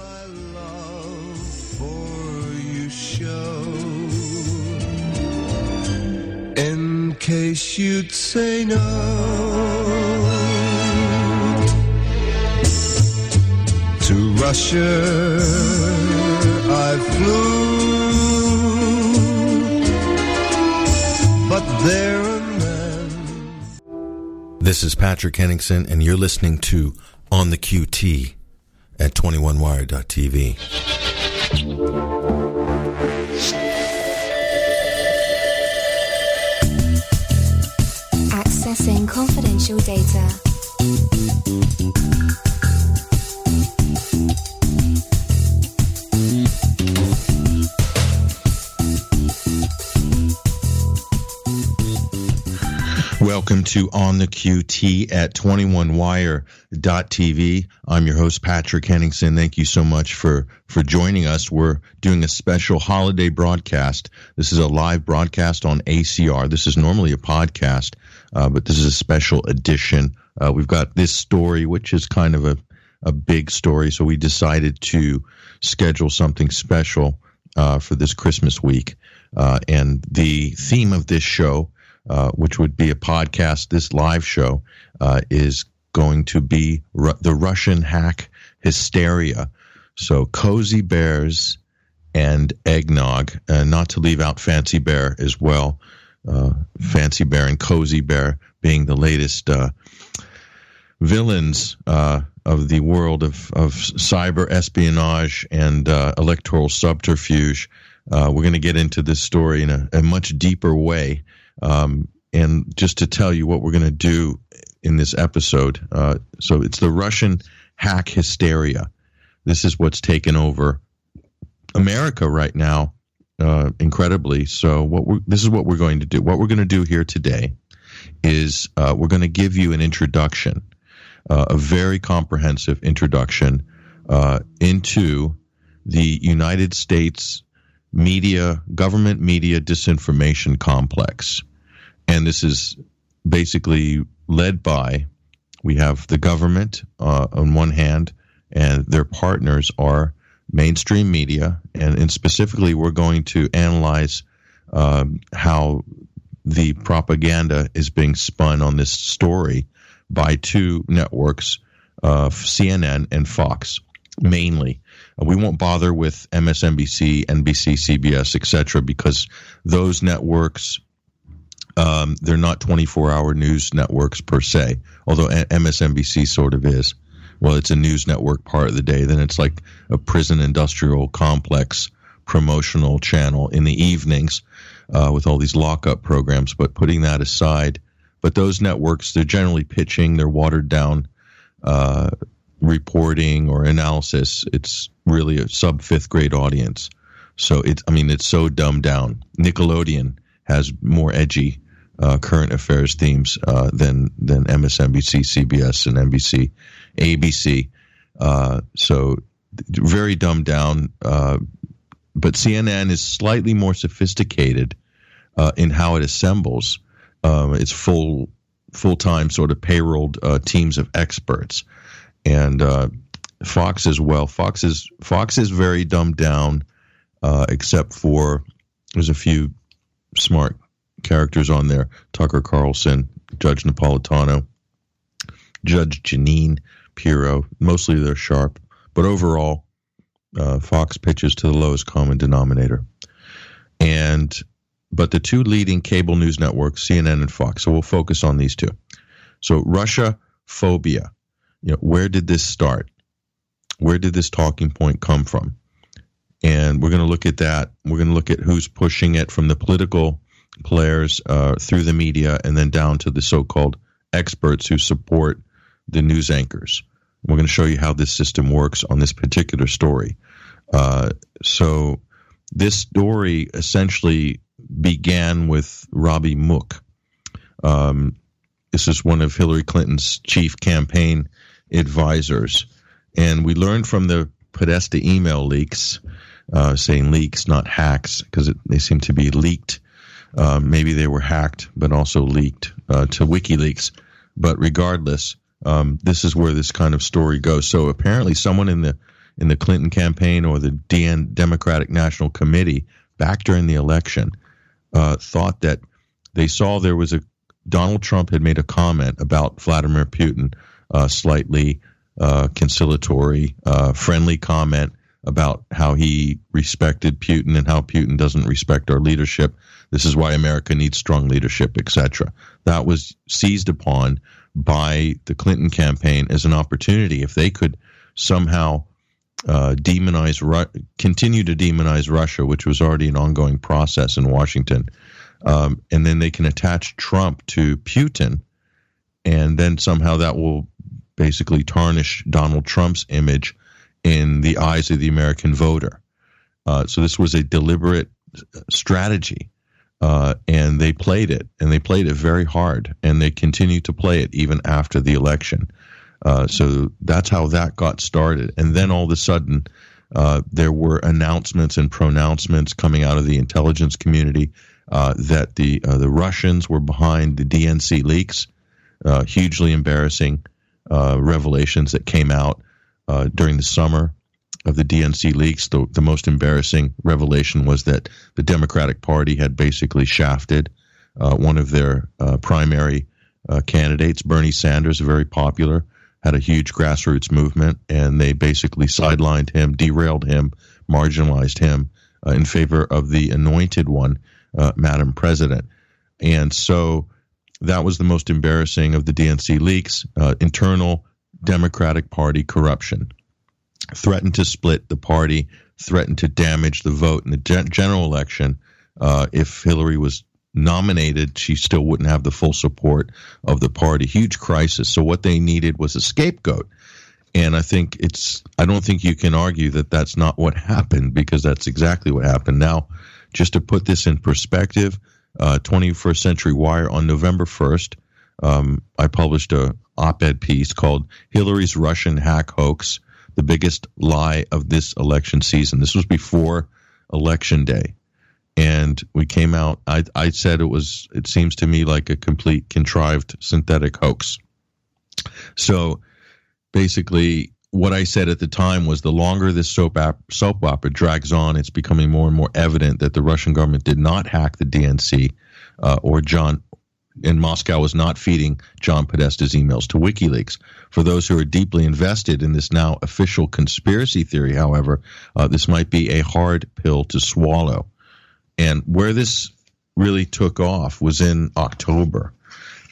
my love for you show. In case you'd say no. To Russia I flew, but there. This is Patrick Henningsen, and you're listening to On the QT at 21wire.tv. Accessing confidential data. Welcome to On the QT at 21wire.tv. I'm your host, Patrick Henningsen. Thank you so much for, for joining us. We're doing a special holiday broadcast. This is a live broadcast on ACR. This is normally a podcast, uh, but this is a special edition. Uh, we've got this story, which is kind of a, a big story, so we decided to schedule something special uh, for this Christmas week. Uh, and the theme of this show uh, which would be a podcast, this live show, uh, is going to be Ru- the Russian hack hysteria. So, cozy bears and eggnog, and not to leave out Fancy Bear as well. Uh, Fancy Bear and Cozy Bear being the latest uh, villains uh, of the world of, of cyber espionage and uh, electoral subterfuge. we're going to get into this story in a, a much deeper way. Um, and just to tell you what we're going to do in this episode. Uh, so it's the Russian hack hysteria. This is what's taken over America right now, uh, incredibly. So what we're, this is what we're going to do. What we're going to do here today is uh, we're going to give you an introduction, uh, a very comprehensive introduction uh, into the United States media, government media disinformation complex and this is basically led by we have the government uh, on one hand, and their partners are mainstream media, and, and specifically, we're going to analyze um, how the propaganda is being spun on this story by two networks, uh, CNN and Fox, mainly. Uh, we won't bother with MSNBC, NBC, CBS, etc., because those networks um, they're not 24 hour news networks per se, although MSNBC sort of is. Well, it's a news network part of the day. Then it's like a prison industrial complex promotional channel in the evenings uh, with all these lockup programs. But putting that aside, but those networks, they're generally pitching their watered down uh, reporting or analysis. It's really a sub fifth grade audience. So it's, I mean, it's so dumbed down. Nickelodeon has more edgy uh, current affairs themes uh, than than MSNBC, CBS, and NBC, ABC. Uh, so very dumbed down. Uh, but CNN is slightly more sophisticated uh, in how it assembles um, its full full time sort of payrolled uh, teams of experts, and Fox as well. Fox is Fox is very dumbed down, except for there's a few smart characters on there Tucker Carlson, Judge Napolitano, Judge Jeanine Pirro. Mostly they're sharp, but overall, uh, Fox pitches to the lowest common denominator. And but the two leading cable news networks, CNN and Fox. So we'll focus on these two. So Russia phobia. You know, where did this start? Where did this talking point come from? And we're going to look at that. We're going to look at who's pushing it from the political players uh, through the media and then down to the so called experts who support the news anchors. We're going to show you how this system works on this particular story. Uh, so, this story essentially began with Robby Mook. Um, this is one of Hillary Clinton's chief campaign advisors. And we learned from the Podesta email leaks, uh, saying leaks, not hacks, because they seem to be leaked uh, maybe they were hacked, but also leaked uh, to WikiLeaks. But regardless, um, this is where this kind of story goes. So apparently, someone in the in the Clinton campaign or the DN Democratic National Committee back during the election uh, thought that they saw there was a Donald Trump had made a comment about Vladimir Putin, uh, slightly uh, conciliatory, uh, friendly comment about how he respected Putin and how Putin doesn't respect our leadership. This is why America needs strong leadership, etc. That was seized upon by the Clinton campaign as an opportunity. If they could somehow uh, demonize, Ru- continue to demonize Russia, which was already an ongoing process in Washington, um, and then they can attach Trump to Putin, and then somehow that will basically tarnish Donald Trump's image in the eyes of the American voter. Uh, so this was a deliberate strategy, uh, and they played it, and they played it very hard, and they continue to play it even after the election. Uh, so that's how that got started, and then all of a sudden. Uh, there were announcements and pronouncements coming out of the intelligence community uh, that the uh, the Russians were behind the DNC leaks, uh, hugely embarrassing uh, revelations that came out uh, during the summer of the DNC leaks. The, the most embarrassing revelation was that the Democratic Party had basically shafted one of their primary candidates, Bernie Sanders, very popular. Had a huge grassroots movement, and they basically sidelined him, derailed him, marginalized him in favor of the anointed one, uh, Madam President. And so that was the most embarrassing of the DNC leaks uh, internal Democratic Party corruption. Threatened to split the party, threatened to damage the vote in the gen- general election. Uh, if Hillary was nominated, she still wouldn't have the full support of the party. Huge crisis. So what they needed was a scapegoat. And I think it's, I don't think you can argue that that's not what happened because that's exactly what happened. Now, just to put this in perspective, uh, 21st Century Wire on November 1st, um, I published a op-ed piece called "Hillary's Russian Hack Hoax: The Biggest Lie of This Election Season." This was before Election Day, and we came out. I, I said it was. It seems to me like a complete contrived synthetic hoax. So, basically, what I said at the time was the longer this soap, op- soap opera drags on, it's becoming more and more evident that the Russian government did not hack the DNC uh, or John. And Moscow was not feeding John Podesta's emails to WikiLeaks. For those who are deeply invested in this now official conspiracy theory, however, uh, this might be a hard pill to swallow. And where this really took off was in October.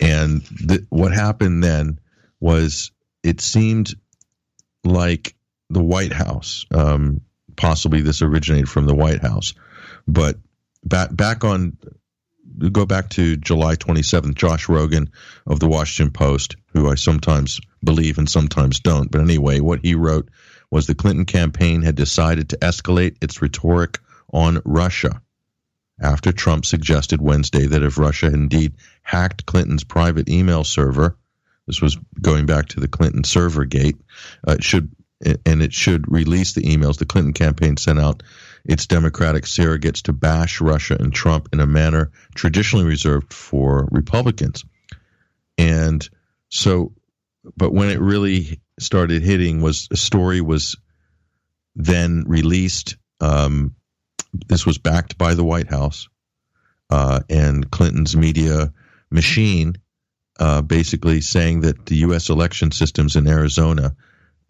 And th- what happened then was it seemed like the White House. Um, possibly this originated from the White House, but back back on go back to July 27th, Josh Rogin of the Washington Post, who I sometimes believe and sometimes don't. But anyway, what he wrote was the Clinton campaign had decided to escalate its rhetoric on Russia after Trump suggested Wednesday that if Russia indeed hacked Clinton's private email server, this was going back to the Clinton server gate. Uh, should and it should release the emails the Clinton campaign sent out its Democratic surrogates to bash Russia and Trump in a manner traditionally reserved for Republicans. And so, but when it really started hitting, was a story was then released. Um, this was backed by the White House uh, and Clinton's media machine uh, basically saying that the U.S. election systems in Arizona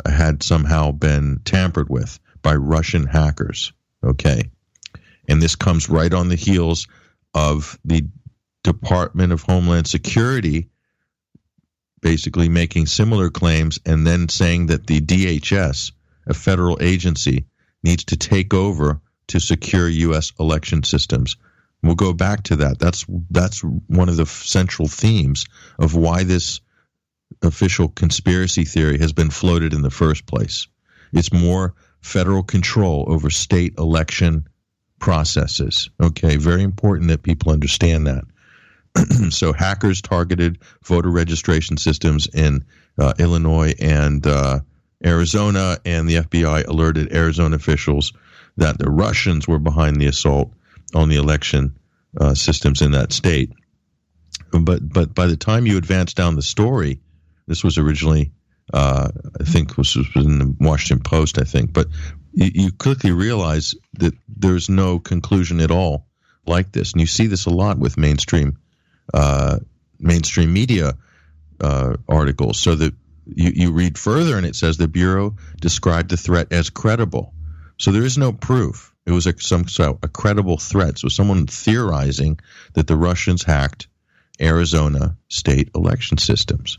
had somehow been tampered with by Russian hackers. Okay. And this comes right on the heels of the Department of Homeland Security basically making similar claims and then saying that the DHS, a federal agency, needs to take over to secure U.S. election systems. We'll go back to that. That's that's one of the central themes of why this official conspiracy theory has been floated in the first place. It's more federal control over state election processes. Okay, very important that people understand that. so hackers targeted voter registration systems in uh, Illinois and uh, Arizona, and the FBI alerted Arizona officials that the Russians were behind the assault on the election uh, systems in that state. But but by the time you advance down the story, this was originally Uh, I think was, was in the Washington Post. I think, but you, you quickly realize that there's no conclusion at all like this, and you see this a lot with mainstream uh, mainstream media uh, articles. So that you, you read further, and it says the bureau described the threat as credible. So there is no proof. It was a, some so a credible threat. So someone theorizing that the Russians hacked Arizona state election systems.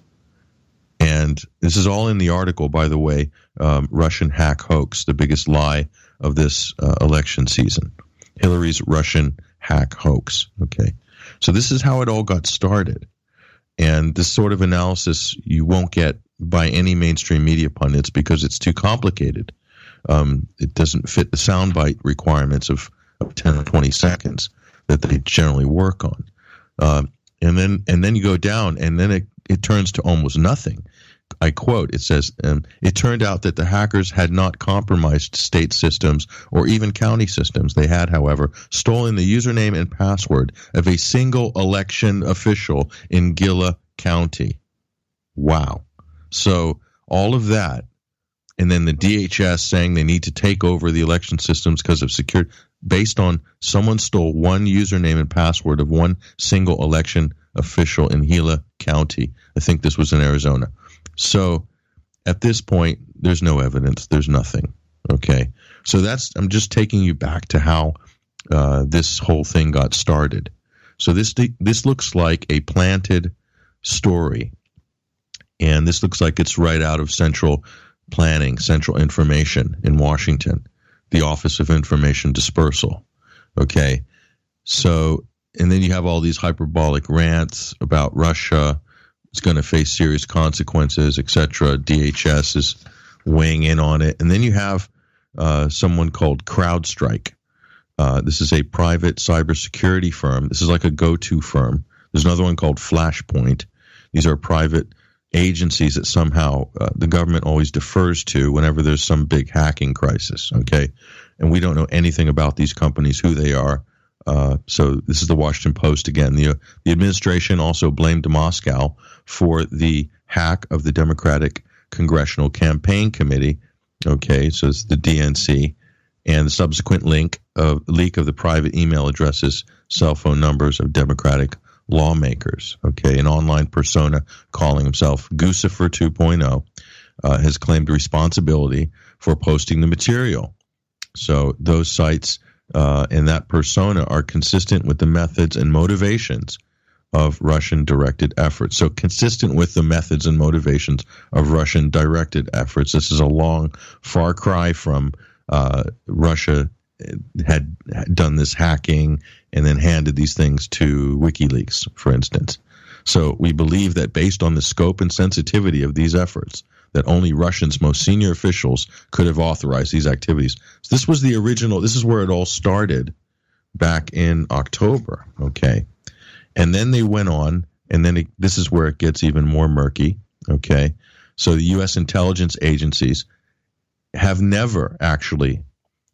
And this is all in the article, by the way. Um, Russian hack hoax, the biggest lie of this uh, election season. Hillary's Russian hack hoax. Okay. So this is how it all got started. And this sort of analysis you won't get by any mainstream media pundits because it's too complicated. Um, it doesn't fit the soundbite requirements of, of 10 or 20 seconds that they generally work on. Uh, and then and then you go down, and then it, it turns to almost nothing. I quote, it says, um, it turned out that the hackers had not compromised state systems or even county systems. They had, however, stolen the username and password of a single election official in Gila County. Wow. So all of that, and then the DHS saying they need to take over the election systems because of security, based on someone stole one username and password of one single election official in Gila County. I think this was in Arizona. So at this point, there's no evidence. There's nothing. Okay. So that's, I'm just taking you back to how uh, this whole thing got started. So this, this looks like a planted story. And this looks like it's right out of central planning, central information in Washington, the Office of Information Dispersal. Okay. So, and then you have all these hyperbolic rants about Russia, is going to face serious consequences, etc. DHS is weighing in on it, and then you have uh, someone called CrowdStrike. Uh, this is a private cybersecurity firm. This is like a go-to firm. There's another one called Flashpoint. These are private agencies that somehow uh, the government always defers to whenever there's some big hacking crisis. Okay, and we don't know anything about these companies, who they are. Uh, so this is the Washington Post again. The the administration also blamed Moscow for the hack of the Democratic Congressional Campaign Committee. Okay, so it's the DNC, and the subsequent link of leak of the private email addresses, cell phone numbers of Democratic lawmakers. Okay, an online persona calling himself Guccifer 2.0 uh, has claimed responsibility for posting the material. So those sites uh, and that persona are consistent with the methods and motivations of Russian directed efforts. So, consistent with the methods and motivations of Russian directed efforts. This is a long far cry from uh, Russia had done this hacking and then handed these things to WikiLeaks, for instance. So, we believe that based on the scope and sensitivity of these efforts, that only Russians' most senior officials could have authorized these activities. So this was the original, this is where it all started back in October, okay? And then they went on, and then it, this is where it gets even more murky, okay? So the U.S. intelligence agencies have never actually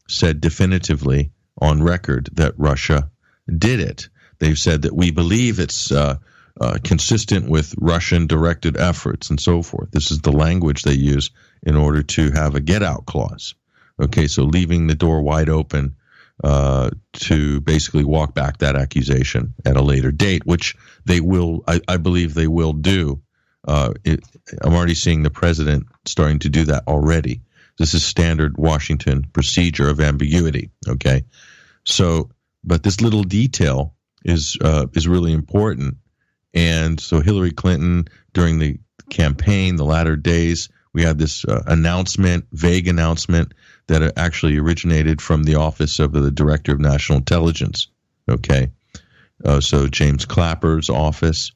said definitively on record that Russia did it. They've said that we believe it's uh, uh, consistent with Russian directed efforts and so forth. This is the language they use in order to have a get out clause. Okay, so leaving the door wide open uh, to basically walk back that accusation at a later date, which they will, I, I believe they will do. Uh, it, I'm already seeing the president starting to do that already. This is standard Washington procedure of ambiguity. Okay, so but this little detail is uh, is really important and so Hillary Clinton, during the campaign, the latter days, we had this uh, announcement, vague announcement, that actually originated from the office of the Director of National Intelligence. Okay. Uh, so James Clapper's office.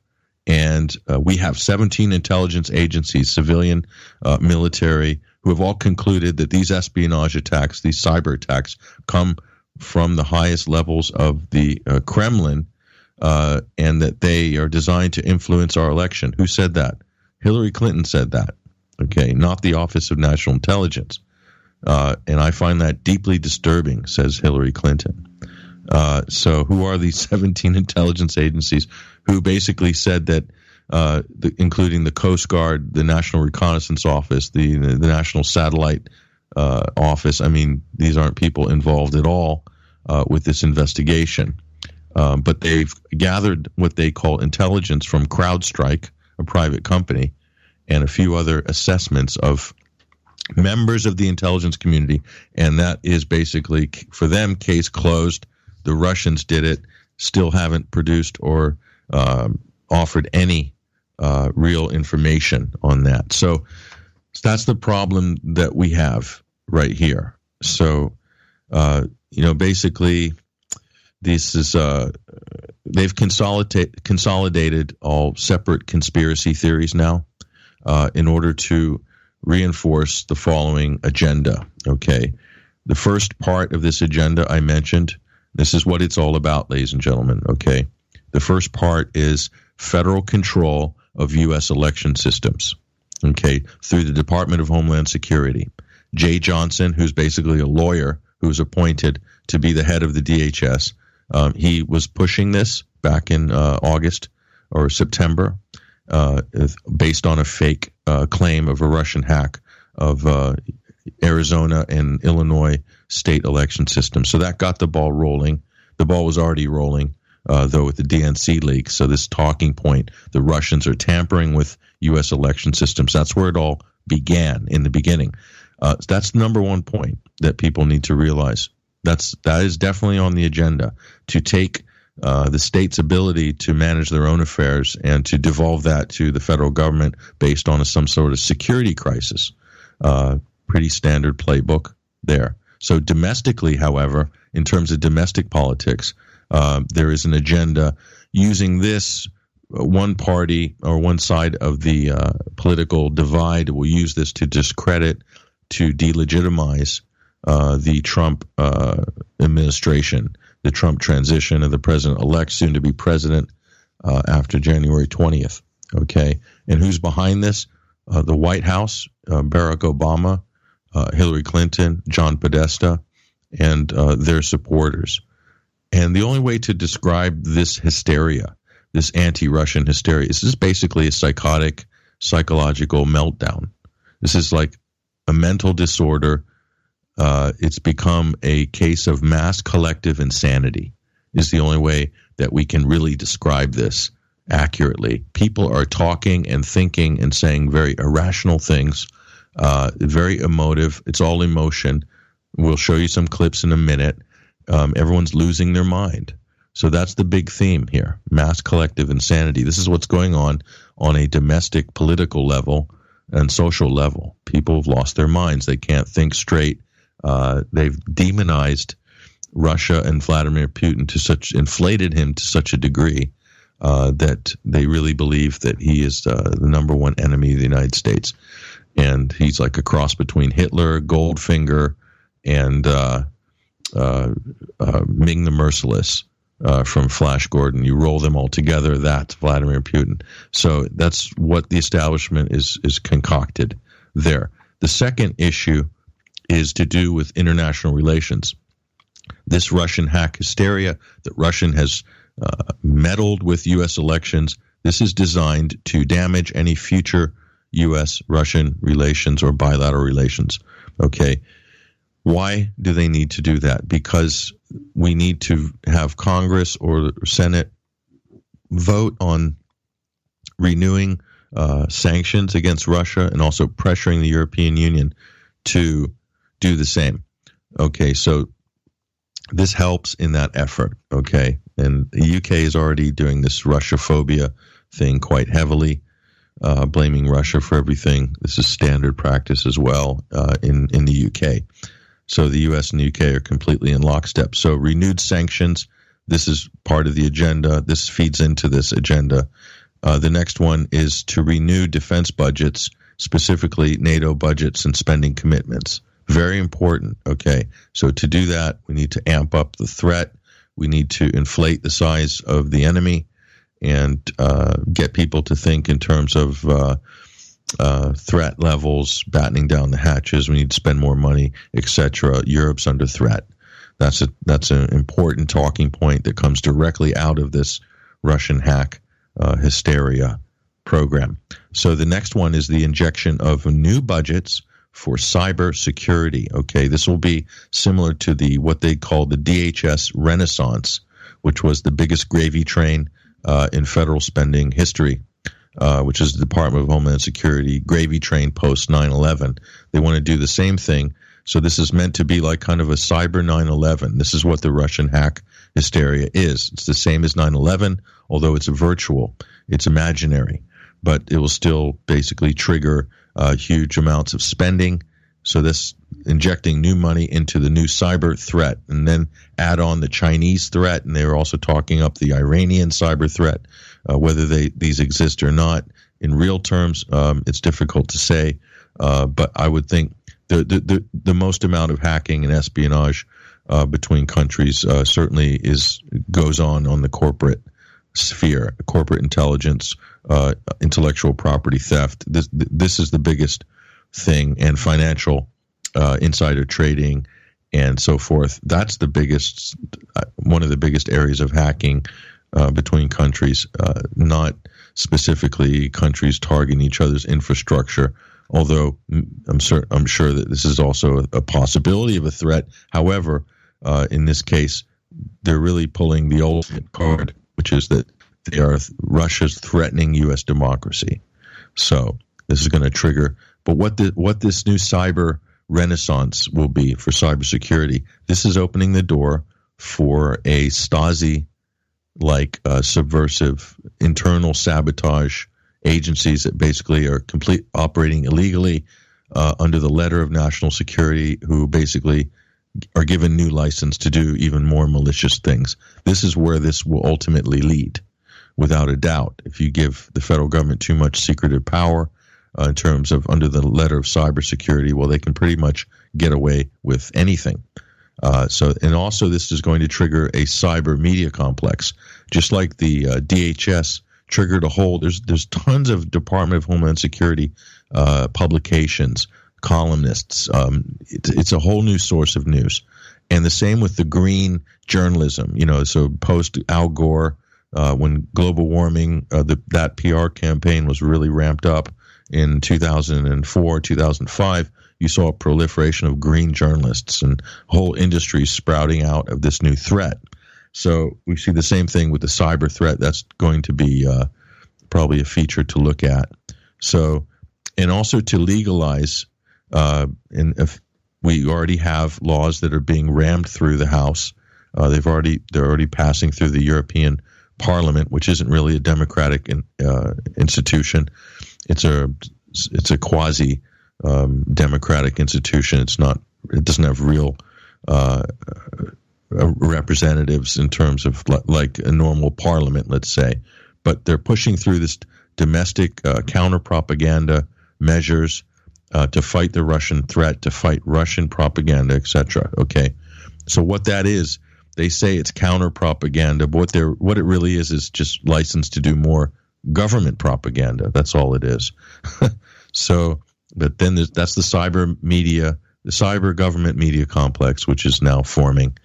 And uh, we have 17 intelligence agencies, civilian, uh, military, who have all concluded that these espionage attacks, these cyber attacks, come from the highest levels of the uh, Kremlin uh, and that they are designed to influence our election. Who said that? Hillary Clinton said that. Okay, not the Office of National Intelligence. Uh, and I find that deeply disturbing, says Hillary Clinton. Uh, so, who are these 17 intelligence agencies who basically said that uh, the, including the Coast Guard, the National Reconnaissance Office, the the National Satellite uh, Office. I mean, these aren't people involved at all uh, with this investigation, um, but they've gathered what they call intelligence from CrowdStrike, a private company, and a few other assessments of members of the intelligence community, and that is basically for them case closed. The Russians did it, still haven't produced or um, offered any uh, real information on that. So, that's the problem that we have right here. So, uh, you know, basically, this is uh, they've consolidated consolidated all separate conspiracy theories now uh, in order to reinforce the following agenda. Okay, the first part of this agenda I mentioned. This is what it's all about, ladies and gentlemen. Okay, the first part is federal control of U.S. election systems. Okay, through the Department of Homeland Security. Jeh Johnson, who's basically a lawyer who was appointed to be the head of the DHS, um, he was pushing this back in uh, August or September, uh, based on a fake uh, claim of a Russian hack of uh, Arizona and Illinois state election system. So that got the ball rolling. The ball was already rolling, uh, though, with the DNC leak. So this talking point, the Russians are tampering with U.S. election systems. That's where it all began in the beginning. Uh, that's number one point that people need to realize. That's that is definitely on the agenda to take uh, the state's ability to manage their own affairs and to devolve that to the federal government based on a, some sort of security crisis. Uh, pretty standard playbook there. So domestically, however, in terms of domestic politics, uh, there is an agenda using this uh, one party or one side of the uh, political divide will use this to discredit, to delegitimize the Trump administration, the Trump transition, and the president elect, soon to be president uh, after January 20th. Okay. And who's behind this? Uh, the White House, uh, Barack Obama, uh, Hillary Clinton, John Podesta, and their supporters. And the only way to describe this hysteria, this anti Russian hysteria, is this is basically a psychotic, psychological meltdown. This is like a mental disorder uh, it's become a case of mass collective insanity is the only way that we can really describe this accurately. People are talking and thinking and saying very irrational things, uh, very emotive. It's all emotion. We'll show you some clips in a minute. Um, everyone's losing their mind. So that's the big theme here mass collective insanity. This is what's going on on a domestic political level and social level. People have lost their minds. They can't think straight. Uh, they've demonized Russia and Vladimir Putin to such inflated him to such a degree uh, that they really believe that he is uh, the number one enemy of the United States, and he's like a cross between Hitler, Goldfinger, and uh, uh, uh, Ming the Merciless. from Flash Gordon, you roll them all together. That's Vladimir Putin. So that's what the establishment is is concocted there. The second issue is to do with international relations. This Russian hack hysteria that Russian has uh, meddled with U.S. elections. This is designed to damage any future U.S. Russian relations or bilateral relations. Okay. Why do they need to do that? Because we need to have Congress or Senate vote on renewing uh, sanctions against Russia and also pressuring the European Union to do the same. Okay, so this helps in that effort. Okay, and the UK is already doing this Russia phobia thing quite heavily, uh, blaming Russia for everything. This is standard practice as well uh, in in the UK. So the US and the UK are completely in lockstep. So renewed sanctions. This is part of the agenda. This feeds into this agenda. Uh, the next one is to renew defense budgets, specifically NATO budgets and spending commitments. Very important. Okay. So to do that, we need to amp up the threat. We need to inflate the size of the enemy and uh, get people to think in terms of uh, uh, threat levels, battening down the hatches. We need to spend more money, etc. Europe's under threat. That's a that's an important talking point that comes directly out of this Russian hack uh, hysteria program. So the next one is the injection of new budgets for cyber security. Okay, this will be similar to the what they call the DHS Renaissance, which was the biggest gravy train uh, in federal spending history. Uh, which is the Department of Homeland Security gravy train post 9/11. They want to do the same thing. So this is meant to be like kind of a cyber 9/11. This is what the Russian hack hysteria is. It's the same as 9/11, although it's virtual. It's imaginary, but it will still basically trigger uh, huge amounts of spending. So this injecting new money into the new cyber threat, and then add on the Chinese threat, and they were also talking up the Iranian cyber threat. Uh, whether they these exist or not in real terms, um, it's difficult to say. Uh, but I would think the, the the the most amount of hacking and espionage uh, between countries uh, certainly is goes on on the corporate sphere, corporate intelligence, uh, intellectual property theft. This this is the biggest thing, and financial uh, insider trading and so forth. That's the biggest, uh, one of the biggest areas of hacking uh, between countries, uh, not specifically countries targeting each other's infrastructure. Although I'm, sur- I'm sure that this is also a, possibility of a threat. However, in this case, they're really pulling the ultimate card, which is that they are Russia's threatening U.S. democracy. So this is going to trigger. But what the, what this new cyber renaissance will be for cybersecurity, this is opening the door for a Stasi like uh, subversive internal sabotage agencies that basically are complete operating illegally uh, under the letter of national security, who basically are given new license to do even more malicious things. This is where this will ultimately lead, without a doubt. If you give the federal government too much secretive power uh, in terms of under the letter of cybersecurity, well, they can pretty much get away with anything. Uh, so, and also, this is going to trigger a cyber media complex, just like the uh, DHS triggered a whole. There's there's tons of Department of Homeland Security uh, publications, columnists. Um, it's, it's a whole new source of news, and the same with the green journalism. You know, so post Al Gore. Uh, when global warming, uh, the, that PR campaign was really ramped up in 2004, 2005 you saw a proliferation of green journalists and whole industries sprouting out of this new threat. So we see the same thing with the cyber threat. That's going to be uh, probably a feature to look at. So, and also to legalize, uh, and if we already have laws that are being rammed through the House, uh, they've already they're already passing through the European Parliament, which isn't really a democratic in, uh, institution. It's a it's a quasi um, democratic institution. It's not. It doesn't have real uh, uh, representatives in terms of like a normal parliament, let's say. But they're pushing through this domestic uh, counter propaganda measures uh, to fight the Russian threat, to fight Russian propaganda, etc. Okay, so what that is, they say it's counter propaganda, but what they're what it really is is just license to do more government propaganda. That's all it is. so but then that's the cyber media, the cyber government media complex, which is now forming.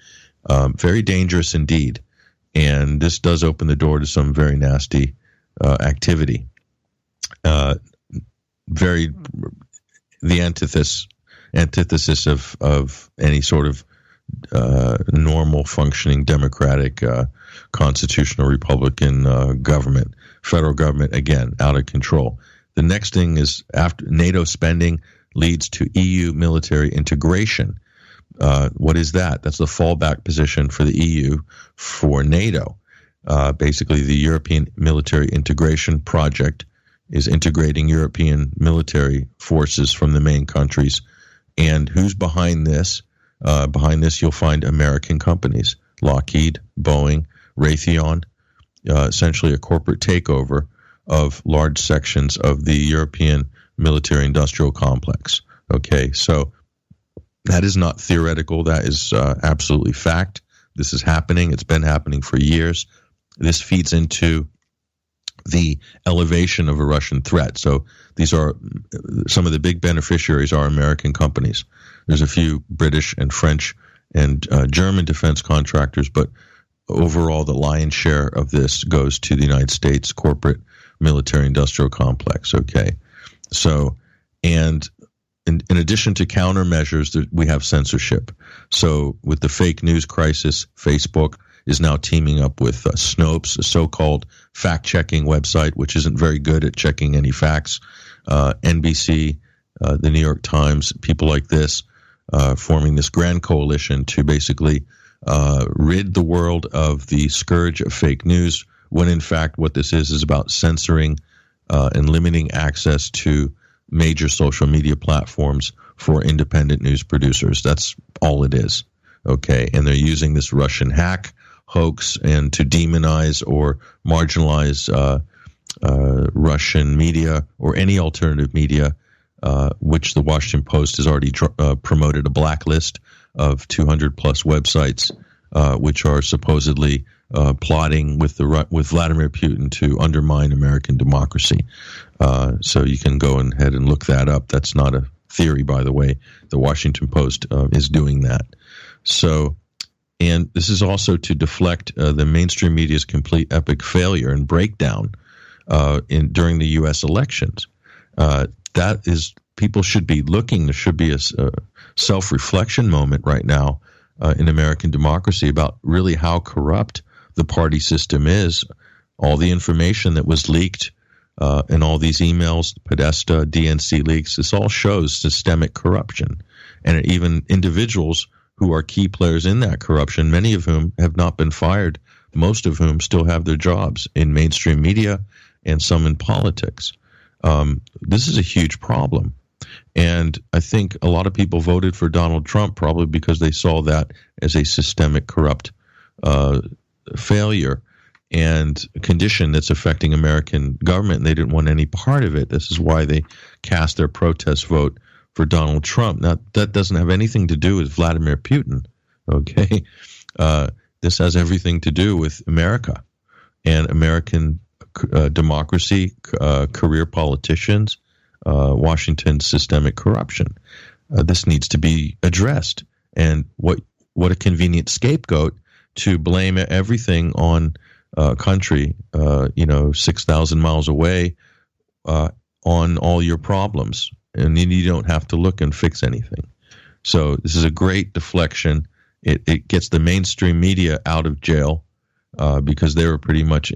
Um, very dangerous indeed. And this does open the door to some very nasty uh, activity. Uh, very the antithesis antithesis of of any sort of uh, normal functioning democratic uh, constitutional republican uh, government federal government again out of control the next thing is after NATO spending leads to EU military integration. Uh, what is that? That's the fallback position for the EU for NATO. Uh, basically, the European military integration project is integrating European military forces from the main countries. And who's behind this? Uh, behind this, you'll find American companies Lockheed, Boeing, Raytheon, uh, essentially a corporate takeover of large sections of the European military industrial complex. Okay, so that is not theoretical, that is uh, absolutely fact. This is happening, it's been happening for years. This feeds into the elevation of a Russian threat. So these are some of the big beneficiaries are American companies. There's a few British and French and uh, German defense contractors, but overall, the lion's share of this goes to the United States corporate military industrial complex. Okay. So, and in, in addition to countermeasures, we have censorship. So, with the fake news crisis, Facebook is now teaming up with uh, Snopes, a so called fact checking website, which isn't very good at checking any facts. Uh, NBC, uh, the New York Times, people like this, uh, forming this grand coalition to basically uh, rid the world of the scourge of fake news, when in fact, what this is is about censoring uh, and limiting access to major social media platforms for independent news producers. That's all it is. Okay. And they're using this Russian hack hoax and to demonize or marginalize uh, uh, Russian media or any alternative media, uh, which the Washington Post has already uh, promoted a blacklist of 200 plus websites, uh, which are supposedly plotting with the with Vladimir Putin to undermine American democracy. So you can go ahead and look that up. That's not a theory, by the way. The Washington Post is doing that. So, and this is also to deflect uh, the mainstream media's complete epic failure and breakdown uh, in during the U.S. elections. Uh, that is, people should be looking. There should be a, a self reflection moment right now in American democracy about really how corrupt the party system is. All the information that was leaked uh, and all these emails, Podesta, DNC leaks, this all shows systemic corruption. And even individuals who are key players in that corruption, many of whom have not been fired, most of whom still have their jobs in mainstream media and some in politics. Um, this is a huge problem. And I think a lot of people voted for Donald Trump probably because they saw that as a systemic corrupt uh, failure and condition that's affecting American government, and they didn't want any part of it. This is why they cast their protest vote for Donald Trump. Now, that doesn't have anything to do with Vladimir Putin. Okay, uh, this has everything to do with America and American uh, democracy, uh, career politicians, uh, Washington's systemic corruption. Uh, this needs to be addressed. And what what a convenient scapegoat to blame everything on a country, you know, 6,000 miles away on all your problems. And then you don't have to look and fix anything. So this is a great deflection. It, it gets the mainstream media out of jail uh, because they were pretty much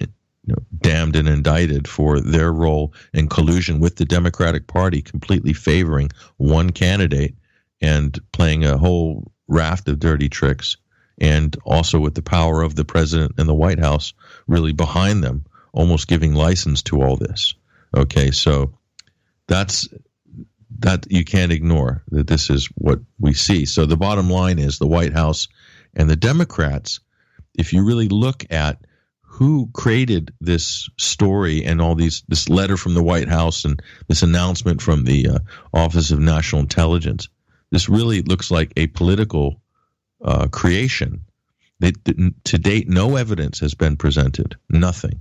you know, damned and indicted for their role in collusion with the Democratic Party, completely favoring one candidate and playing a whole raft of dirty tricks and also with the power of the president and the White House really behind them, almost giving license to all this. Okay, so that's that you can't ignore that this is what we see. So the bottom line is the White House and the Democrats, if you really look at who created this story and all these this letter from the White House and this announcement from the uh, Office of National Intelligence, this really looks like a political uh, creation. They, to date, no evidence has been presented. Nothing.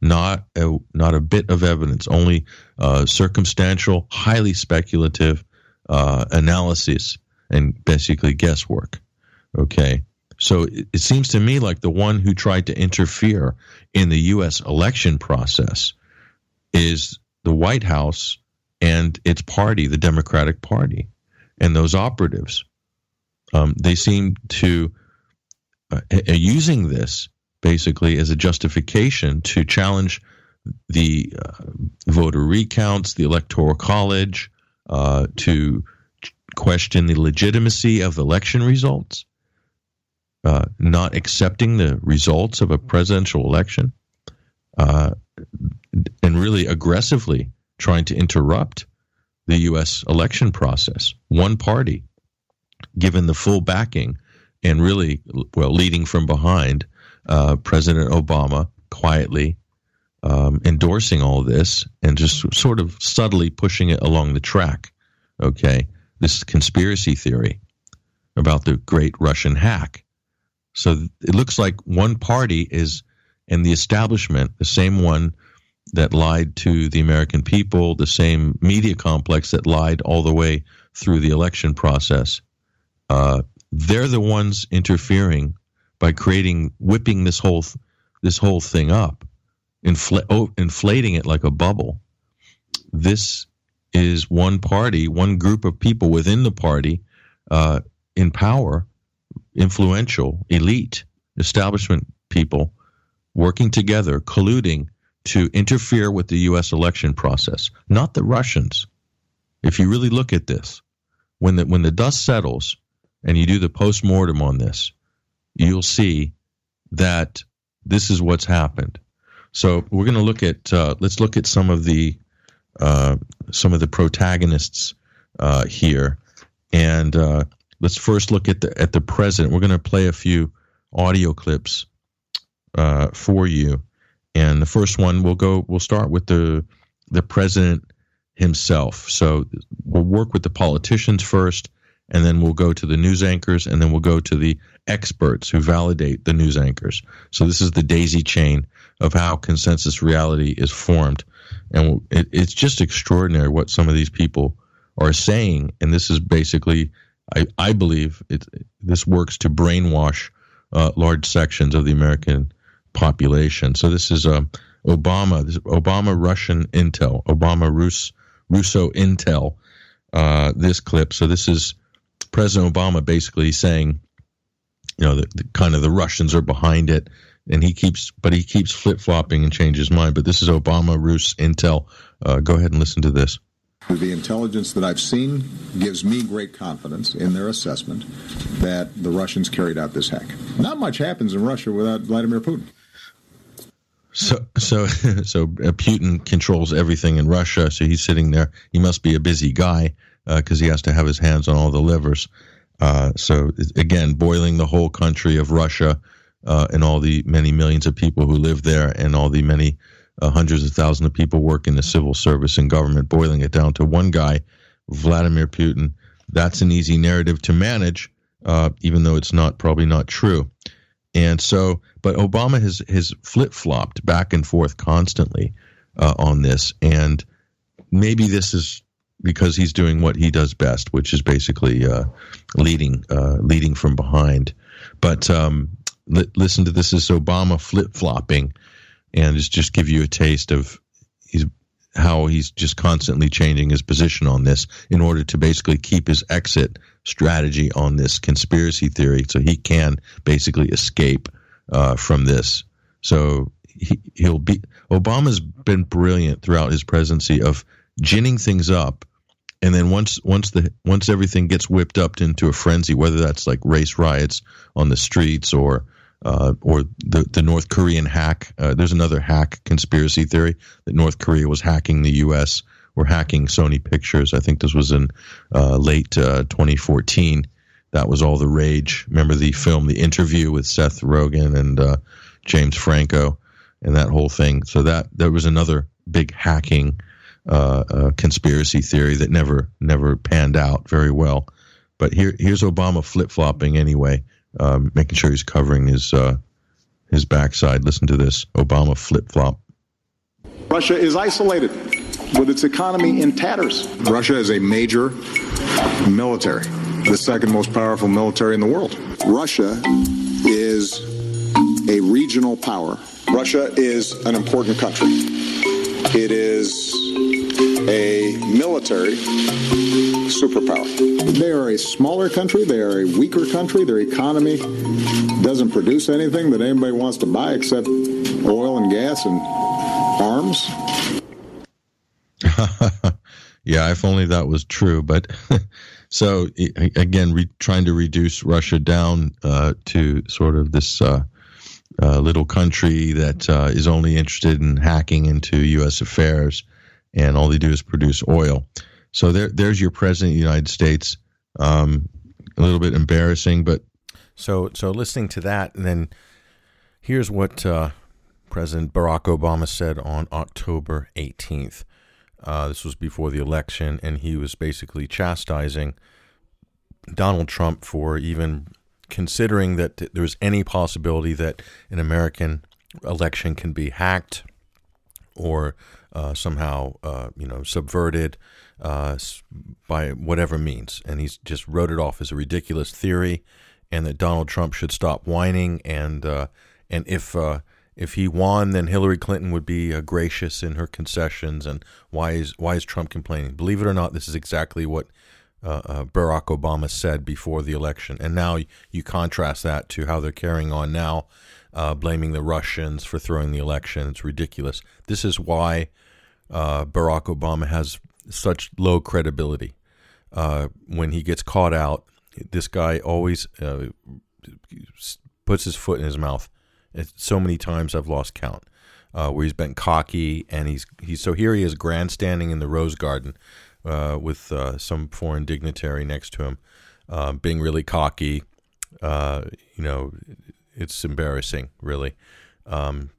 Not a, not a bit of evidence. Only uh, circumstantial, highly speculative uh, analysis and basically guesswork. Okay. So it, it seems to me like the one who tried to interfere in the U.S. election process is the White House and its party, the Democratic Party, and those operatives. Um, they seem to uh, using this basically as a justification to challenge the uh, voter recounts, the electoral college, uh, to question the legitimacy of election results, uh, not accepting the results of a presidential election, uh, and really aggressively trying to interrupt the U.S. election process. One party given the full backing and really, well, leading from behind, uh, President Obama quietly um, endorsing all this and just sort of subtly pushing it along the track. Okay, this conspiracy theory about the great Russian hack. So it looks like one party is in the establishment, the same one that lied to the American people, the same media complex that lied all the way through the election process, uh, they're the ones interfering by creating, whipping this whole this whole thing up, infl- oh, inflating it like a bubble. This is one party, one group of people within the party uh, in power, influential, elite, establishment people working together, colluding to interfere with the U.S. election process, not the Russians. If you really look at this, when the when the dust settles and you do the post mortem on this, you'll see that this is what's happened. So we're going to look at uh, let's look at some of the uh, some of the protagonists uh, here, and uh, let's first look at the at the president. We're going to play a few audio clips uh, for you, and the first one we'll go. We'll start with the the president himself. So we'll work with the politicians first, and then we'll go to the news anchors, and then we'll go to the experts who validate the news anchors. So this is the daisy chain of how consensus reality is formed, and it, it's just extraordinary what some of these people are saying. And this is basically, I, I believe, it, this works to brainwash uh, large sections of the American population. So this is uh, Obama, this Obama Russian intel, Obama Rus, Russo intel. Uh, this clip. So this is President Obama basically saying, you know, the, the kind of the Russians are behind it, and he keeps, but he keeps flip flopping and changes his mind. But this is Obama Rus intel. Uh, go ahead and listen to this. The intelligence that I've seen gives me great confidence in their assessment that the Russians carried out this hack. Not much happens in Russia without Vladimir Putin. So, so, so uh, Putin controls everything in Russia. So he's sitting there. He must be a busy guy because uh, he has to have his hands on all the levers. Uh, so again, boiling the whole country of Russia uh, and all the many millions of people who live there, and all the many uh, hundreds of thousands of people work in the civil service and government, boiling it down to one guy, Vladimir Putin. That's an easy narrative to manage, uh, even though it's not probably not true. And so, but Obama has has flip flopped back and forth constantly uh, on this, and maybe this is because he's doing what he does best, which is basically uh, leading uh, leading from behind. But um, li- listen to this: is Obama flip flopping, and just just give you a taste of he's how he's just constantly changing his position on this in order to basically keep his exit strategy on this conspiracy theory, so he can basically escape uh, from this. So he, he'll be Obama's been brilliant throughout his presidency of ginning things up and then once once the once everything gets whipped up into a frenzy, whether that's like race riots on the streets or uh, or the the North Korean hack, uh, there's another hack conspiracy theory that North Korea was hacking the U.S. or hacking Sony Pictures. I think this was in uh, late uh, 2014. That was all the rage. Remember the film, The Interview with Seth Rogen and uh, James Franco, and that whole thing. So that there was another big hacking uh, conspiracy theory that never never panned out very well. But here here's Obama flip flopping anyway, um, making sure he's covering his uh, his backside. Listen to this: Obama flip flop. Russia is isolated with its economy in tatters. Russia is a major military, the second most powerful military in the world. Russia is a regional power. Russia is an important country. It is a military superpower. They are a smaller country, they are a weaker country, their economy doesn't produce anything that anybody wants to buy except oil and gas and arms. yeah, if only that was true. But so again, re- trying to reduce Russia down uh, to sort of this uh, uh, little country that uh, is only interested in hacking into U.S. affairs, and all they do is produce oil. So there, there's your president of the United States. Um, a little bit embarrassing, but so so listening to that, and then here's what uh, President Barack Obama said on October 18th. Uh, this was before the election, and he was basically chastising Donald Trump for even considering that there's any possibility that an American election can be hacked or uh, somehow, uh, you know, subverted uh, by whatever means. And he's just wrote it off as a ridiculous theory, and that Donald Trump should stop whining. And uh, and if uh, if he won, then Hillary Clinton would be uh, gracious in her concessions. And why is why is Trump complaining? Believe it or not, this is exactly what uh, uh, Barack Obama said before the election. And now you contrast that to how they're carrying on now, uh, blaming the Russians for throwing the election. It's ridiculous. This is why uh, Barack Obama has such low credibility. Uh, when he gets caught out, this guy always uh, puts his foot in his mouth. It's so many times I've lost count. where he's been cocky and he's he's so here he is grandstanding in the Rose Garden uh, with uh, some foreign dignitary next to him, uh, being really cocky. Uh, you know, it's embarrassing, really. Um,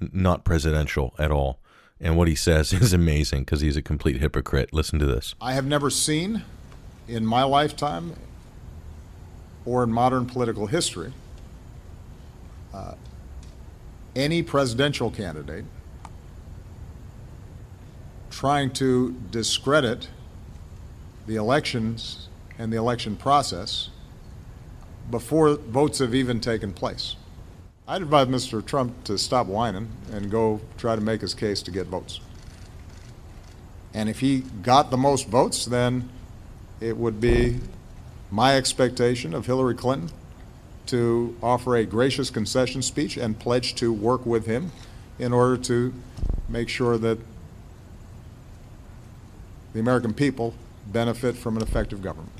not presidential at all. And what he says is amazing because he's a complete hypocrite. Listen to this. I have never seen in my lifetime or in modern political history uh, any presidential candidate trying to discredit the elections and the election process before votes have even taken place. I'd advise Mr. Trump to stop whining and go try to make his case to get votes. And if he got the most votes, then it would be my expectation of Hillary Clinton to offer a gracious concession speech and pledge to work with him in order to make sure that the American people benefit from an effective government.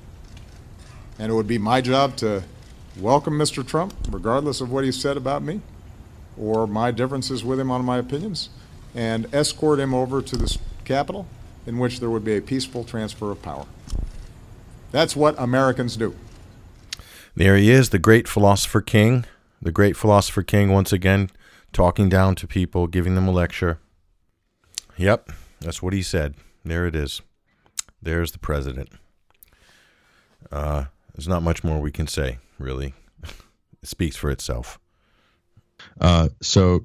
And it would be my job to welcome Mr. Trump, regardless of what he said about me or my differences with him on my opinions, and escort him over to the Capitol in which there would be a peaceful transfer of power. That's what Americans do. There he is, the great philosopher king, the great philosopher king, once again talking down to people, giving them a lecture. Yep, that's what he said. There it is. There's the president. Uh, there's not much more we can say, really. it speaks for itself. Uh, so,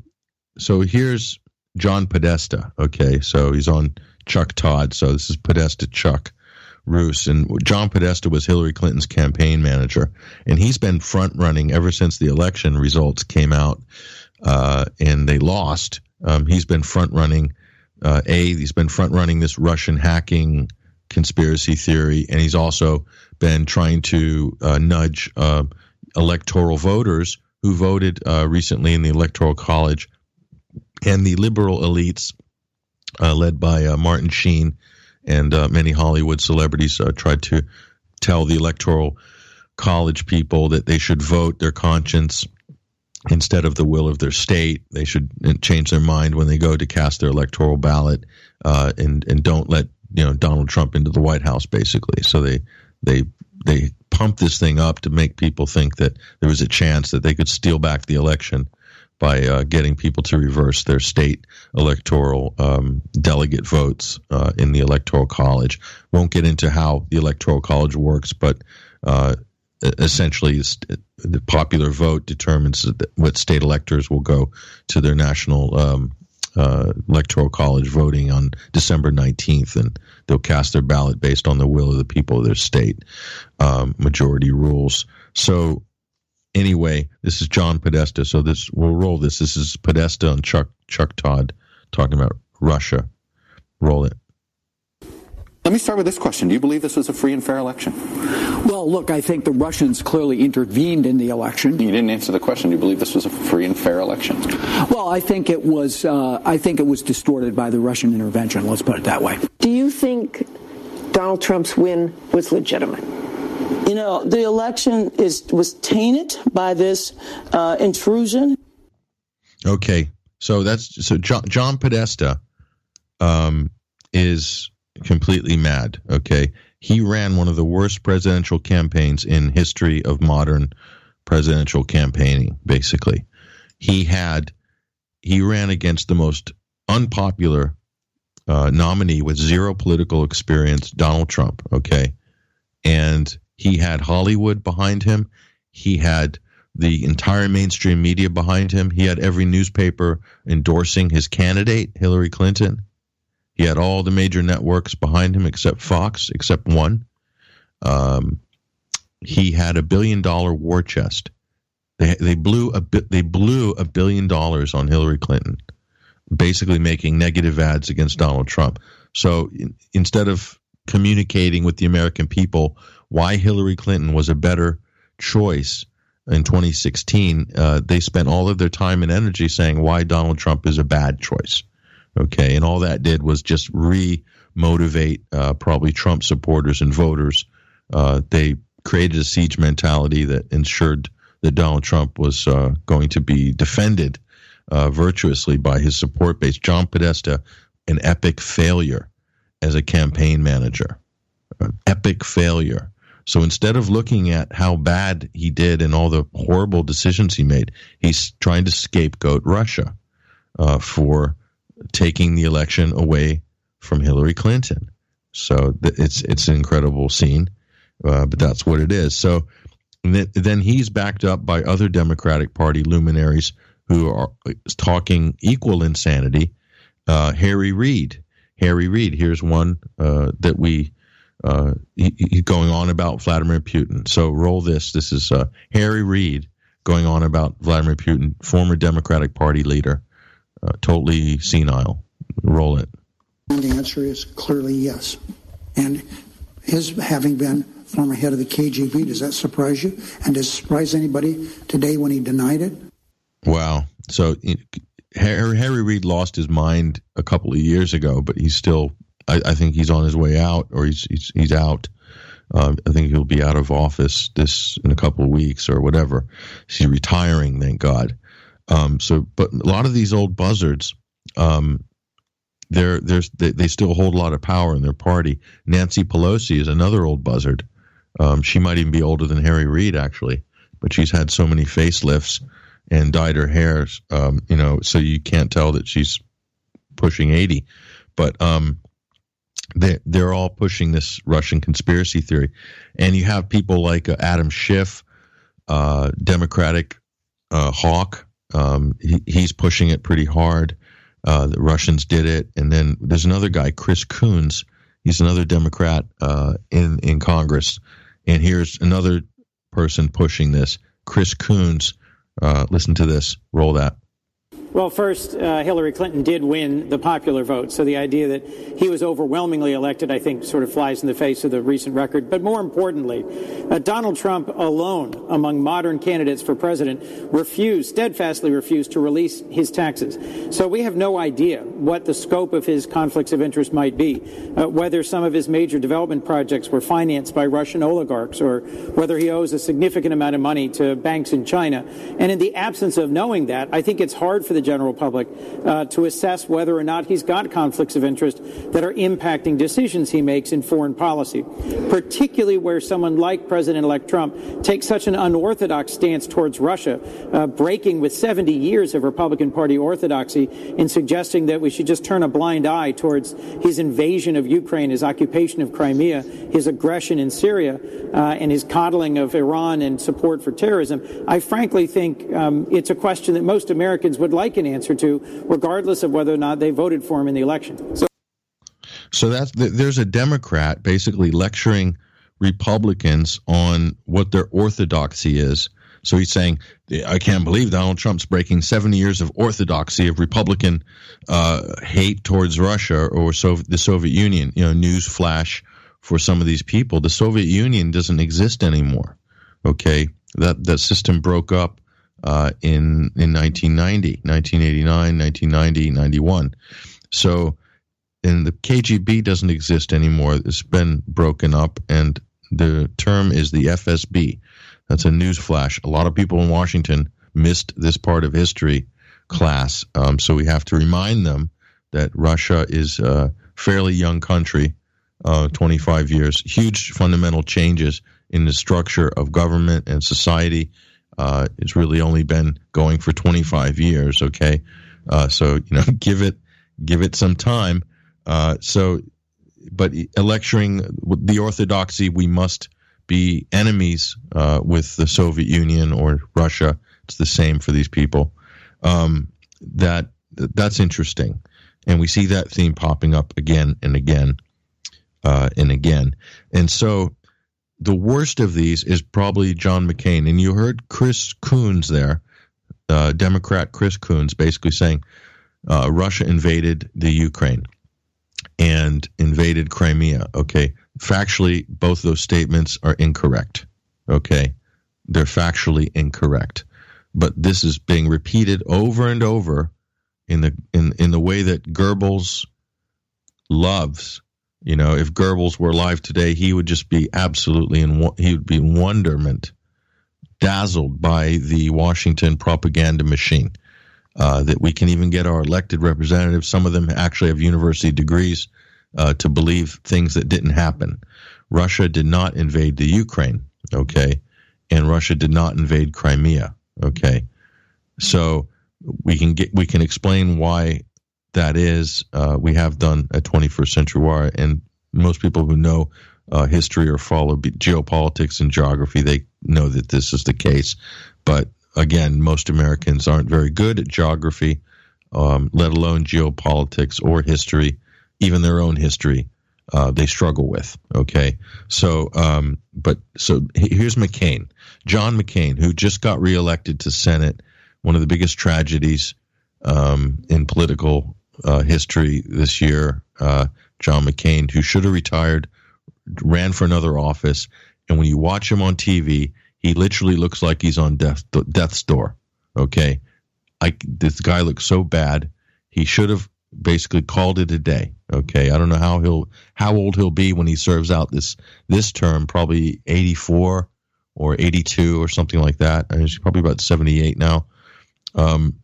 so here's John Podesta. Okay, so he's on Chuck Todd. So this is Podesta Chuck Roos, and John Podesta was Hillary Clinton's campaign manager, and he's been front running ever since the election results came out, uh, and they lost. Um, he's been front running. Uh, a, he's been front running this Russian hacking conspiracy theory, and he's also been trying to uh, nudge uh, electoral voters who voted uh, recently in the Electoral College and the liberal elites, uh, led by uh, Martin Sheen and many Hollywood celebrities, tried to tell the Electoral College people that they should vote their conscience instead of the will of their state. They should change their mind when they go to cast their electoral ballot, uh, and and don't let you know Donald Trump into the White House basically. So they they they pumped this thing up to make people think that there was a chance that they could steal back the election by uh, getting people to reverse their state electoral um, delegate votes uh, in the electoral college. Won't get into how the electoral college works, but uh, essentially the popular vote determines what state electors will go to their national um, uh, electoral college voting on December 19th, and they'll cast their ballot based on the will of the people of their state. Um, majority rules. So, anyway, this is John Podesta. So this we'll roll this. This is Podesta and Chuck Chuck Todd talking about Russia. Roll it. Let me start with this question. Do you believe this was a free and fair election? Well, look, I think the Russians clearly intervened in the election. You didn't answer the question. Do you believe this was a free and fair election? Well, I think it was. Uh, I think it was distorted by the Russian intervention. Let's put it that way. Do you think Donald Trump's win was legitimate? You know, the election is was tainted by this uh, intrusion. Okay, so that's so John, John Podesta um, is completely mad. Okay, he ran one of the worst presidential campaigns in history of modern presidential campaigning. Basically, he had he ran against the most unpopular uh, nominee with zero political experience, Donald Trump. Okay, and he had Hollywood behind him. He had the entire mainstream media behind him. He had every newspaper endorsing his candidate, Hillary Clinton. He had all the major networks behind him except Fox, except one. Um, he had a billion dollar war chest They they blew a bi- they blew a billion dollars on Hillary Clinton, basically making negative ads against Donald Trump. So in, instead of communicating with the American people why Hillary Clinton was a better choice in 2016, uh, they spent all of their time and energy saying why Donald Trump is a bad choice. Okay, and all that did was just re motivate uh, probably Trump supporters and voters. Uh, they created a siege mentality that ensured that Donald Trump was uh, going to be defended uh, virtuously by his support base. John Podesta, an epic failure as a campaign manager, an epic failure. So instead of looking at how bad he did and all the horrible decisions he made, he's trying to scapegoat Russia uh, for taking the election away from Hillary Clinton. So th- it's it's an incredible scene, uh, but that's what it is. So th- then he's backed up by other Democratic Party luminaries who are talking equal insanity. Uh, Harry Reid, Harry Reid. Here's one uh, that we uh, he, he's going on about Vladimir Putin. So roll this. This is uh, Harry Reid going on about Vladimir Putin, former Democratic Party leader, uh, totally senile. Roll it. The answer is clearly yes. And his having been former head of the KGB, does that surprise you? And does it surprise anybody today when he denied it? Wow. So Harry, Harry Reid lost his mind a couple of years ago, but he's still. I, I think he's on his way out, or he's he's, he's out. Uh, I think he'll be out of office this in a couple of weeks or whatever. He's retiring, thank God. Um, so, but a lot of these old buzzards, um, they're, they're, they, they still hold a lot of power in their party. Nancy Pelosi is another old buzzard. Um, she might even be older than Harry Reid, actually, but she's had so many facelifts and dyed her hair, um, you know, so you can't tell that she's pushing 80. But um, they, they're all pushing this Russian conspiracy theory. And you have people like uh, Adam Schiff, uh, Democratic uh, hawk. Um, he, he's pushing it pretty hard. Uh, the Russians did it. And then there's another guy, Chris Coons. He's another Democrat uh, in, in Congress. And here's another person pushing this, Chris Coons. Uh, listen to this. Roll that. Well, first, uh, Hillary Clinton did win the popular vote. So the idea that he was overwhelmingly elected, I think, sort of flies in the face of the recent record. But more importantly, uh, Donald Trump alone, among modern candidates for president, refused, steadfastly refused to release his taxes. So we have no idea what the scope of his conflicts of interest might be, uh, whether some of his major development projects were financed by Russian oligarchs, or whether he owes a significant amount of money to banks in China. And in the absence of knowing that, I think it's hard for the general public uh, to assess whether or not he's got conflicts of interest that are impacting decisions he makes in foreign policy, particularly where someone like President-elect Trump takes such an unorthodox stance towards Russia, uh, breaking with 70 years of Republican Party orthodoxy in suggesting that we should just turn a blind eye towards his invasion of Ukraine, his occupation of Crimea, his aggression in Syria, uh, and his coddling of Iran and support for terrorism. I frankly think um, it's a question that most Americans would like an answer to, regardless of whether or not they voted for him in the election. So, so that's there's a Democrat basically lecturing Republicans on what their orthodoxy is. So he's saying, I can't believe Donald Trump's breaking 70 years of orthodoxy of Republican uh, hate towards Russia or so, the Soviet Union. You know, news flash for some of these people. The Soviet Union doesn't exist anymore. Okay, that that system broke up uh, in in 1990, 1989, 1990, 91. So, and the KGB doesn't exist anymore. It's been broken up, and the term is the FSB. That's a news flash. A lot of people in Washington missed this part of history class, um, so we have to remind them that Russia is a fairly young country, uh, 25 years, huge fundamental changes in the structure of government and society. Uh, it's really only been going for 25 years. Okay, uh, so you know, give it give it some time. Uh, so, but lecturing the orthodoxy, we must be enemies uh, with the Soviet Union or Russia. It's the same for these people. Um, that that's interesting, and we see that theme popping up again and again uh, and again. And so the worst of these is probably John McCain. And you heard Chris Coons there, uh, Democrat Chris Coons, basically saying uh, Russia invaded the Ukraine and invaded Crimea. Okay. Factually, both those statements are incorrect. Okay. They're factually incorrect. But this is being repeated over and over in the in, in the way that Goebbels loves. You know, if Goebbels were alive today, he would just be absolutely in he would be in wonderment, dazzled by the Washington propaganda machine. Uh, that we can even get our elected representatives. Some of them actually have university degrees uh, to believe things that didn't happen. Russia did not invade the Ukraine, okay, and Russia did not invade Crimea, okay. So we can get we can explain why that is. Uh, we have done a 21st Century Wire, and most people who know uh, history or follow geopolitics and geography, they know that this is the case. But again, most Americans aren't very good at geography, um, let alone geopolitics or history, even their own history. Uh, they struggle with. Okay, so um, but so here's McCain, John McCain, who just got reelected to Senate. One of the biggest tragedies um, in political uh, history this year. Uh, John McCain, who should have retired, ran for another office, and when you watch him on TV, he literally looks like he's on death death's door. Okay, I this guy looks so bad. He should have basically called it a day. Okay, I don't know how he'll how old he'll be when he serves out this this term. Probably eighty four or eighty two or something like that. I mean, he's probably about seventy eight now. Um,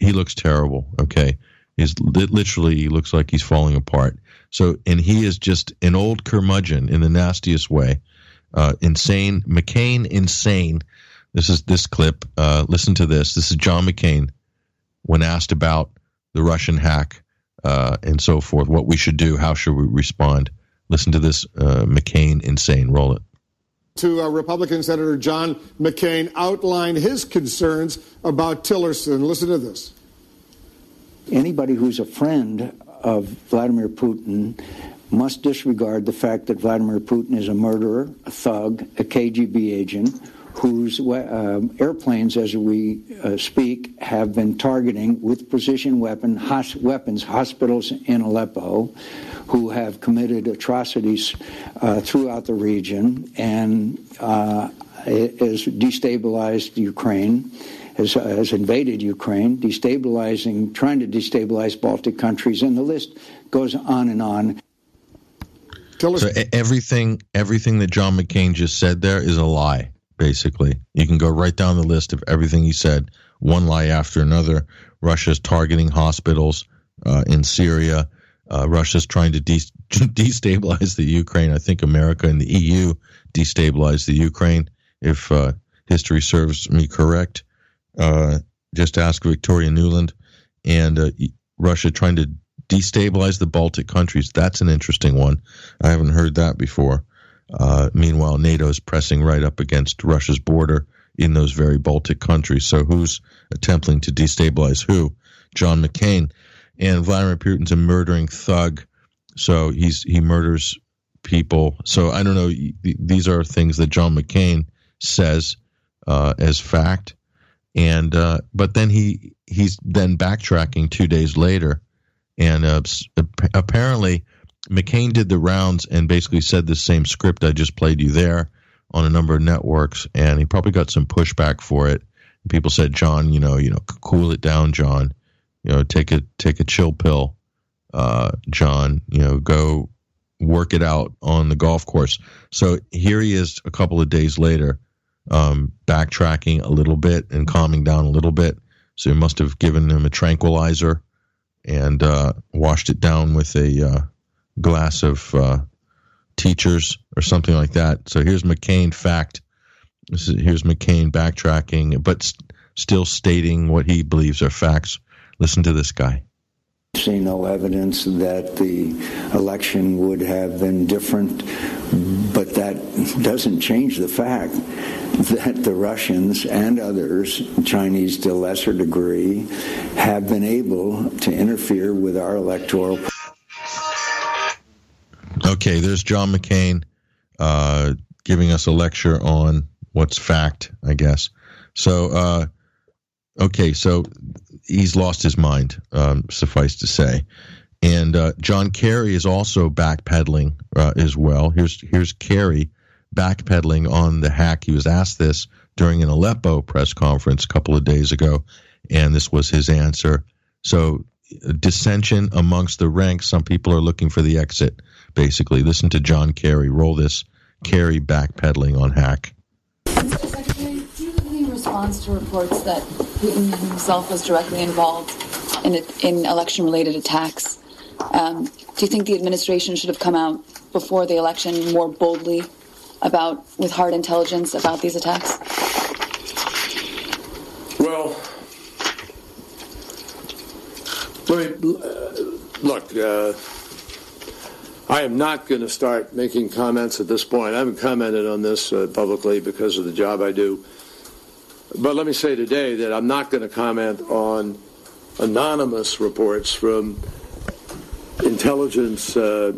he looks terrible. Okay, he's literally he looks like he's falling apart. So, and he is just an old curmudgeon in the nastiest way. Uh, insane, McCain, insane. This is this clip. Uh, listen to this. This is John McCain when asked about the Russian hack uh, and so forth. What we should do. How should we respond? Listen to this. Uh, McCain, insane. Roll it to uh, Republican Senator John McCain outline his concerns about Tillerson. Listen to this. Anybody who's a friend of Vladimir Putin must disregard the fact that Vladimir Putin is a murderer, a thug, a KGB agent whose uh, airplanes, as we uh, speak, have been targeting with precision weapon, hos- weapons hospitals in Aleppo, who have committed atrocities uh, throughout the region and uh, has destabilized Ukraine. Has, has invaded Ukraine, destabilizing, trying to destabilize Baltic countries, and the list goes on and on. so everything, everything that John McCain just said there is a lie basically. You can go right down the list of everything he said, one lie after another. Russia's targeting hospitals uh, in Syria. Uh, Russia's trying to de- destabilize the Ukraine. I think America and the EU destabilized the Ukraine, if uh, history serves me correct. Uh, just ask Victoria Nuland. And uh, Russia trying to destabilize the Baltic countries. That's an interesting one. I haven't heard that before. Uh, meanwhile, NATO is pressing right up against Russia's border in those very Baltic countries. So who's attempting to destabilize who? John McCain. And Vladimir Putin's a murdering thug. So he's he murders people. So I don't know. These are things that John McCain says uh, as fact. And uh, but then he he's then backtracking two days later, and uh, apparently McCain did the rounds and basically said the same script I just played you there on a number of networks, and he probably got some pushback for it. People said, "John, you know, you know, cool it down, John. You know, take a take a chill pill, uh, John. You know, go work it out on the golf course." So here he is, a couple of days later, um, backtracking a little bit and calming down a little bit. So he must have given him a tranquilizer and uh, washed it down with a uh, glass of uh, teachers or something like that. So here's McCain fact. Is, here's McCain backtracking, but st- still stating what he believes are facts. Listen to this guy. See no evidence that the election would have been different, but that doesn't change the fact that the Russians and others, Chinese to a lesser degree, have been able to interfere with our electoral Okay, there's John McCain uh, giving us a lecture on what's fact, I guess. So, uh, okay, so he's lost his mind, um, suffice to say. And uh, John Kerry is also backpedaling uh, as well. Here's here's Kerry backpedaling on the hack. He was asked this during an Aleppo press conference a couple of days ago, and this was his answer. So dissension amongst the ranks. Some people are looking for the exit. Basically, listen to John Kerry. Roll this. Kerry backpedaling on hack. Secretary, response to reports that Putin himself was directly involved in, in election-related attacks? Um, do you think the administration should have come out before the election more boldly about, with hard intelligence, about these attacks? Well, let me uh, look. Uh, I am not going to start making comments at this point. I haven't commented on this uh, publicly because of the job I do. But let me say today that I'm not going to comment on anonymous reports from intelligence uh,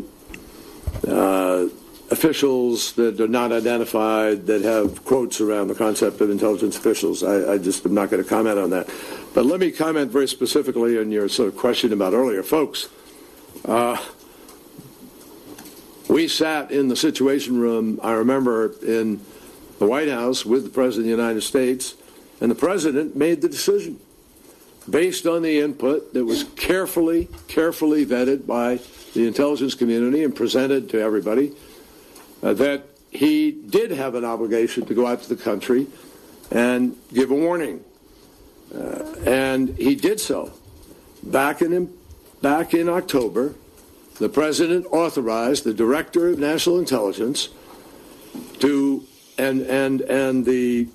uh, officials that are not identified that have quotes around the concept of intelligence officials. I, I just am not going to comment on that. But let me comment very specifically on your sort of question about earlier. Folks, uh, we sat in the Situation Room, I remember, in the White House with the President of the United States, and the President made the decision based on the input that was carefully, carefully vetted by the intelligence community and presented to everybody uh, that he did have an obligation to go out to the country and give a warning. Uh, and he did so. Back in, back in October, the president authorized the director of national intelligence to and and and the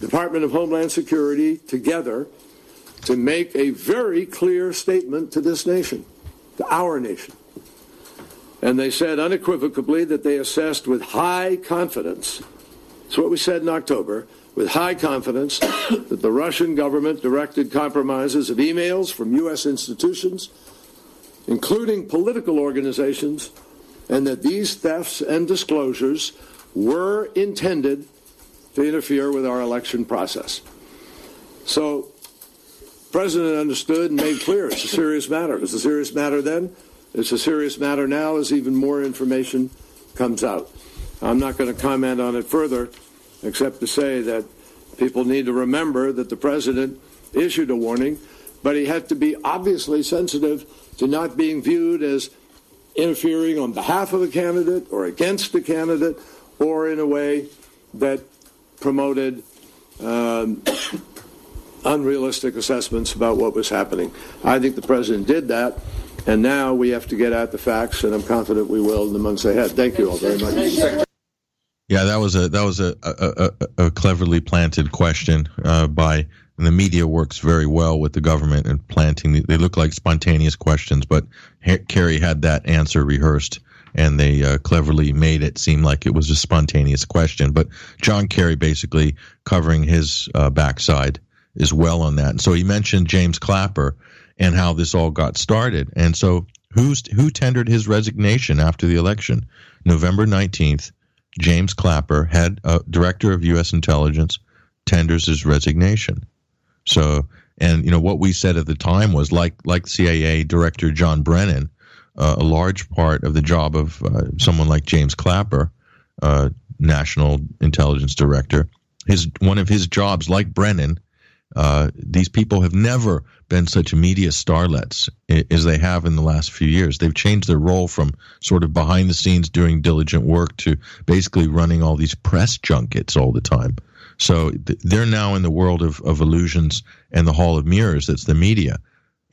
Department of Homeland Security together to make a very clear statement to this nation, to our nation. And they said unequivocally that they assessed with high confidence. That's what we said in October. With high confidence that the Russian government directed compromises of emails from U.S. institutions, including political organizations, and that these thefts and disclosures were intended to interfere with our election process. So, the President understood and made clear it's a serious matter. It's a serious matter then. It's a serious matter now as even more information comes out. I'm not going to comment on it further, except to say that people need to remember that the President issued a warning, but he had to be obviously sensitive to not being viewed as interfering on behalf of a candidate or against a candidate or in a way that promoted um, unrealistic assessments about what was happening. I think the president did that, and now we have to get at the facts, and I'm confident we will in the months ahead. Thank you all very much. Yeah, that was a that was a a, a, a cleverly planted question uh, by and the media works very well with the government and planting. They look like spontaneous questions, but Kerry had that answer rehearsed, and they uh, cleverly made it seem like it was a spontaneous question. But John Kerry basically covering his uh, backside is well on that. And so he mentioned James Clapper and how this all got started. And so who's who tendered his resignation after the election? November nineteenth. James Clapper, head uh, director of U.S. intelligence, tenders his resignation. So, and you know what we said at the time was like like CIA Director John Brennan, uh, a large part of the job of uh, someone like James Clapper, uh, National Intelligence Director, his one of his jobs, like Brennan, uh, these people have never been such media starlets as they have in the last few years. They've changed their role from sort of behind the scenes doing diligent work to basically running all these press junkets all the time. So they're now in the world of, of illusions and the hall of mirrors. That's the media.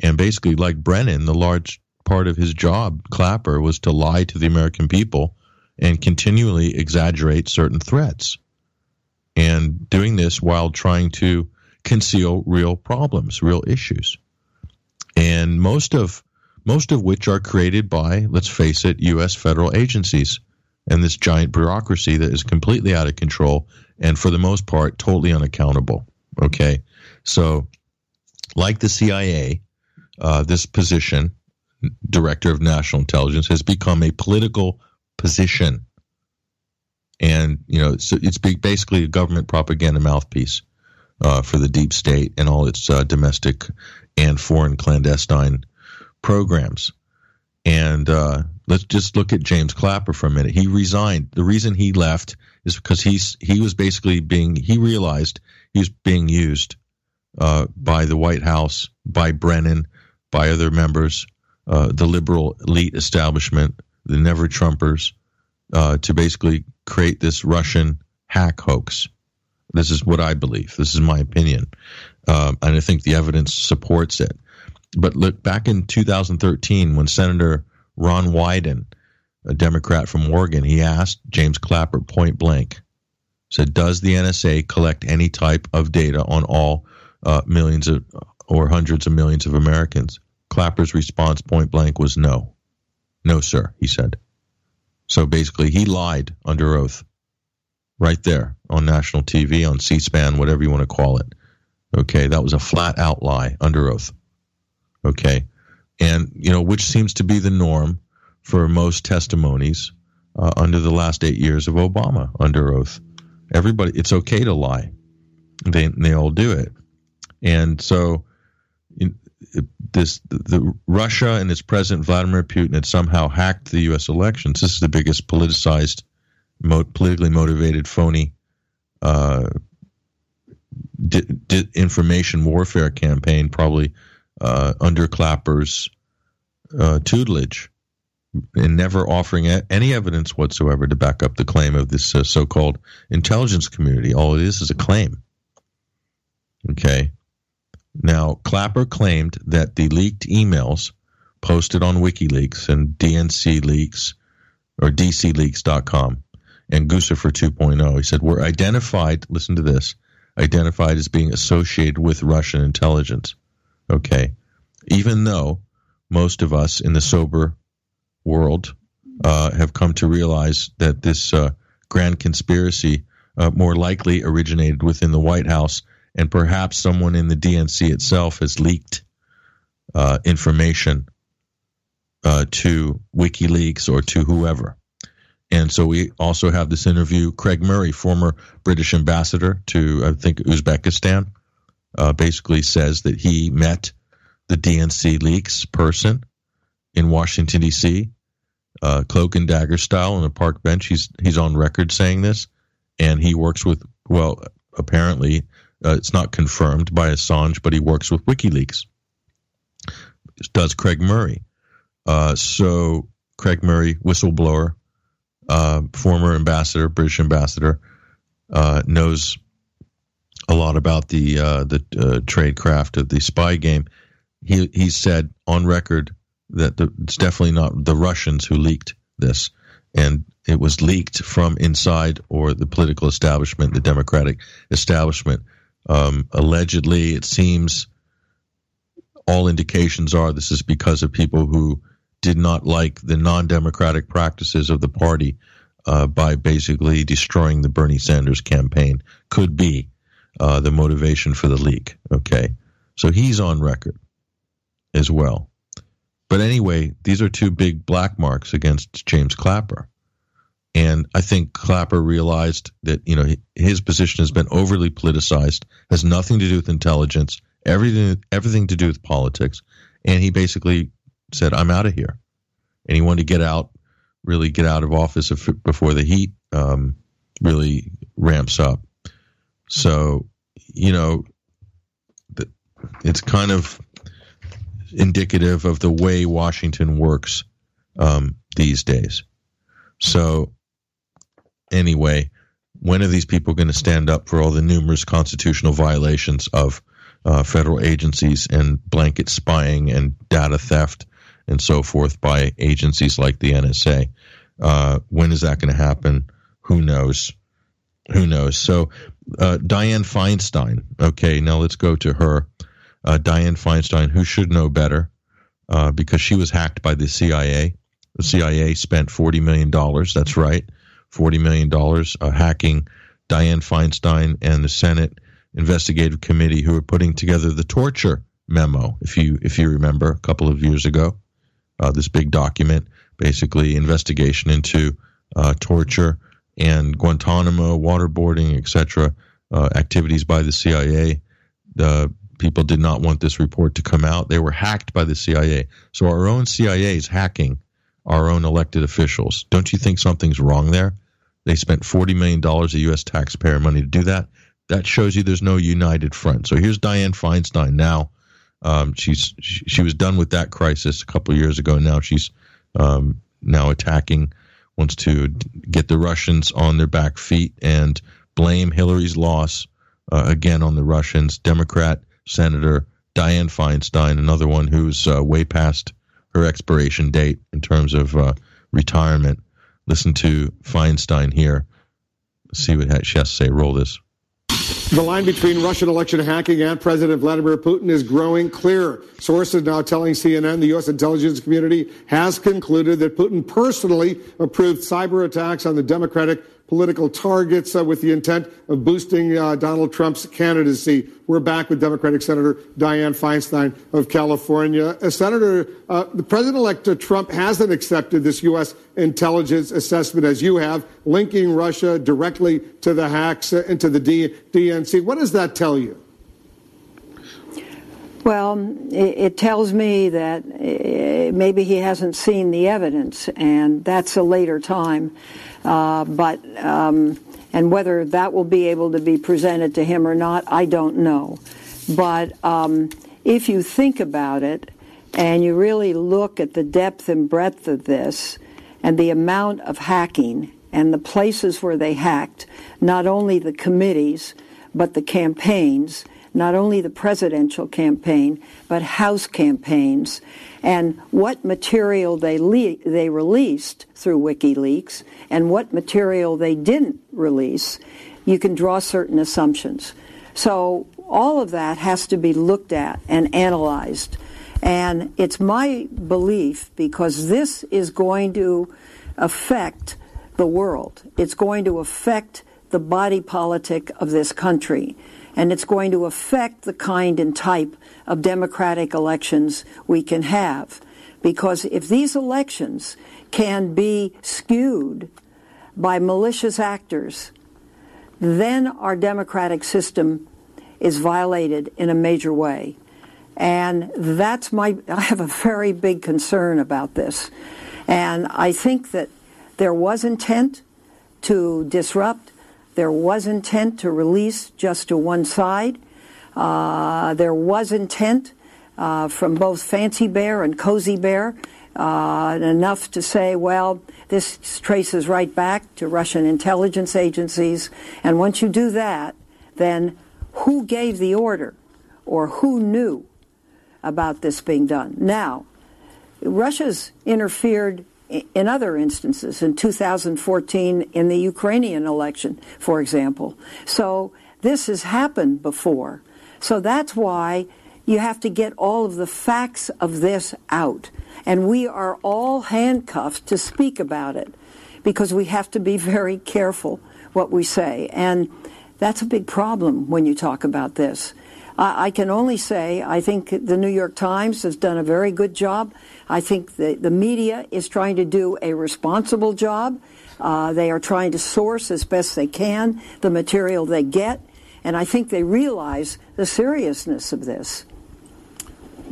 And basically, like Brennan, the large part of his job, Clapper, was to lie to the American people and continually exaggerate certain threats. And doing this while trying to conceal real problems, real issues. And most of most of which are created by, let's face it, US federal agencies and this giant bureaucracy that is completely out of control and for the most part totally unaccountable. Okay, so like the CIA, uh, this position, director of national intelligence, has become a political position. and you know, so it's basically a government propaganda mouthpiece uh, for the deep state and all its uh, domestic and foreign clandestine programs. And uh, let's just look at James Clapper for a minute. He resigned. The reason he left is because he's he was basically being he realized he was being used uh, by the White House, by Brennan, by other members, uh, the liberal elite establishment, the Never Trumpers, uh, to basically create this Russian hack hoax. This is what I believe. This is my opinion, um, and I think the evidence supports it. But look back in 2013 when Senator Ron Wyden, a Democrat from Oregon, he asked James Clapper point blank, said, "Does the NSA collect any type of data on all uh, millions of or hundreds of millions of Americans?" Clapper's response point blank was no. No, sir, he said. So basically, he lied under oath right there on national TV, on C SPAN, whatever you want to call it. Okay, that was a flat out lie under oath. Okay, and, you know, which seems to be the norm for most testimonies uh, under the last eight years of Obama under oath. Everybody, it's okay to lie. They, they all do it. And so, this the Russia and its president Vladimir Putin had somehow hacked the U.S. elections. This is the biggest politicized, mo- politically motivated, phony uh, di- di- information warfare campaign, probably uh, under Clapper's uh, tutelage, and never offering a- any evidence whatsoever to back up the claim of this uh, so-called intelligence community. All it is is a claim. Okay. Now, Clapper claimed that the leaked emails posted on WikiLeaks and DNC leaks or DCleaks.com and Guccifer 2.0, he said, were identified, listen to this, identified as being associated with Russian intelligence. Okay. Even though most of us in the sober world uh, have come to realize that this uh, grand conspiracy uh, more likely originated within the White House and perhaps someone in the DNC itself has leaked uh, information uh, to WikiLeaks or to whoever. And so we also have this interview. Craig Murray, former British ambassador to, I think, Uzbekistan, uh, basically says that he met the DNC leaks person in Washington, D.C., uh, cloak and dagger style on a park bench. He's, he's on record saying this. And he works with, well, apparently uh, it's not confirmed by Assange, but he works with WikiLeaks. Does Craig Murray? Uh, so Craig Murray, whistleblower, uh, former ambassador, British ambassador, uh, knows a lot about the uh, the uh, trade craft of the spy game. He he said on record that the, it's definitely not the Russians who leaked this, and it was leaked from inside or the political establishment, the Democratic establishment. Um, allegedly, it seems all indications are this is because of people who did not like the non-democratic practices of the party uh, by basically destroying the Bernie Sanders campaign. Could be uh, the motivation for the leak. Okay, so he's on record as well. But anyway, these are two big black marks against James Clapper. And I think Clapper realized that you know his position has been overly politicized, has nothing to do with intelligence, everything everything to do with politics, and he basically said, "I'm out of here," and he wanted to get out, really get out of office before the heat um, really ramps up. So, you know, it's kind of indicative of the way Washington works um, these days. So anyway, when are these people going to stand up for all the numerous constitutional violations of uh, federal agencies and blanket spying and data theft and so forth by agencies like the NSA? Uh, when is that going to happen? Who knows? Who knows? So, uh, Dianne Feinstein. Okay, now let's go to her. Uh, Dianne Feinstein, who should know better uh, because she was hacked by the CIA. The CIA spent $40 million. That's right $40 million uh, hacking Dianne Feinstein and the Senate Investigative Committee who were putting together the torture memo, if you if you remember, a couple of years ago. Uh, this big document, basically investigation into uh, torture and Guantanamo, waterboarding, etc., uh, activities by the CIA. The people did not want this report to come out. They were hacked by the CIA. So our own CIA is hacking our own elected officials. Don't you think something's wrong there? They spent $40 million of U.S. taxpayer money to do that. That shows you there's no united front. So here's Dianne Feinstein now. Um, she's she, she, was done with that crisis a couple years ago. Now she's um, now attacking, wants to get the Russians on their back feet and blame Hillary's loss uh, again on the Russians. Democrat Senator Dianne Feinstein, another one who's uh, way past her expiration date in terms of uh, retirement. Listen to Feinstein here. See what she has to say. Roll this. The line between Russian election hacking and President Vladimir Putin is growing clearer. Sources now telling CNN the U.S. intelligence community has concluded that Putin personally approved cyber attacks on the Democratic political targets uh, with the intent of boosting uh, Donald Trump's candidacy. We're back with Democratic Senator Dianne Feinstein of California. Uh, Senator, uh, the President-elect uh, Trump hasn't accepted this U.S. intelligence assessment as you have, linking Russia directly to the hacks uh, into the D- DNC. What does that tell you? Well, it, tells me that maybe he hasn't seen the evidence, and that's a later time. Uh, but um, and whether that will be able to be presented to him or not, I don't know. But um, if you think about it and you really look at the depth and breadth of this and the amount of hacking and the places where they hacked, not only the committees, but the campaigns, not only the presidential campaign, but House campaigns, and what material they le- they released through WikiLeaks and what material they didn't release, you can draw certain assumptions. So all of that has to be looked at and analyzed. And it's my belief because this is going to affect the world. It's going to affect the body politic of this country. And it's going to affect the kind and type of democratic elections we can have. Because if these elections can be skewed by malicious actors, then our democratic system is violated in a major way. And that's my, I have a very big concern about this. And I think that there was intent to disrupt, there was intent to release just to one side. Uh, there was intent uh, from both Fancy Bear and Cozy Bear, uh, enough to say, well, this traces right back to Russian intelligence agencies. And once you do that, then who gave the order or who knew about this being done? Now, Russia's interfered in other instances, in 2014 in the Ukrainian election, for example. So this has happened before. So that's why you have to get all of the facts of this out. And we are all handcuffed to speak about it because we have to be very careful what we say. And that's a big problem when you talk about this. I, can only say I think the New York Times has done a very good job. I think the, the media is trying to do a responsible job. Uh, they are trying to source as best they can the material they get. And I think they realize the seriousness of this.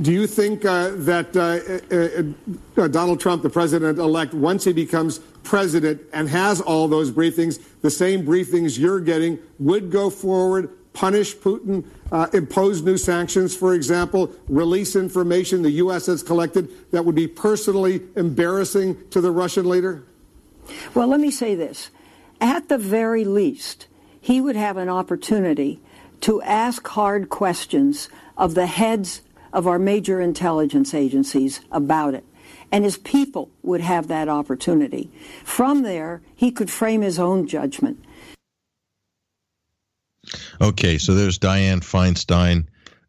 Do you think uh, that uh, uh, uh Donald Trump, the president elect, once he becomes president and has all those briefings, the same briefings you're getting, would go forward, punish Putin, uh, impose new sanctions, for example, release information the U.S. has collected that would be personally embarrassing to the Russian leader? Well, let me say this. At the very least, he would have an opportunity to ask hard questions of the heads of our major intelligence agencies about it. And his people would have that opportunity. From there, he could frame his own judgment. Okay, so there's Dianne Feinstein.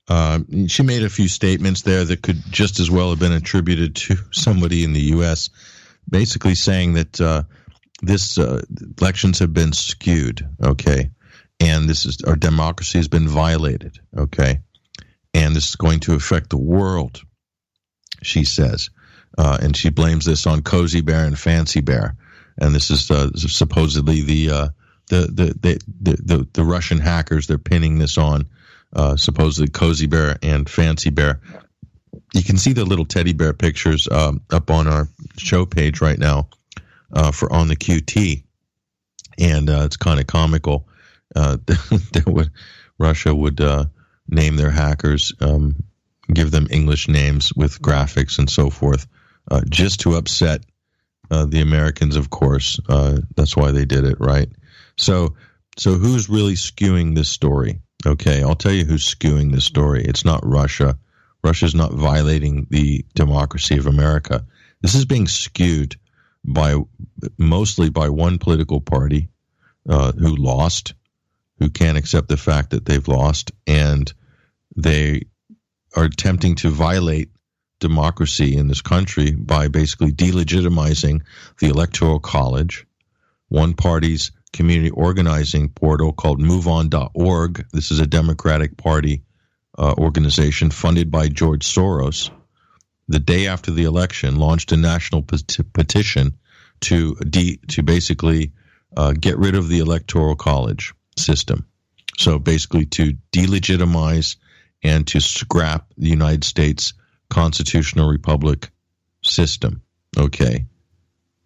Uh, she made a few statements there that could just as well have been attributed to somebody in the U.S., basically saying that uh, this uh, elections have been skewed, okay, and this is our democracy has been violated, okay, and this is going to affect the world. She says, uh, and she blames this on Cozy Bear and Fancy Bear. and this is uh, supposedly the, uh, the, the, the the the Russian hackers. They're pinning this on uh, supposedly Cozy Bear and Fancy Bear. You can see the little teddy bear pictures um, up on our show page right now uh, for on the QT, and uh, it's kind of comical uh, that would Russia would uh, name their hackers, um, give them English names with graphics and so forth, uh, just to upset uh, the Americans. Of course, that's why they did it, right? So, so who's really skewing this story? Okay, I'll tell you who's skewing this story. It's not Russia. Russia's not violating the democracy of America. This is being skewed by mostly by one political party uh, who lost, who can't accept the fact that they've lost, and they are attempting to violate democracy in this country by basically delegitimizing the electoral college, one party's community organizing portal called MoveOn.org. This is a Democratic Party uh, organization funded by George Soros. The day after the election, launched a national pet- petition to de- to basically uh, get rid of the electoral college system. So basically, to delegitimize and to scrap the United States constitutional republic system. Okay.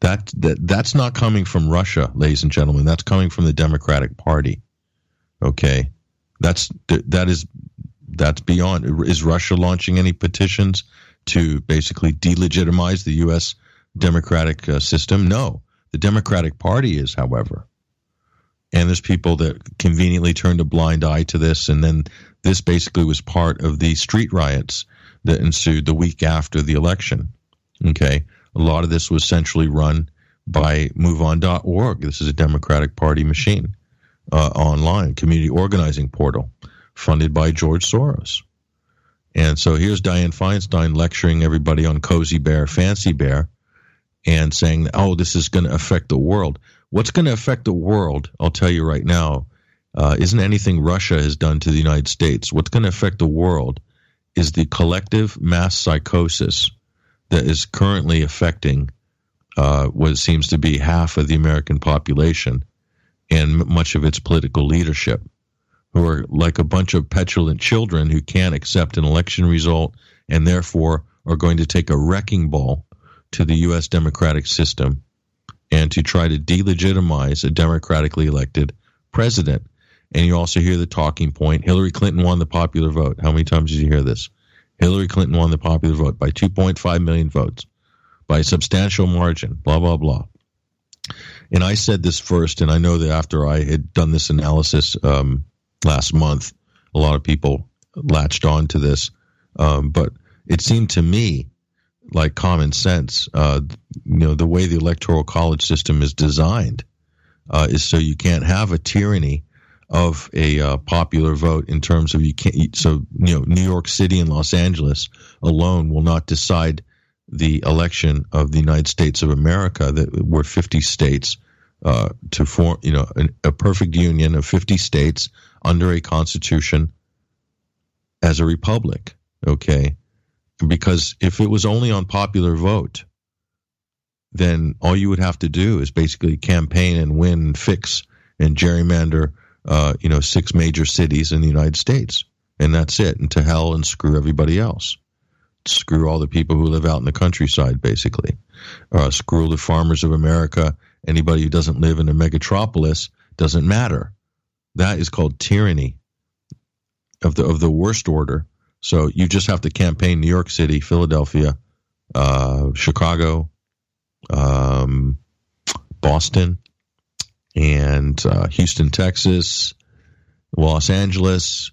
That, that that's not coming from Russia, ladies and gentlemen. That's coming from the Democratic Party. Okay, that's that is that's beyond. Is Russia launching any petitions to basically delegitimize the U.S. democratic uh, system? No, the Democratic Party is, however, and there's people that conveniently turned a blind eye to this, and then this basically was part of the street riots that ensued the week after the election. Okay, a lot of this was centrally run by MoveOn.org. This is a Democratic Party machine, uh, online community organizing portal, funded by George Soros. And so here's Dianne Feinstein lecturing everybody on Cozy Bear, Fancy Bear, and saying, "Oh, this is going to affect the world." What's going to affect the world? I'll tell you right now. Uh, isn't anything Russia has done to the United States? What's going to affect the world is the collective mass psychosis that is currently affecting uh, what seems to be half of the American population and much of its political leadership, who are like a bunch of petulant children who can't accept an election result and therefore are going to take a wrecking ball to the U.S. democratic system and to try to delegitimize a democratically elected president. And you also hear the talking point Hillary Clinton won the popular vote. How many times did you hear this? Hillary Clinton won the popular vote by 2.5 million votes, by a substantial margin, blah, blah, blah. And I said this first, and I know that after I had done this analysis um, last month, a lot of people latched on to this. Um, but it seemed to me like common sense. Uh, you know, the way the electoral college system is designed uh, is so you can't have a tyranny of a uh, popular vote in terms of you can't. So you know, New York City and Los Angeles alone will not decide the election of the United States of America. That we're 50 states uh, to form, you know, an, a perfect union of 50 states under a constitution as a republic. Okay, because if it was only on popular vote, then all you would have to do is basically campaign and win and fix and gerrymander uh, you know, six major cities in the United States, and that's it. And to hell and screw everybody else. Screw all the people who live out in the countryside, basically. Uh, screw the farmers of America. Anybody who doesn't live in a megatropolis doesn't matter. That is called tyranny of the of the worst order. So you just have to campaign New York City, Philadelphia, uh, Chicago, um, Boston, and uh, Houston, Texas, Los Angeles,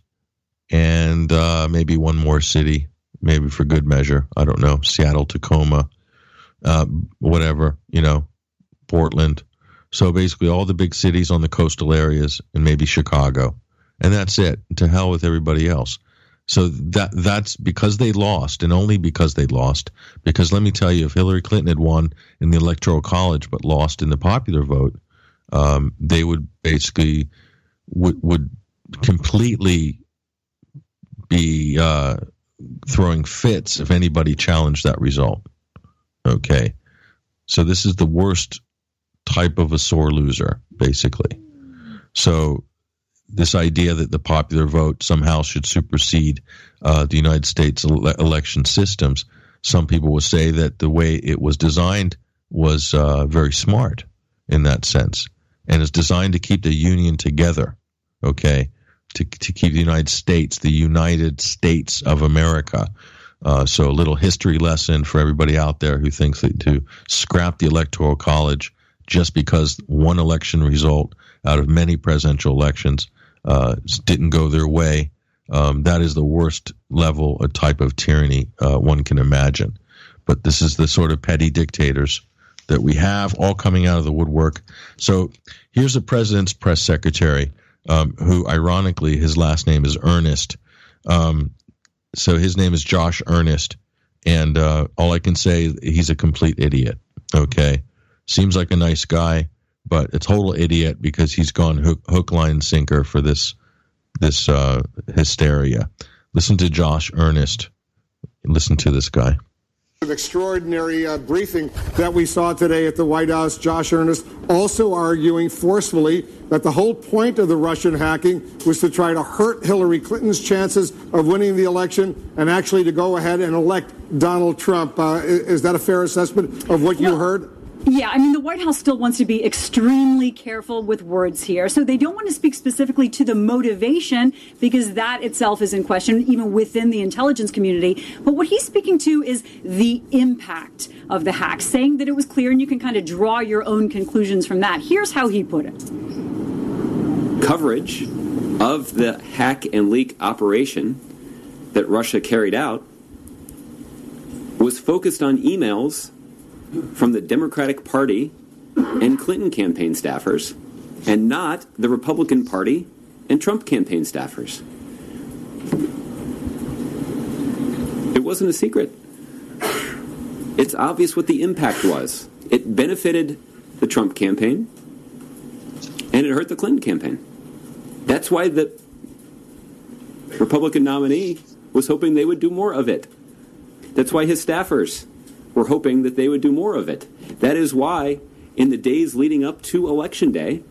and uh, maybe one more city, maybe for good measure. I don't know, Seattle, Tacoma, uh, whatever, you know, Portland. So basically, all the big cities on the coastal areas, and maybe Chicago, and that's it. To hell with everybody else. So that that's because they lost, and only because they lost. Because let me tell you, if Hillary Clinton had won in the electoral college but lost in the popular vote, um, they would basically would would completely be uh, throwing fits if anybody challenged that result. Okay, so this is the worst type of a sore loser, basically. So this idea that the popular vote somehow should supersede uh, the United States ele- election systems, some people will say that the way it was designed was uh, very smart in that sense, and is designed to keep the union together. Okay, to to keep the United States, the United States of America. Uh, so a little history lesson for everybody out there who thinks that to scrap the electoral college just because one election result out of many presidential elections uh, didn't go their way. Um, that is the worst level, a type of tyranny uh, one can imagine. But this is the sort of petty dictators that we have all coming out of the woodwork. So here's the president's press secretary, um, who ironically his last name is Earnest. Um, so his name is Josh Earnest, and uh, all I can say he's a complete idiot. Okay, seems like a nice guy, but a total idiot because he's gone hook, hook line, sinker for this this uh, hysteria. Listen to Josh Earnest. Listen to this guy. An extraordinary uh, briefing that we saw today at the White House. Josh Earnest also arguing forcefully that the whole point of the Russian hacking was to try to hurt Hillary Clinton's chances of winning the election and actually to go ahead and elect Donald Trump. Uh, is that a fair assessment of what you heard? Yeah, I mean, the White House still wants to be extremely careful with words here. So they don't want to speak specifically to the motivation because that itself is in question, even within the intelligence community. But what he's speaking to is the impact of the hack, saying that it was clear and you can kind of draw your own conclusions from that. Here's how he put it coverage of the hack and leak operation that Russia carried out was focused on emails from the Democratic Party and Clinton campaign staffers, and not the Republican Party and Trump campaign staffers. It wasn't a secret. It's obvious what the impact was. It benefited the Trump campaign, and it hurt the Clinton campaign. That's why the Republican nominee was hoping they would do more of it. That's why his staffers were hoping that they would do more of it. That is why, in the days leading up to Election Day,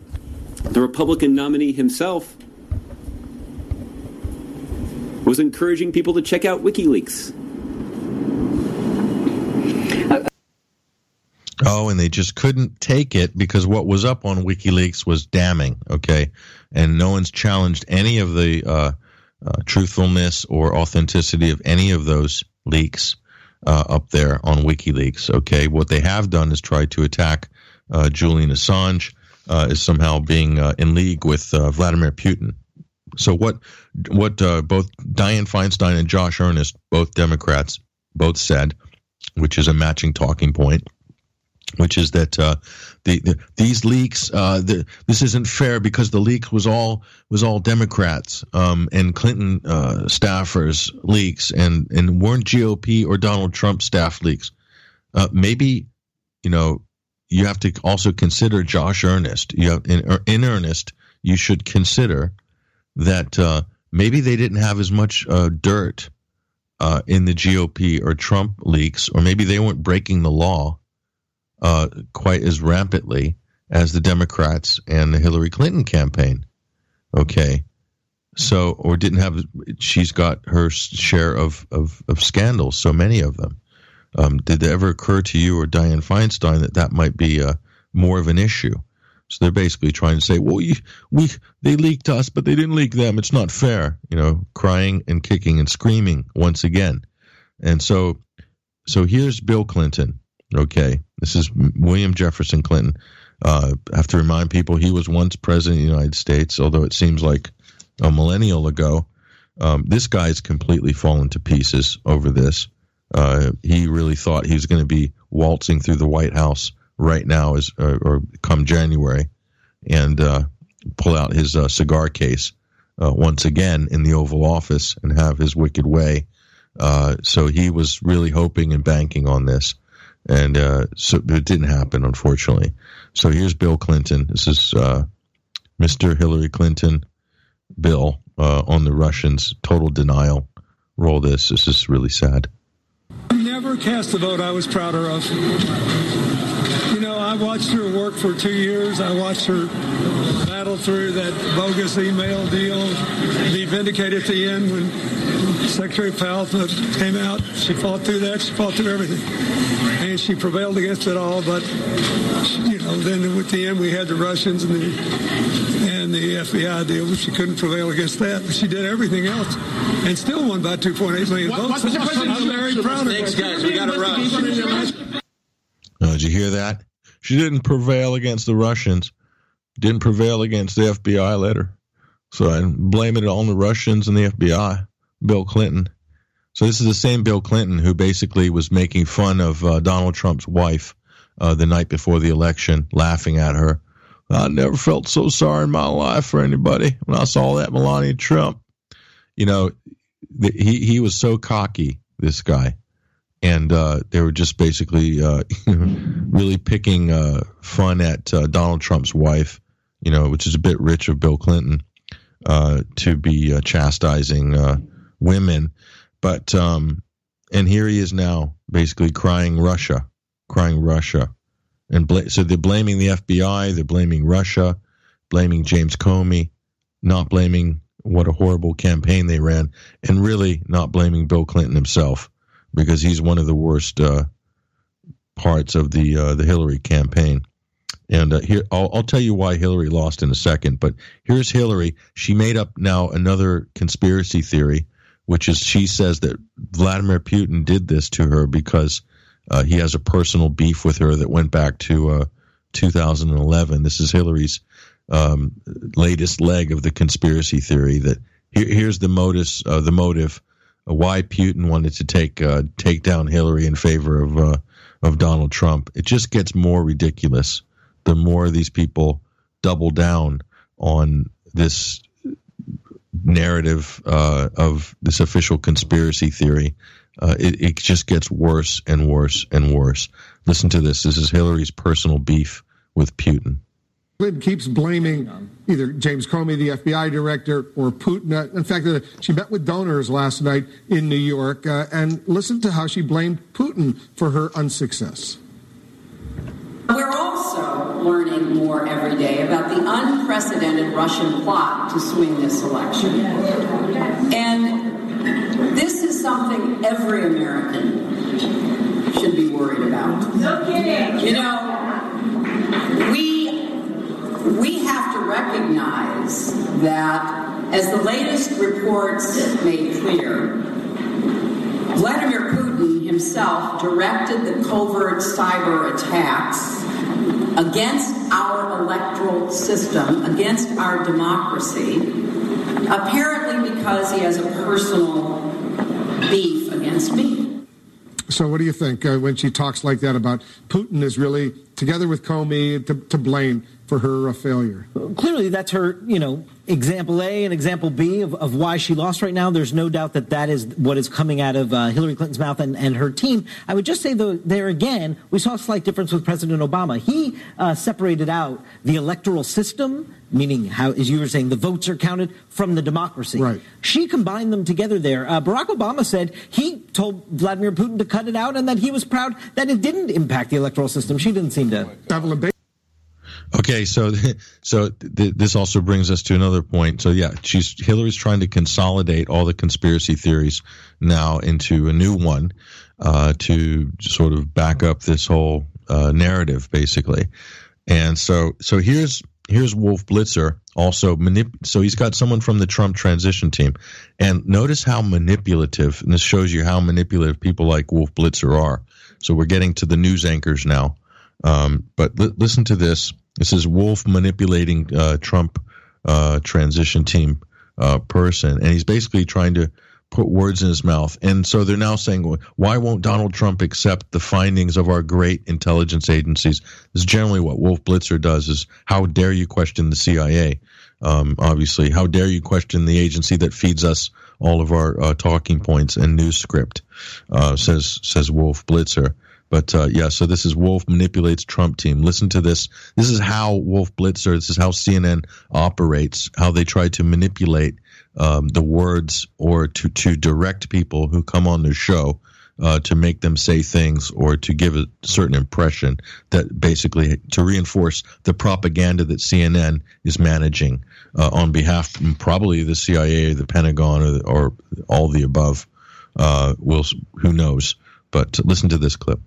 the Republican nominee himself was encouraging people to check out WikiLeaks. Oh, and they just couldn't take it because what was up on WikiLeaks was damning. Okay, and no one's challenged any of the uh, uh, truthfulness or authenticity of any of those leaks uh, up there on WikiLeaks. Okay, what they have done is try to attack uh, Julian Assange uh, as somehow being uh, in league with Vladimir Putin. So what what both Dianne Feinstein and Josh Earnest, both Democrats, both said, which is a matching talking point which is that uh, the, the, these leaks uh, the, this isn't fair because the leak was all was all Democrats um, and Clinton uh, staffers leaks and and weren't GOP or Donald Trump staff leaks. Uh, maybe you know you have to also consider Josh Earnest. You have, in, in earnest, you should consider that uh, maybe they didn't have as much uh, dirt in the GOP or Trump leaks, or maybe they weren't breaking the law uh, quite as rampantly as the Democrats and the Hillary Clinton campaign. Okay. So, or didn't have, she's got her share of, of, of scandals, so many of them. Um, did it ever occur to you or Dianne Feinstein that that might be a, uh, more of an issue? So they're basically trying to say, well, we, we they leaked us, but they didn't leak them. It's not fair, you know, crying and kicking and screaming once again. And so, so here's Bill Clinton. Okay, this is William Jefferson Clinton. Uh, I have to remind people he was once president of the United States, although it seems like a millennial ago. Um, this guy's completely fallen to pieces over this. Uh, he really thought he was going to be waltzing through the White House right now, as uh, or come January, and uh, pull out his uh, cigar case once again in the Oval Office and have his wicked way. so he was really hoping and banking on this and uh, so it didn't happen, unfortunately. So here's Bill Clinton. This is uh, Mr. Hillary Clinton, Bill uh, on the Russians. Total denial. Roll this. This is really sad. Never cast a vote I was prouder of. You know, I watched her work for two years. I watched her battle through that bogus email deal, be vindicated at the end when Secretary Powell came out. She fought through that. She fought through everything. And she prevailed against it all. But, you know, then at the end we had the Russians and the, and the FBI deal. She couldn't prevail against that. But she did everything else and still won by 2.8 million What- votes. what's the president- I'm very proud of. Thanks, guys. We gotta rush. Oh, uh, did you hear that? She didn't prevail against the Russians. Didn't prevail against the FBI letter. So I'm blaming it on the Russians and the FBI. Bill Clinton. So this is the same Bill Clinton who basically was making fun of uh, Donald Trump's wife uh, the night before the election, laughing at her. I never felt so sorry in my life for anybody when I saw that Melania Trump. You know, th- he he was so cocky, this guy, and uh, they were just basically uh, really picking uh, fun at uh, Donald Trump's wife. You know, which is a bit rich of Bill Clinton uh, to be uh, chastising uh, women, but um, and here he is now, basically crying Russia, crying Russia, and bla- so they're blaming the FBI, they're blaming Russia, blaming James Comey, not blaming what a horrible campaign they ran, and really not blaming Bill Clinton himself because he's one of the worst uh, parts of the uh, the Hillary campaign. And uh, here, I'll, I'll tell you why Hillary lost in a second. But here's Hillary. She made up now another conspiracy theory, which is she says that Vladimir Putin did this to her because uh, he has a personal beef with her that went back to uh, 2011. This is Hillary's um, latest leg of the conspiracy theory. That here, here's the modus, uh, the motive, uh, why Putin wanted to take uh, take down Hillary in favor of of Donald Trump. It just gets more ridiculous the more these people double down on this narrative uh, of this official conspiracy theory. Uh, it, it just gets worse and worse and worse. Listen to this. This is Hillary's personal beef with Putin. Clinton keeps blaming either James Comey, the FBI director, or Putin. Uh, In fact, uh, she met with donors last night in New York, uh, and listen to how she blamed Putin for her unsuccess. We're also learning more every day about the unprecedented Russian plot to swing this election. And this is something every American should be worried about. No kidding. You know, we we have to recognize that as the latest reports made clear, Vladimir Putin himself directed the covert cyber attacks against our electoral system, against our democracy, apparently because he has a personal beef against me. So, what do you think uh, when she talks like that about Putin is really, together with Comey, to, to blame for her uh, failure? clearly that's her, you know, example A and example B of, of why she lost right now. There's no doubt that that is what is coming out of uh, Hillary Clinton's mouth and, and her team. I would just say, though, there again, we saw a slight difference with President Obama. He uh, separated out the electoral system, meaning how, as you were saying, the votes are counted from the democracy. Right. She combined them together there. Uh, Barack Obama said he told Vladimir Putin to cut it out and that he was proud that it didn't impact the electoral system. She didn't seem to. Okay, so so th- this also brings us to another point. So yeah, she's Hillary's trying to consolidate all the conspiracy theories now into a new one uh, to sort of back up this whole uh, narrative, basically. And so so here's here's Wolf Blitzer also manip- so he's got someone from the Trump transition team. And notice how manipulative and this shows you how manipulative people like Wolf Blitzer are. So we're getting to the news anchors now. Um, but li- listen to this. This is Wolf manipulating uh, Trump uh, transition team uh, person, and he's basically trying to put words in his mouth. And so they're now saying, why won't Donald Trump accept the findings of our great intelligence agencies? This is generally what Wolf Blitzer does: is how dare you question the CIA? Um, obviously, how dare you question the agency that feeds us all of our uh, talking points and news script? Uh, says says Wolf Blitzer. But uh, yeah, so this is Wolf manipulates Trump team. Listen to this. This is how Wolf Blitzer. This is how CNN operates. How they try to manipulate um, the words or to to direct people who come on their show uh, to make them say things or to give a certain impression that basically to reinforce the propaganda that CNN is managing uh, on behalf probably the CIA, the Pentagon, or, or all the above. Uh, will who knows? But listen to this clip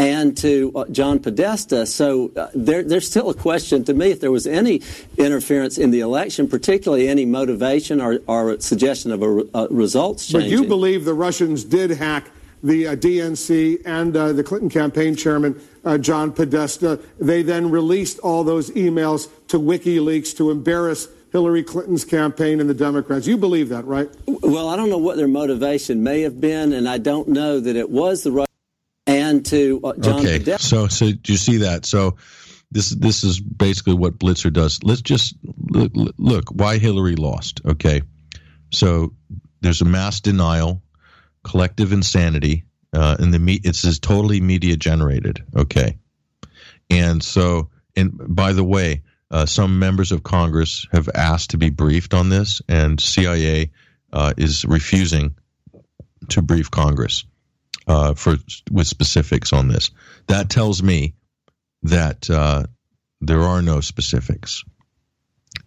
and to uh, John Podesta. So uh, there, there's still a question to me if there was any interference in the election, particularly any motivation or, or suggestion of a, a results change. But you believe the Russians did hack the uh, DNC and uh, the Clinton campaign chairman, uh, John Podesta. They then released all those emails to WikiLeaks to embarrass Hillary Clinton's campaign and the Democrats. You believe that, right? Well, I don't know what their motivation may have been, and I don't know that it was the and to uh, John. Okay, so so do you see that? So this this is basically what Blitzer does. Let's just look, look why Hillary lost. Okay, so there's a mass denial, collective insanity, uh, and the me- it's is totally media generated. Okay, and so and by the way, uh, some members of Congress have asked to be briefed on this, and CIA uh, is refusing to brief Congress uh, for with specifics on this. That tells me that uh, there are no specifics.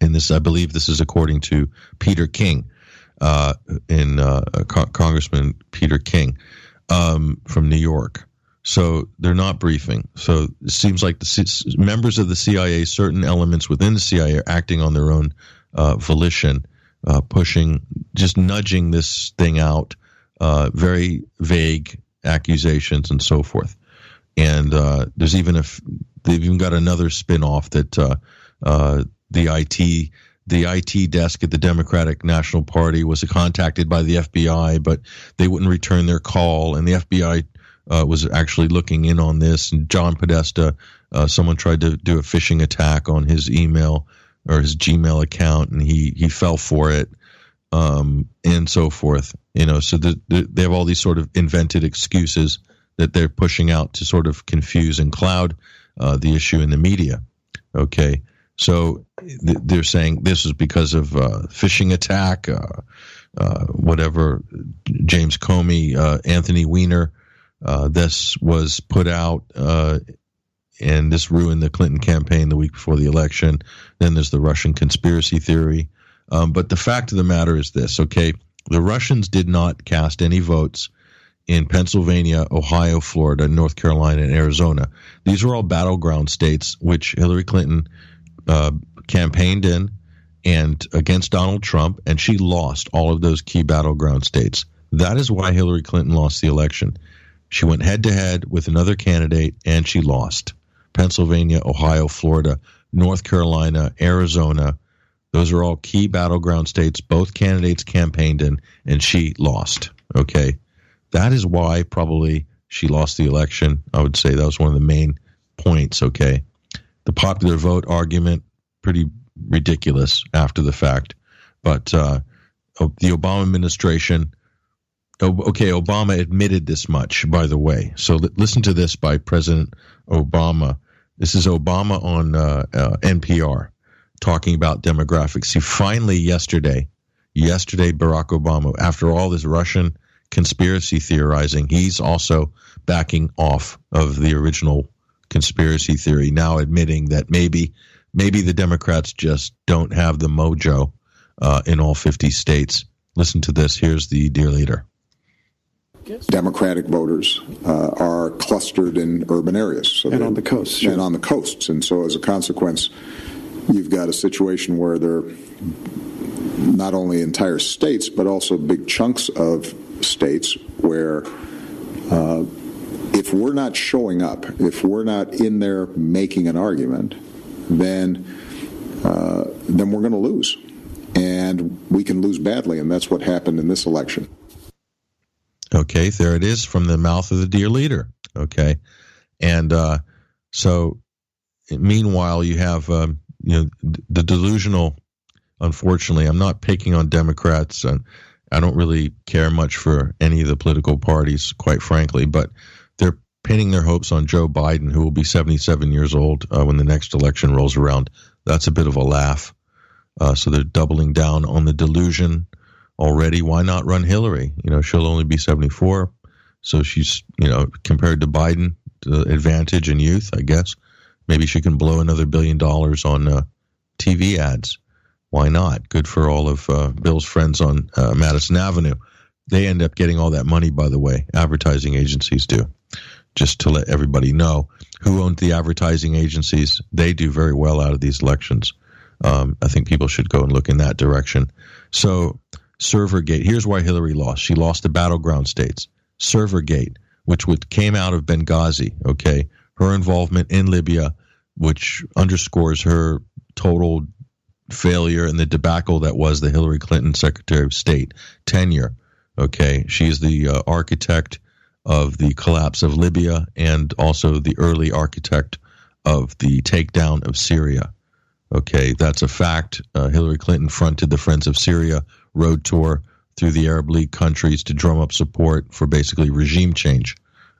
And this, I believe, this is according to Peter King, uh, in uh, Co- Congressman Peter King um, from New York. So they're not briefing. So it seems like the C- members of the CIA, certain elements within the CIA, are acting on their own uh, volition, uh, pushing, just nudging this thing out. Uh, very vague accusations and so forth. And uh, there's even if they've even got another spin-off that uh, uh, the IT the IT desk at the Democratic National Party was contacted by the FBI, but they wouldn't return their call, and the FBI uh, was actually looking in on this. And John Podesta, uh, someone tried to do a phishing attack on his email or his Gmail account, and he he fell for it um, and so forth. You know, so the, the, they have all these sort of invented excuses that they're pushing out to sort of confuse and cloud uh, the issue in the media. Okay, so th- they're saying this is because of uh, phishing attack, uh, uh whatever. James Comey, uh, Anthony Weiner. Uh, this was put out and this ruined the Clinton campaign the week before the election. Then there's the Russian conspiracy theory. Um, but the fact of the matter is this, okay? The Russians did not cast any votes in Pennsylvania, Ohio, Florida, North Carolina, and Arizona. These were all battleground states which Hillary Clinton uh, campaigned in and against Donald Trump, and she lost all of those key battleground states. That is why Hillary Clinton lost the election. She went head to head with another candidate and she lost. Pennsylvania, Ohio, Florida, North Carolina, Arizona, those are all key battleground states. Both candidates campaigned in, and she lost. Okay. That is why probably she lost the election. I would say that was one of the main points. Okay. The popular vote argument, pretty ridiculous after the fact. But uh, the Obama administration, okay, Obama admitted this much, by the way. So listen to this by President Obama. This is Obama on uh, uh, NPR talking about demographics. He finally yesterday, yesterday Barack Obama, after all this Russian conspiracy theorizing, he's also backing off of the original conspiracy theory, now admitting that maybe maybe the Democrats just don't have the mojo uh, in all 50 states. Listen to this. Here's the dear leader. Democratic voters uh, are clustered in urban areas, so and on the coasts, and on the coasts, and so as a consequence, you've got a situation where there are not only entire states, but also big chunks of states where uh, if we're not showing up, if we're not in there making an argument, then uh, then we're going to lose, and we can lose badly, and that's what happened in this election. Okay, there it is from the mouth of the dear leader. Okay, and uh, so meanwhile, you have um, you know the delusional. Unfortunately, I'm not picking on Democrats, and I don't really care much for any of the political parties, quite frankly. But they're pinning their hopes on Joe Biden, who will be 77 years old uh, when the next election rolls around. That's a bit of a laugh. Uh, so they're doubling down on the delusion already. Why not run Hillary? You know, she'll only be 74. So she's, you know, compared to Biden, the advantage in youth, I guess. Maybe she can blow another billion dollars on uh, TV ads. Why not? Good for all of uh, Bill's friends on uh, Madison Avenue. They end up getting all that money, by the way. Advertising agencies do. Just to let everybody know who owns the advertising agencies, they do very well out of these elections. Um, I think people should go and look in that direction. So, Servergate. Here's why Hillary lost. She lost the battleground states. Servergate, which would, came out of Benghazi. Okay, her involvement in Libya, which underscores her total failure and the debacle that was the Hillary Clinton Secretary of State tenure. Okay, she's the uh, architect of the collapse of Libya and also the early architect of the takedown of Syria. Okay, that's a fact. Uh, Hillary Clinton fronted the Friends of Syria road tour through the Arab League countries to drum up support for basically regime change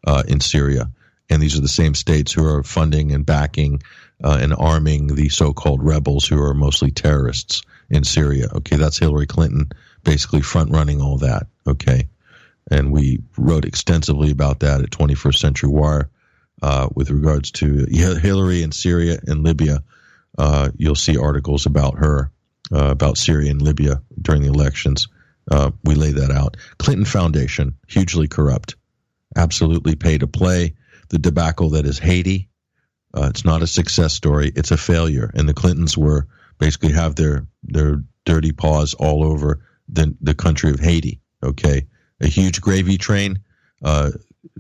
uh, in Syria. And these are the same states who are funding and backing uh, and arming the so called rebels who are mostly terrorists in Syria. Okay, that's Hillary Clinton basically front running all that. Okay. And we wrote extensively about that at 21st Century Wire uh, with regards to Hillary in Syria and Libya. Uh, you'll see articles about her, uh, about Syria and Libya during the elections. Uh, we lay that out. Clinton Foundation, hugely corrupt, absolutely pay to play. The debacle that is Haiti, uh, it's not a success story. It's a failure. And the Clintons were basically have their their dirty paws all over the the country of Haiti. Okay, a huge gravy train. Uh,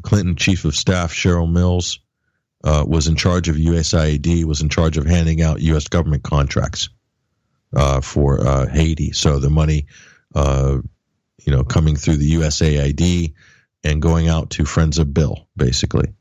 Clinton chief of staff Cheryl Mills uh, was in charge of USAID. Was in charge of handing out U.S. government contracts uh, for uh, Haiti. So the money, uh, you know, coming through the USAID and going out to friends of Bill, basically.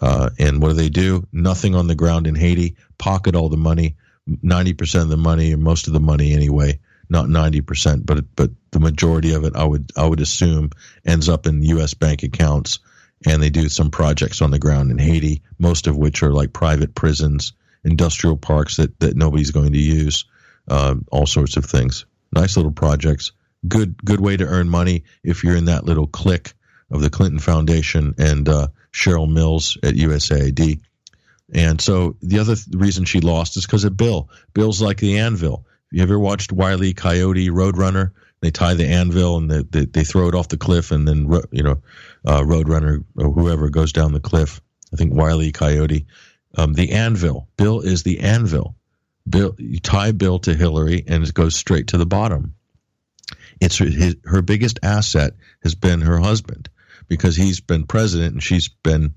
Uh, and what do they do? Nothing on the ground in Haiti. Pocket all the money, ninety percent of the money, or most of the money anyway. Not ninety percent, but but the majority of it, I would I would assume, ends up in U.S. bank accounts. And they do some projects on the ground in Haiti, most of which are like private prisons, industrial parks that that nobody's going to use, uh, all sorts of things. Nice little projects. Good good way to earn money if you're in that little clique of the Clinton Foundation and uh, Cheryl Mills at USAID. And so the other th- reason she lost is because of Bill. Bill's like the anvil. You ever watched Wiley Coyote Roadrunner? They tie the anvil and they, they, they throw it off the cliff, and then you know, uh, Roadrunner or whoever goes down the cliff. I think Wiley Coyote. Um, the anvil. Bill is the anvil. Bill, you tie Bill to Hillary, and it goes straight to the bottom. It's her, his, her biggest asset has been her husband because he's been president and she's been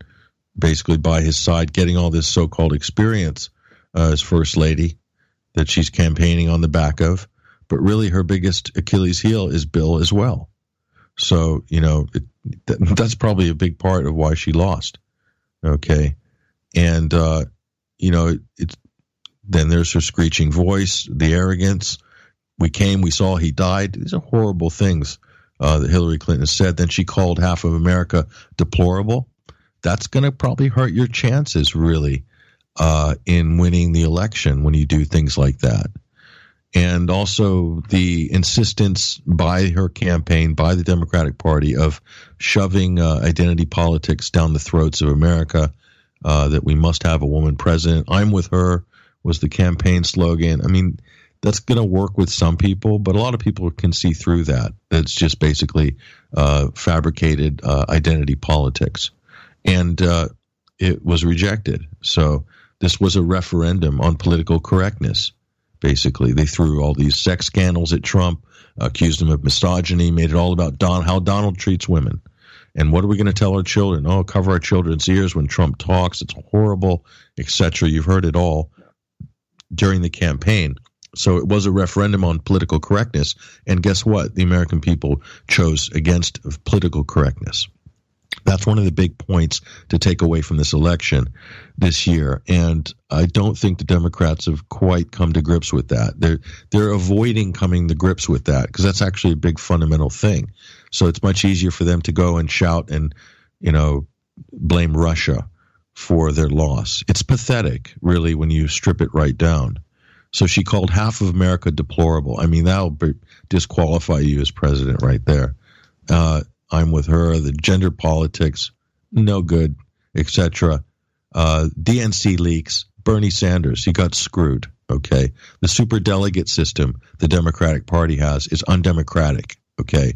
basically by his side getting all this so-called experience uh, as first lady that she's campaigning on the back of. But really her biggest achilles heel is bill as well. So you know it, that, that's probably a big part of why she lost. Okay. And uh, you know it, it's then there's her screeching voice the arrogance. We came we saw he died. These are horrible things uh, that Hillary Clinton said. Then she called half of America deplorable. That's going to probably hurt your chances, really, uh, in winning the election when you do things like that. And also the insistence by her campaign, by the Democratic Party, of shoving uh, identity politics down the throats of America, uh, that we must have a woman president. I'm with her was the campaign slogan. I mean, that's going to work with some people, but a lot of people can see through that. It's just basically uh, fabricated uh, identity politics. And uh, it was rejected. So this was a referendum on political correctness, basically. They threw all these sex scandals at Trump, accused him of misogyny, made it all about Don, how Donald treats women. And what are we going to tell our children? Oh, cover our children's ears when Trump talks. It's horrible, etc. You've heard it all during the campaign. So it was a referendum on political correctness. And guess what? The American people chose against political correctness. That's one of the big points to take away from this election this year. And I don't think the Democrats have quite come to grips with that. They're, they're avoiding coming to grips with that because that's actually a big fundamental thing. So it's much easier for them to go and shout and, you know, blame Russia for their loss. It's pathetic, really, when you strip it right down. So she called half of America deplorable. I mean, that'll disqualify you as president right there. Uh, I'm with her. The gender politics, no good, etc. Uh, DNC leaks. Bernie Sanders, he got screwed. Okay, the super delegate system the Democratic Party has is undemocratic. Okay,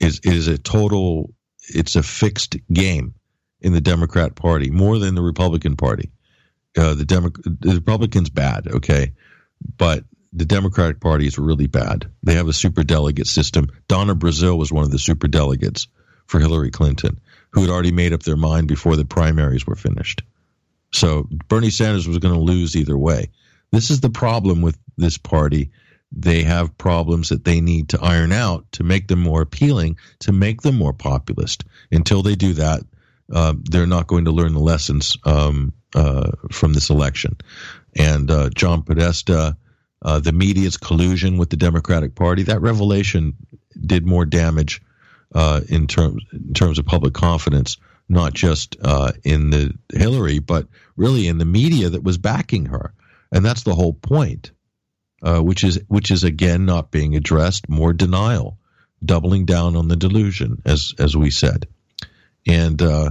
is is a total. It's a fixed game in the Democrat Party more than the Republican Party. Uh, the Demo- the Republicans bad. Okay, but the Democratic Party is really bad. They have a super delegate system. Donna Brazile was one of the super delegates for Hillary Clinton, who had already made up their mind before the primaries were finished. So Bernie Sanders was going to lose either way. This is the problem with this party. They have problems that they need to iron out to make them more appealing, to make them more populist. Until they do that, uh, they're not going to learn the lessons um, uh, from this election. And uh, John Podesta, uh, the media's collusion with the Democratic Party, that revelation did more damage uh, in terms in terms of public confidence, not just uh, in the Hillary, but really in the media that was backing her and that's the whole point, uh, which is which is again not being addressed. More denial, doubling down on the delusion, as as we said, and uh,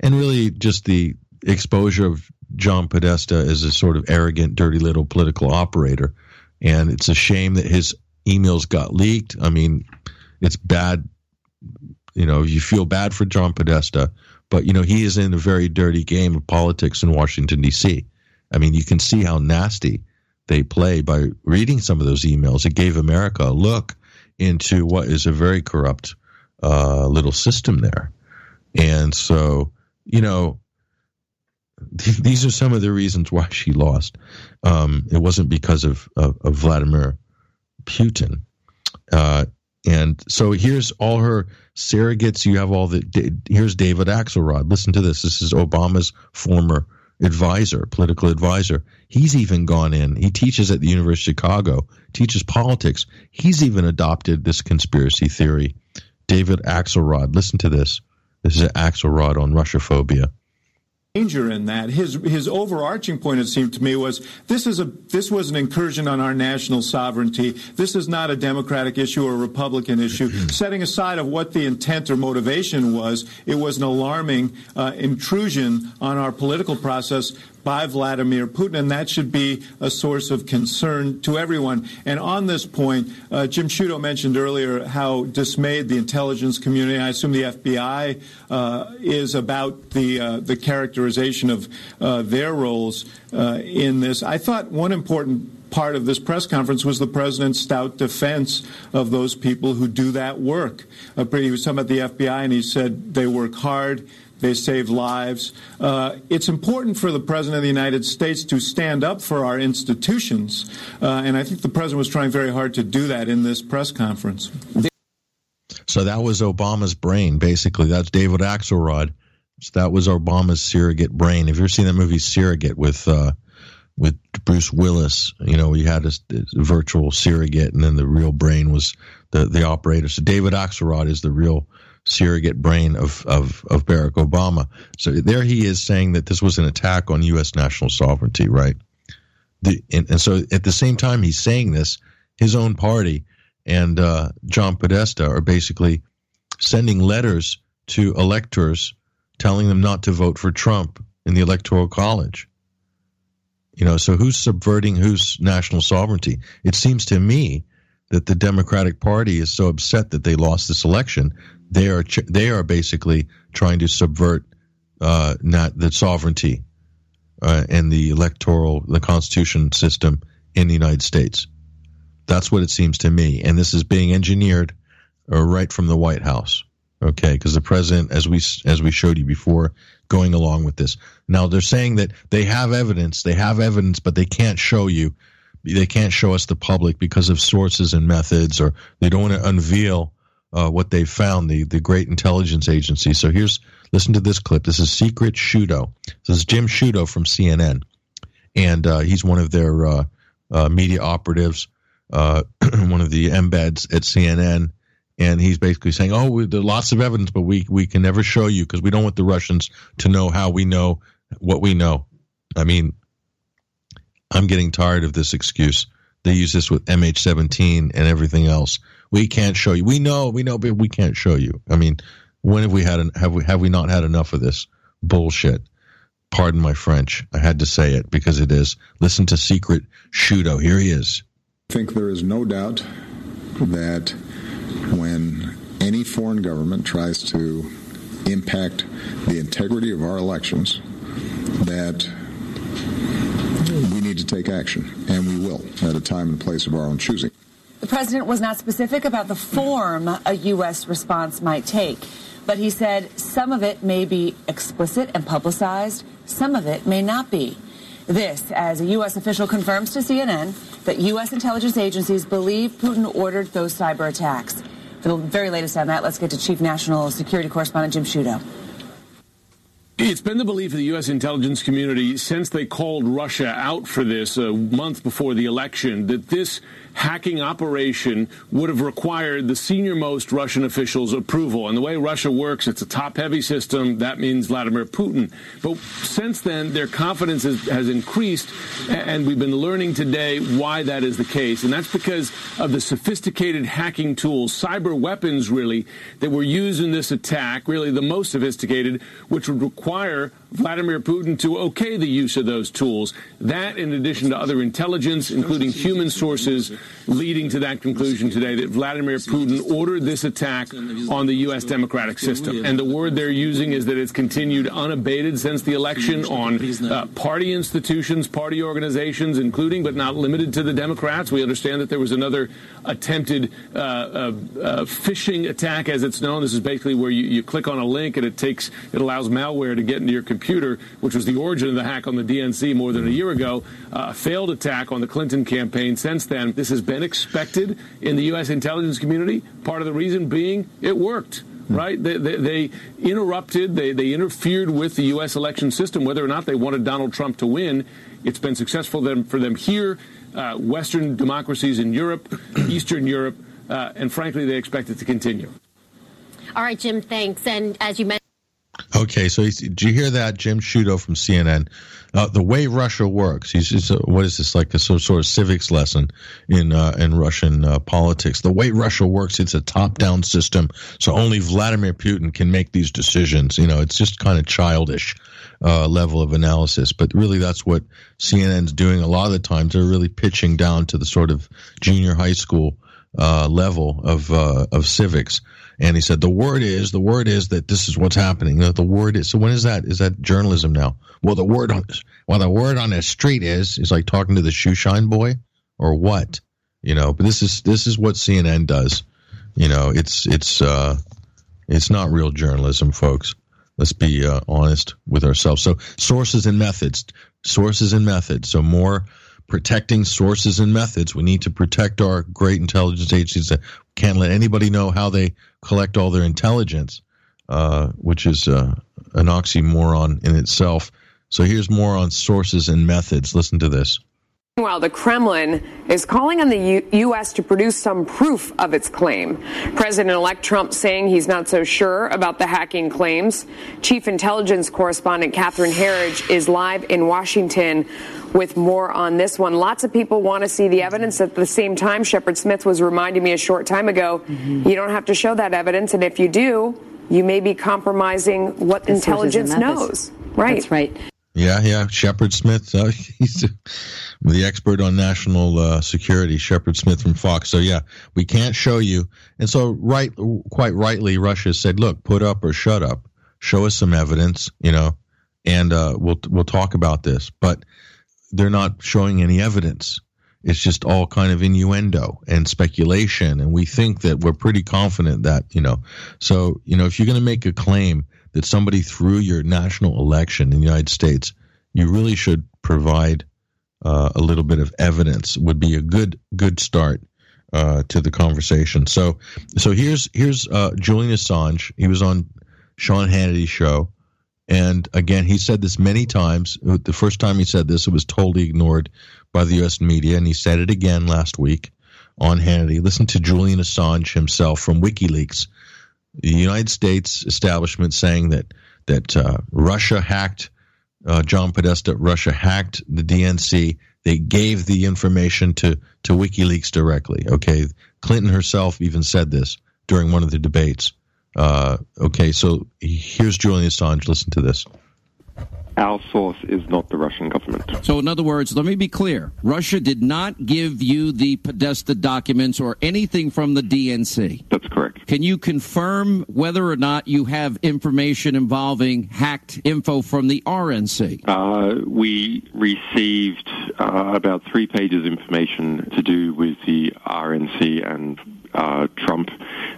and really just the exposure of John Podesta as a sort of arrogant, dirty little political operator. And it's a shame that his emails got leaked. I mean, it's bad. You know, you feel bad for John Podesta, but you know he is in a very dirty game of politics in Washington D.C. I mean, you can see how nasty they play by reading some of those emails. It gave America a look into what is a very corrupt uh, little system there. And so, you know, these are some of the reasons why she lost. Um, it wasn't because of, of, of Vladimir Putin. Uh, and so here's all her surrogates. You have all the. Here's David Axelrod. Listen to this. This is Obama's former advisor, political advisor. He's even gone in. He teaches at the University of Chicago, teaches politics. He's even adopted this conspiracy theory. David Axelrod, listen to this. This is Axelrod on Russophobia danger in that. His his overarching point, it seemed to me, was this is a this was an incursion on our national sovereignty. This is not a Democratic issue or a Republican issue. Setting aside of what the intent or motivation was, it was an alarming uh, intrusion on our political process by Vladimir Putin, and that should be a source of concern to everyone. And on this point, uh, Jim Sciutto mentioned earlier how dismayed the intelligence community, I assume the FBI, uh, is about the uh, the characterization of uh, their roles uh, in this. I thought one important part of this press conference was the president's stout defense of those people who do that work. Uh, he was talking about the FBI, and he said they work hard. They save lives. Uh, it's important for the President of the United States to stand up for our institutions. Uh, and I think the President was trying very hard to do that in this press conference. So that was Obama's brain, basically. That's David Axelrod. So that was Obama's surrogate brain. Have you ever seen that movie Surrogate with uh, with Bruce Willis? You know, he had a, a, virtual surrogate, and then the real brain was the the operator. So David Axelrod is the real surrogate brain of, of, of Barack Obama. So there he is saying that this was an attack on U.S. national sovereignty, right? The, and, and so at the same time he's saying this, his own party and uh, John Podesta are basically sending letters to electors telling them not to vote for Trump in the Electoral College. You know, so who's subverting whose national sovereignty? It seems to me that the Democratic Party is so upset that they lost this election they are they are basically trying to subvert uh, not the sovereignty uh, and the electoral the constitution system in the United States. That's what it seems to me, and this is being engineered uh, right from the White House. Okay, because the president, as we as we showed you before, going along with this. Now they're saying that they have evidence, they have evidence, but they can't show you, they can't show us the public because of sources and methods, or they don't want to unveil uh, what they found, the, the great intelligence agency. So here's, listen to this clip. This is Secret Sciutto. This is Jim Sciutto from CNN. And uh, he's one of their uh, uh media operatives, uh, one of the embeds at CNN. And he's basically saying, oh, we, there's lots of evidence, but we, we can never show you because we don't want the Russians to know how we know what we know. I mean, I'm getting tired of this excuse. They use this with MH17 and everything else we can't show you. We know, we know, but we can't show you. I mean, when have we had an, have we have we not had enough of this bullshit? Pardon my French. I had to say it because it is. Listen to Secret Sciutto. Here he is. I think there is no doubt that when any foreign government tries to impact the integrity of our elections, that to take action, and we will at a time and place of our own choosing. The president was not specific about the form a U.S. response might take, but he said some of it may be explicit and publicized, some of it may not be. This, as a U.S. official confirms to CNN that U.S. intelligence agencies believe Putin ordered those cyber attacks. For the very latest on that, let's get to Chief National Security Correspondent Jim Sciutto. It's been the belief of the U.S. intelligence community since they called Russia out for this a month before the election that this hacking operation would have required the senior most Russian officials' approval. And the way Russia works, it's a top heavy system. That means Vladimir Putin. But since then, their confidence has, has increased, and we've been learning today why that is the case. And that's because of the sophisticated hacking tools, cyber weapons, really, that were used in this attack, really the most sophisticated, which would require Vladimir Putin to okay the use of those tools. That, in addition to other intelligence, including human sources, leading to that conclusion today that Vladimir Putin ordered this attack on the U.S. democratic system. And the word they're using is that it's continued unabated since the election on uh, party institutions, party organizations, including but not limited to the Democrats. We understand that there was another attempted uh, uh, uh, phishing attack, as it's known. This is basically where you, you click on a link and it takes it allows malware to get into your computer, which was the origin of the hack on the DNC more than a year ago. Uh, a failed attack on the Clinton campaign. Since then, this has been expected in the U.S. intelligence community. Part of the reason being it worked right? They, they, they, interrupted, they, they interfered with the U.S. election system, whether or not they wanted Donald Trump to win. It's been successful them, for them here, uh, Western democracies in Europe, Eastern Europe, uh, and frankly, they expect it to continue. All right, Jim, thanks. And as you mentioned, Okay, so did you hear that, Jim Sciutto from CNN? Uh, the way Russia works. He's uh, what is this like a sort of civics lesson in uh, in Russian uh, politics? The way Russia works, it's a top down system, so only Vladimir Putin can make these decisions. You know, it's just kind of childish uh, level of analysis, but really that's what CNN's doing. A lot of the times, they're really pitching down to the sort of junior high school uh, level of of civics. And he said, the word is, the word is that this is what's happening. The word is, so when is that? Is that journalism now? Well, the word on, well, the word on the street is, is like talking to the shoe shine boy or what? You know, but this is, this is what CNN does. You know, it's, it's, uh, it's not real journalism, folks. Let's be uh, honest with ourselves. So sources and methods, sources and methods. So more protecting sources and methods. We need to protect our great intelligence agencies. Can't let anybody know how they collect all their intelligence, uh, which is uh, an oxymoron in itself. So here's more on sources and methods. Listen to this. Meanwhile, the Kremlin is calling on the U- U.S. to produce some proof of its claim. President elect Trump saying he's not so sure about the hacking claims. Chief intelligence correspondent Catherine Herridge is live in Washington with more on this one. Lots of people want to see the evidence. At the same time, Shepard Smith was reminding me a short time ago mm-hmm. you don't have to show that evidence. And if you do, you may be compromising what intelligence knows. Right. That's right. Yeah, yeah. Shepard Smith, uh, he's the expert on national uh, security, Shepard Smith from Fox. So yeah, we can't show you. And so, right, quite rightly, Russia said, "Look, put up or shut up. Show us some evidence, you know, and uh, we'll we'll talk about this." But they're not showing any evidence. It's just all kind of innuendo and speculation, and we think that we're pretty confident that you know. So you know, if you're going to make a claim that somebody threw your national election in the United States, you really should provide uh, a little bit of evidence. Would be a good good start uh, to the conversation. So so here's here's uh, Julian Assange. He was on Sean Hannity's show, and again he said this many times. The first time he said this, it was totally ignored by the U.S. media, and he said it again last week on Hannity. Listen to Julian Assange himself from WikiLeaks the United States establishment saying that that uh, Russia hacked uh, John Podesta, Russia hacked the DNC, they gave the information to to WikiLeaks directly. Okay, Clinton herself even said this during one of the debates. Uh, okay, so here's Julian Assange. Listen to this. Our source is not the Russian government. So, in other words, let me be clear Russia did not give you the Podesta documents or anything from the DNC. That's correct. Can you confirm whether or not you have information involving hacked info from the RNC? Uh, we received uh, about three pages of information to do with the RNC and uh, Trump,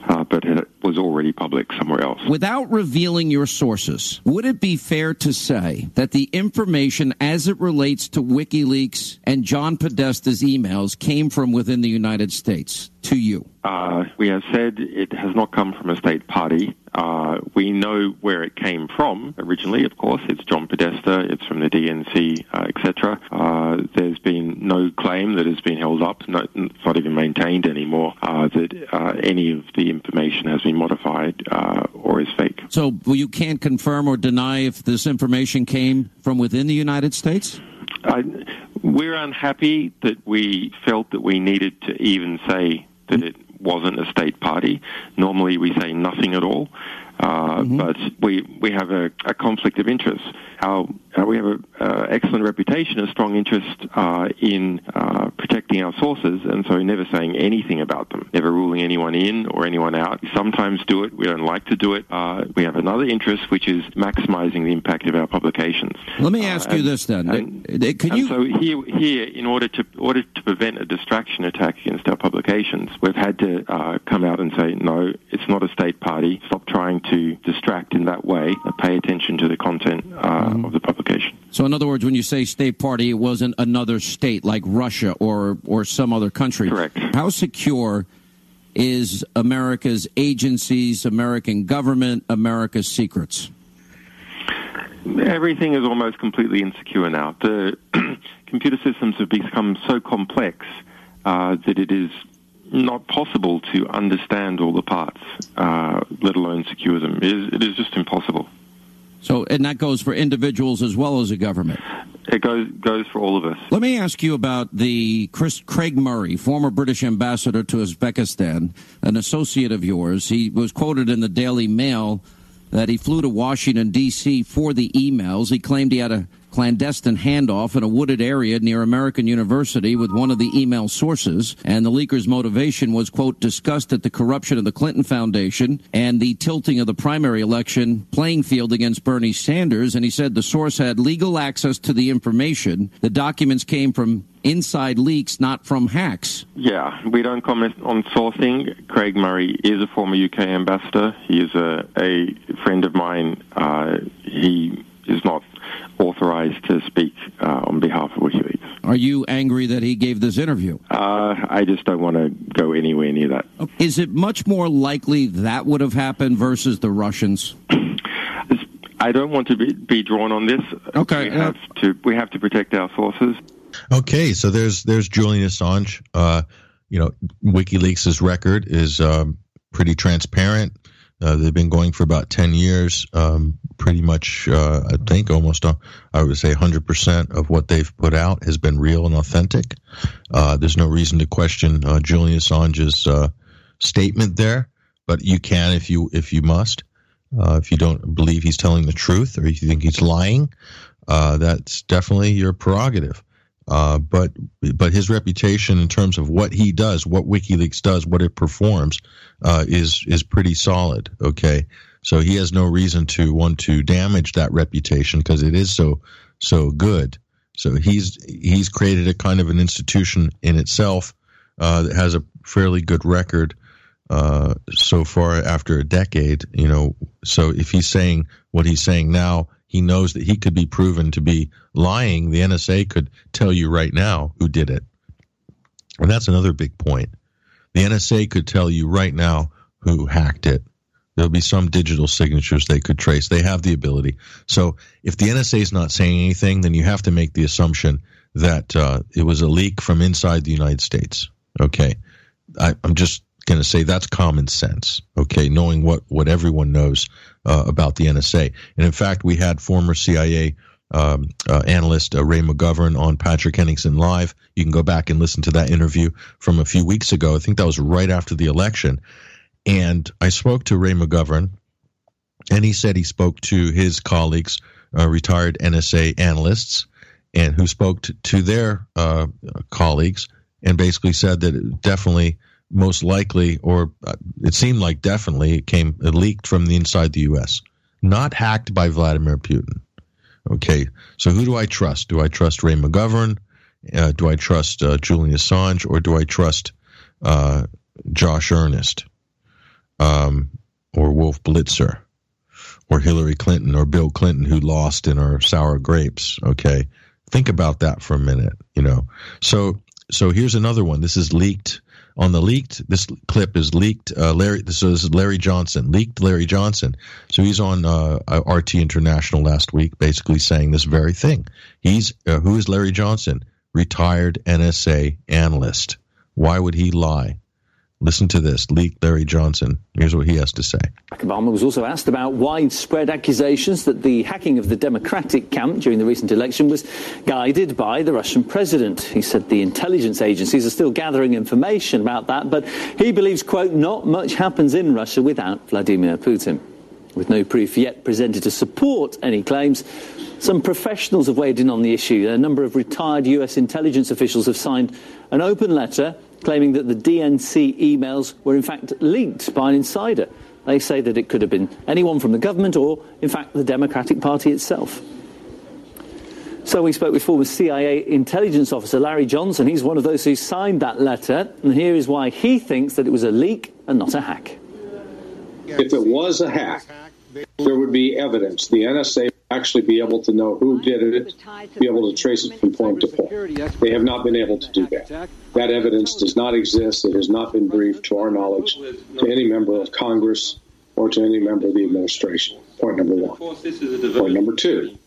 uh, but was already public somewhere else. Without revealing your sources, would it be fair to say that the information as it relates to WikiLeaks and John Podesta's emails came from within the United States to you? Uh, we have said it has not come from a state party. Uh, we know where it came from originally, of course. It's John Podesta, it's from the DNC, uh, etc. Uh, there's been no claim that has been held up, no, it's not even maintained anymore, uh, that uh, any of the information has been modified uh, or is fake. So well, you can't confirm or deny if this information came from within the United States? I, we're unhappy that we felt that we needed to even say that it wasn't a state party. Normally, we say nothing at all. Uh, mm-hmm. But we we have a, a conflict of interest. Our, uh, we have an uh, excellent reputation, a strong interest uh, in uh, protecting our sources, and so never saying anything about them, never ruling anyone in or anyone out. We sometimes do it. We don't like to do it. Uh, we have another interest, which is maximizing the impact of our publications. Let me ask you and, this then: and, Can you? so here, here, in order to order to prevent a distraction attack against our publications, we've had to come out and say, no, it's not a state party. Stop trying to to distract in that way, pay attention to the content uh, mm-hmm. of the publication. So, in other words, when you say state party, it wasn't another state like Russia or or some other country. Correct. How secure is America's agencies, American government, America's secrets? Everything is almost completely insecure now. The computer systems have become so complex uh, that it is not possible to understand all the parts, uh, let alone secure them. It is, it is just impossible. So, and that goes for individuals as well as a government. It goes goes for all of us. Let me ask you about the Chris Craig Murray, former British ambassador to Uzbekistan, an associate of yours. He was quoted in the Daily Mail that he flew to Washington D.C. for the emails. He claimed he had a clandestine handoff in a wooded area near American University with one of the email sources. And the leaker's motivation was, quote, disgust at the corruption of the Clinton Foundation and the tilting of the primary election playing field against Bernie Sanders. And he said the source had legal access to the information. The documents came from inside leaks, not from hacks. Yeah, we don't comment on sourcing. Craig Murray is a former UK ambassador. He is a, a friend of mine. Uh, he is not authorized to speak uh, on behalf of WikiLeaks. Are you angry that he gave this interview? Uh, I just don't want to go anywhere near that. Is it much more likely that would have happened versus the Russians? I don't want to be, be drawn on this. Okay, we have to we have to protect our sources. Okay, so there's there's Julian Assange. Uh, you know, WikiLeaks' record is um, pretty transparent. Uh, they've been going for about 10 years. Um, pretty much, uh, I think almost, uh, I would say 100% of what they've put out has been real and authentic. Uh, there's no reason to question uh, Julian Assange's uh, statement there, but you can if you if you must. if you don't believe he's telling the truth or if you think he's lying, that's definitely your prerogative. Uh, but but his reputation in terms of what he does, what WikiLeaks does, what it performs, uh, is is pretty solid. Okay, so he has no reason to want to damage that reputation because it is so so good. So he's he's created a kind of an institution in itself uh, that has a fairly good record uh, so far after a decade. You know, so if he's saying what he's saying now he knows that he could be proven to be lying. The NSA could tell you right now who did it. And that's another big point. The NSA could tell you right now who hacked it. There'll be some digital signatures they could trace. They have the ability. So if the NSA is not saying anything, then you have to make the assumption that uh, it was a leak from inside the United States. Okay. I, I'm just going to say that's common sense. Okay, knowing what what everyone knows uh, about the NSA, and in fact, we had former CIA um, uh, analyst uh, Ray McGovern on Patrick Henningsen Live. You can go back and listen to that interview from a few weeks ago. I think that was right after the election. And I spoke to Ray McGovern, and he said he spoke to his colleagues, uh, retired NSA analysts, and who spoke to, to their uh, colleagues, and basically said that it definitely, most likely, or uh, it seemed like definitely, it came it leaked from the inside the U.S., not hacked by Vladimir Putin. Okay, so who do I trust? Do I trust Ray McGovern? Uh, do I trust uh, Julian Assange, or do I trust uh, Josh Earnest, um, or Wolf Blitzer, or Hillary Clinton, or Bill Clinton, who lost in our sour grapes? Okay, think about that for a minute. You know, so so here's another one. This is leaked on the leaked. This clip is leaked. Uh, Larry. This is Larry Johnson. Leaked Larry Johnson. So he's on uh, RT International last week, basically saying this very thing. He's uh, who is Larry Johnson? Retired NSA analyst. Why would he lie? Listen to this. Leaked Larry Johnson. Here's what he has to say. Obama was also asked about widespread accusations that the hacking of the Democratic camp during the recent election was guided by the Russian president. He said the intelligence agencies are still gathering information about that, but he believes, quote, not much happens in Russia without Vladimir Putin. With no proof yet presented to support any claims, some professionals have weighed in on the issue. A number of retired US intelligence officials have signed an open letter claiming that the DNC emails were in fact leaked by an insider. They say that it could have been anyone from the government or, in fact, the Democratic Party itself. So we spoke with former CIA intelligence officer Larry Johnson. He's one of those who signed that letter, and here is why he thinks that it was a leak and not a hack. If it was a hack, there would be evidence. The NSA would actually be able to know who did it, be able to trace it from point to point. They have not been able to do that. That evidence does not exist. It has not been briefed, to our knowledge, to any member of Congress or to any member of the administration. Point number one. Point number two.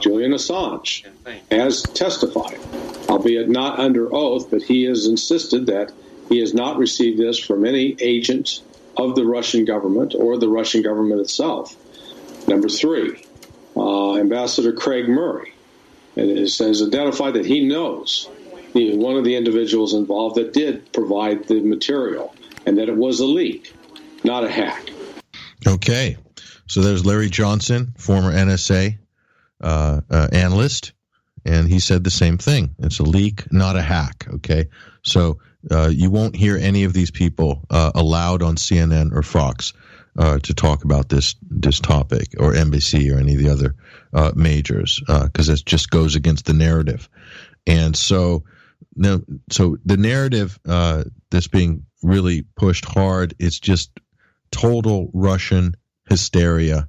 Julian Assange has testified, albeit not under oath, but he has insisted that he has not received this from any agent of the Russian government or the Russian government itself. Number three, uh, Ambassador Craig Murray has, has identified that he knows he one of the individuals involved that did provide the material and that it was a leak, not a hack. Okay. So there's Larry Johnson, former NSA uh, uh, analyst, and he said the same thing. It's a leak, not a hack. Okay. So uh, you won't hear any of these people uh, allowed on CNN or Fox uh, to talk about this this topic or NBC or any of the other uh, majors because it just goes against the narrative. And so, so the narrative uh, that's being really pushed hard is just total Russian hysteria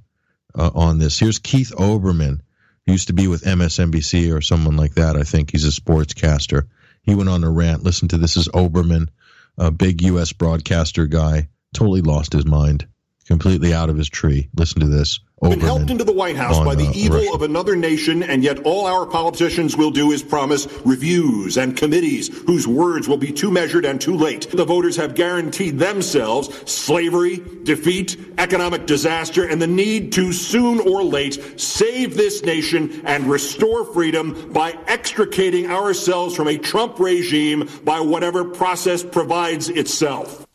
uh, on this. Here's Keith Olbermann, used to be with MSNBC or someone like that. I think he's a sportscaster. He went on a rant. Listen to this is Olbermann, a big U.S. broadcaster guy, totally lost his mind completely out of his tree. Listen to this. Been helped into the White House on, by the uh, evil Russia. of another nation, and yet all our politicians will do is promise reviews and committees whose words will be too measured and too late. The voters have guaranteed themselves slavery, defeat, economic disaster, and the need to soon or late save this nation and restore freedom by extricating ourselves from a Trump regime by whatever process provides itself.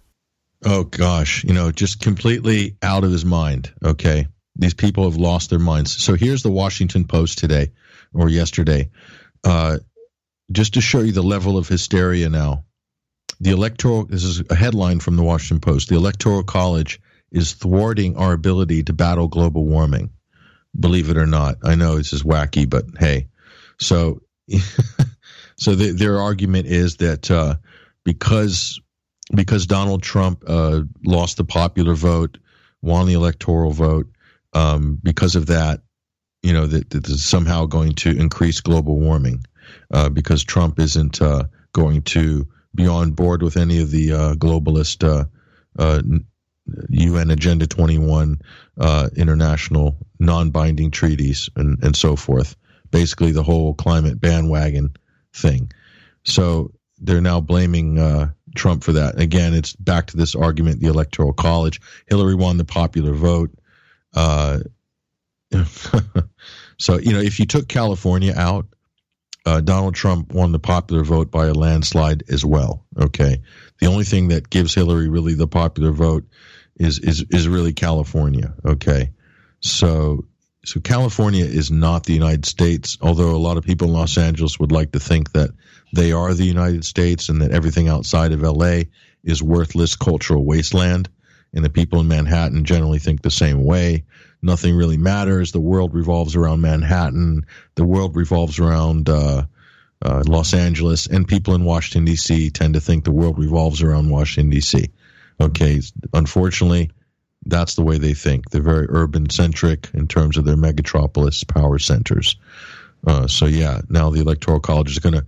Oh gosh, you know, just completely out of his mind. Okay. These people have lost their minds. So here's the Washington Post today or yesterday. Uh, just to show you the level of hysteria now. The electoral this is a headline from the Washington Post. The Electoral College is thwarting our ability to battle global warming. Believe it or not. I know this is wacky, but hey. So so the, their argument is that uh, because because Donald Trump uh, lost the popular vote, won the electoral vote, um, because of that, you know, that, that is somehow going to increase global warming uh, because Trump isn't uh, going to be on board with any of the uh, globalist uh, uh, UN Agenda 21 uh, international non-binding treaties and, and so forth. Basically, the whole climate bandwagon thing. So they're now blaming uh, Trump for that. Again, it's back to this argument: the Electoral College. Hillary won the popular vote. Uh, So you know, if you took California out, uh, Donald Trump won the popular vote by a landslide as well. Okay, the only thing that gives Hillary really the popular vote is is is really California. Okay, so so California is not the United States, although a lot of people in Los Angeles would like to think that they are the United States and that everything outside of LA is worthless cultural wasteland. And the people in Manhattan generally think the same way. Nothing really matters. The world revolves around Manhattan. The world revolves around uh, uh, Los Angeles. And people in Washington, D.C. tend to think the world revolves around Washington, D.C. Okay. Unfortunately, that's the way they think. They're very urban centric in terms of their megatropolis power centers. Uh, so, yeah, now the Electoral College is going to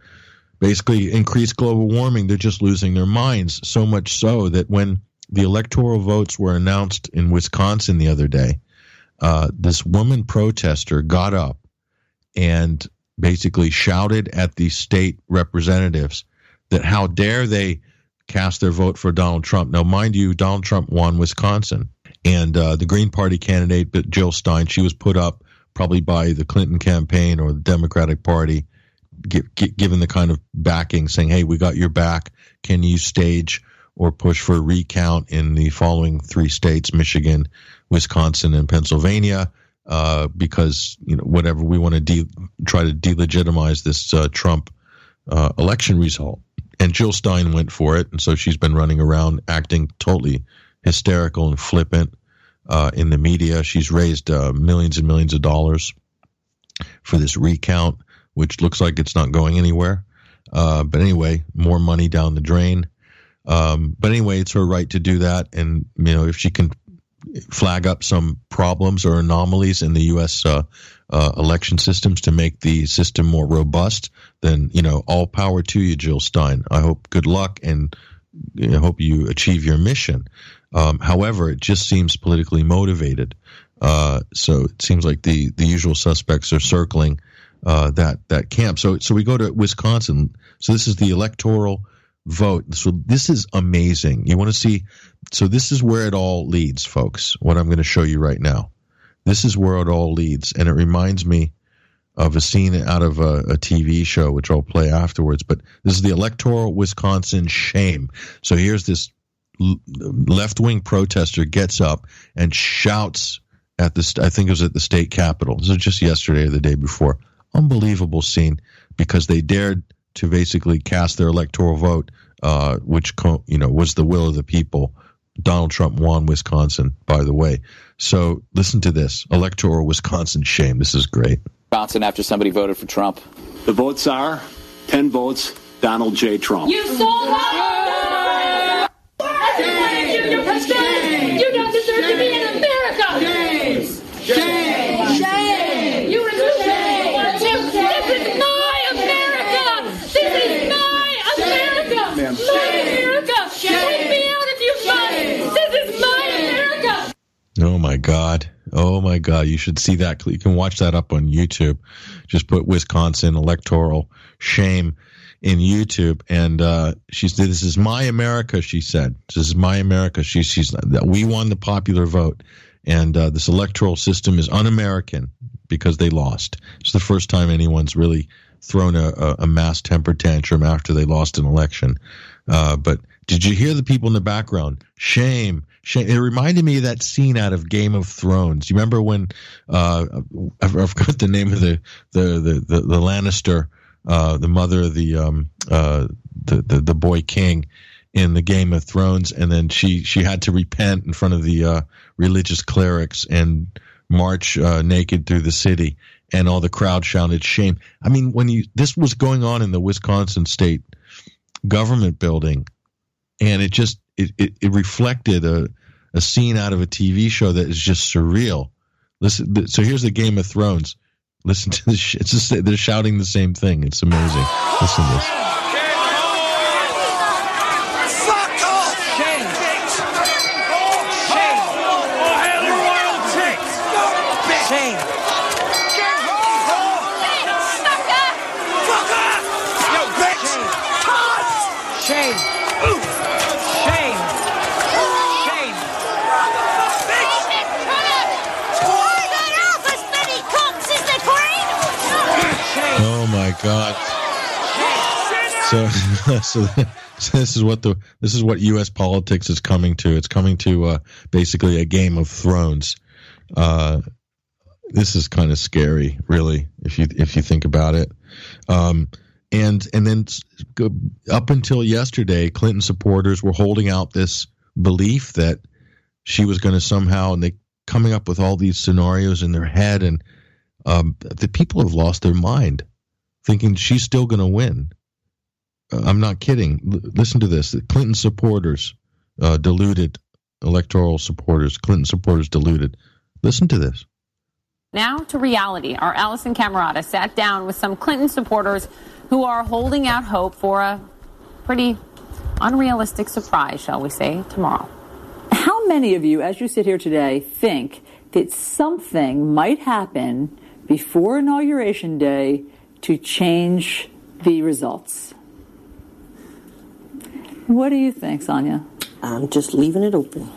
basically increase global warming. They're just losing their minds, so much so that when the electoral votes were announced in Wisconsin the other day, uh, this woman protester got up and basically shouted at the state representatives that how dare they cast their vote for Donald Trump. Now, mind you, Donald Trump won Wisconsin, and uh, the Green Party candidate, Jill Stein, she was put up probably by the Clinton campaign or the Democratic Party, given the kind of backing, saying, "Hey, we got your back. Can you stage or push for a recount in the following three states: Michigan, Wisconsin, and Pennsylvania?" Uh, because you know whatever we want to de- try to delegitimize this uh, Trump uh, election result. And Jill Stein went for it, and so she's been running around acting totally hysterical and flippant uh, in the media. She's raised uh, millions and millions of dollars for this recount, which looks like it's not going anywhere. Uh, but anyway, more money down the drain. Um, but anyway, it's her right to do that, and you know if she can flag up some problems or anomalies in the U.S. Uh, uh, election systems to make the system more robust, then you know all power to you, Jill Stein. I hope good luck and I hope you achieve your mission. Um, however, it just seems politically motivated. Uh, so it seems like the, the usual suspects are circling uh, that that camp. So so we go to Wisconsin. So this is the electoral vote. So this is amazing. You want to see? So this is where it all leads, folks. What I'm going to show you right now. This is where it all leads, and it reminds me of a scene out of a, a, TV show, which I'll play afterwards. But this is the electoral Wisconsin shame. So here's this left wing protester gets up and shouts at the, I think it was at the state capitol. This was just yesterday or the day before. Unbelievable scene because they dared to basically cast their electoral vote, uh, which you know was the will of the people. Donald Trump won Wisconsin, by the way. So listen to this electoral Wisconsin shame. This is great. Wisconsin after somebody voted for Trump. The votes are 10 votes, Donald J. Trump. You sold out! Shame! You don't deserve to be in America! Shame! Shame! Shame! You Shame! This is my America! This is my America! My America! Take me out if you must! This is my America! Oh my God. Oh my God, you should see that. You can watch that up on YouTube. Just put Wisconsin electoral shame in YouTube, and uh, she said, "This is my America." She said, "This is my America." She, she's that we won the popular vote, and uh, this electoral system is un-American because they lost. It's the first time anyone's really thrown a, a mass temper tantrum after they lost an election. Uh, but did you hear the people in the background? Shame. It reminded me of that scene out of Game of Thrones. You remember when uh, I forgot the name of the the the the, the Lannister, uh, the mother of the um uh the, the the boy king in the Game of Thrones, and then she she had to repent in front of the uh, religious clerics and march uh, naked through the city, and all the crowd shouted shame. I mean, when you this was going on in the Wisconsin state government building and it just it, it, it reflected a, a scene out of a TV show that is just surreal. Listen, so here's the Game of Thrones. Listen to this. It's just, they're shouting the same thing. It's amazing. Listen to this. God. So, so, so this is what the this is what U.S. politics is coming to. It's coming to uh, basically a Game of Thrones. Uh, this is kind of scary, really, if you if you think about it. Um, and and then up until yesterday, Clinton supporters were holding out this belief that she was going to somehow, and they coming up with all these scenarios in their head, and um, the people have lost their mind, thinking she's still going to win. Uh, I'm not kidding. L- listen to this: the Clinton supporters, uh, deluded electoral supporters, Clinton supporters deluded. Listen to this. Now to reality. Our Alisyn Camerota sat down with some Clinton supporters who are holding out hope for a pretty unrealistic surprise, shall we say, tomorrow. How many of you, as you sit here today, think that something might happen before Inauguration Day to change the results? What do you think, Sonia? I'm just leaving it open.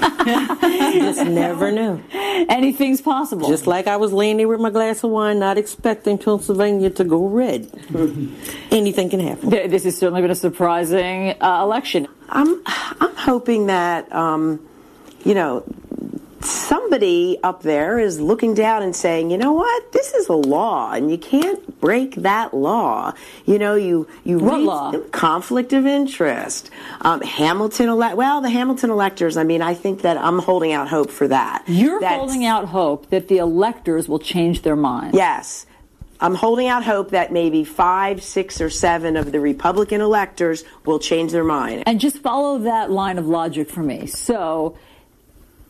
just never know. Anything's possible. Just like I was laying there with my glass of wine, not expecting Pennsylvania to go red. Anything can happen. This has certainly been a surprising uh, election. I'm I'm hoping that um, you know somebody up there is looking down and saying, you know what, this is a law, and you can't break that law. You know, you you What read law? conflict of interest. Um, Hamilton elect. Well, the Hamilton electors. I mean, I think that I'm holding out hope for that. You're That's- holding out hope that the electors will change their mind. Yes. I'm holding out hope that maybe five, six, or seven of the Republican electors will change their mind. And just follow that line of logic for me. So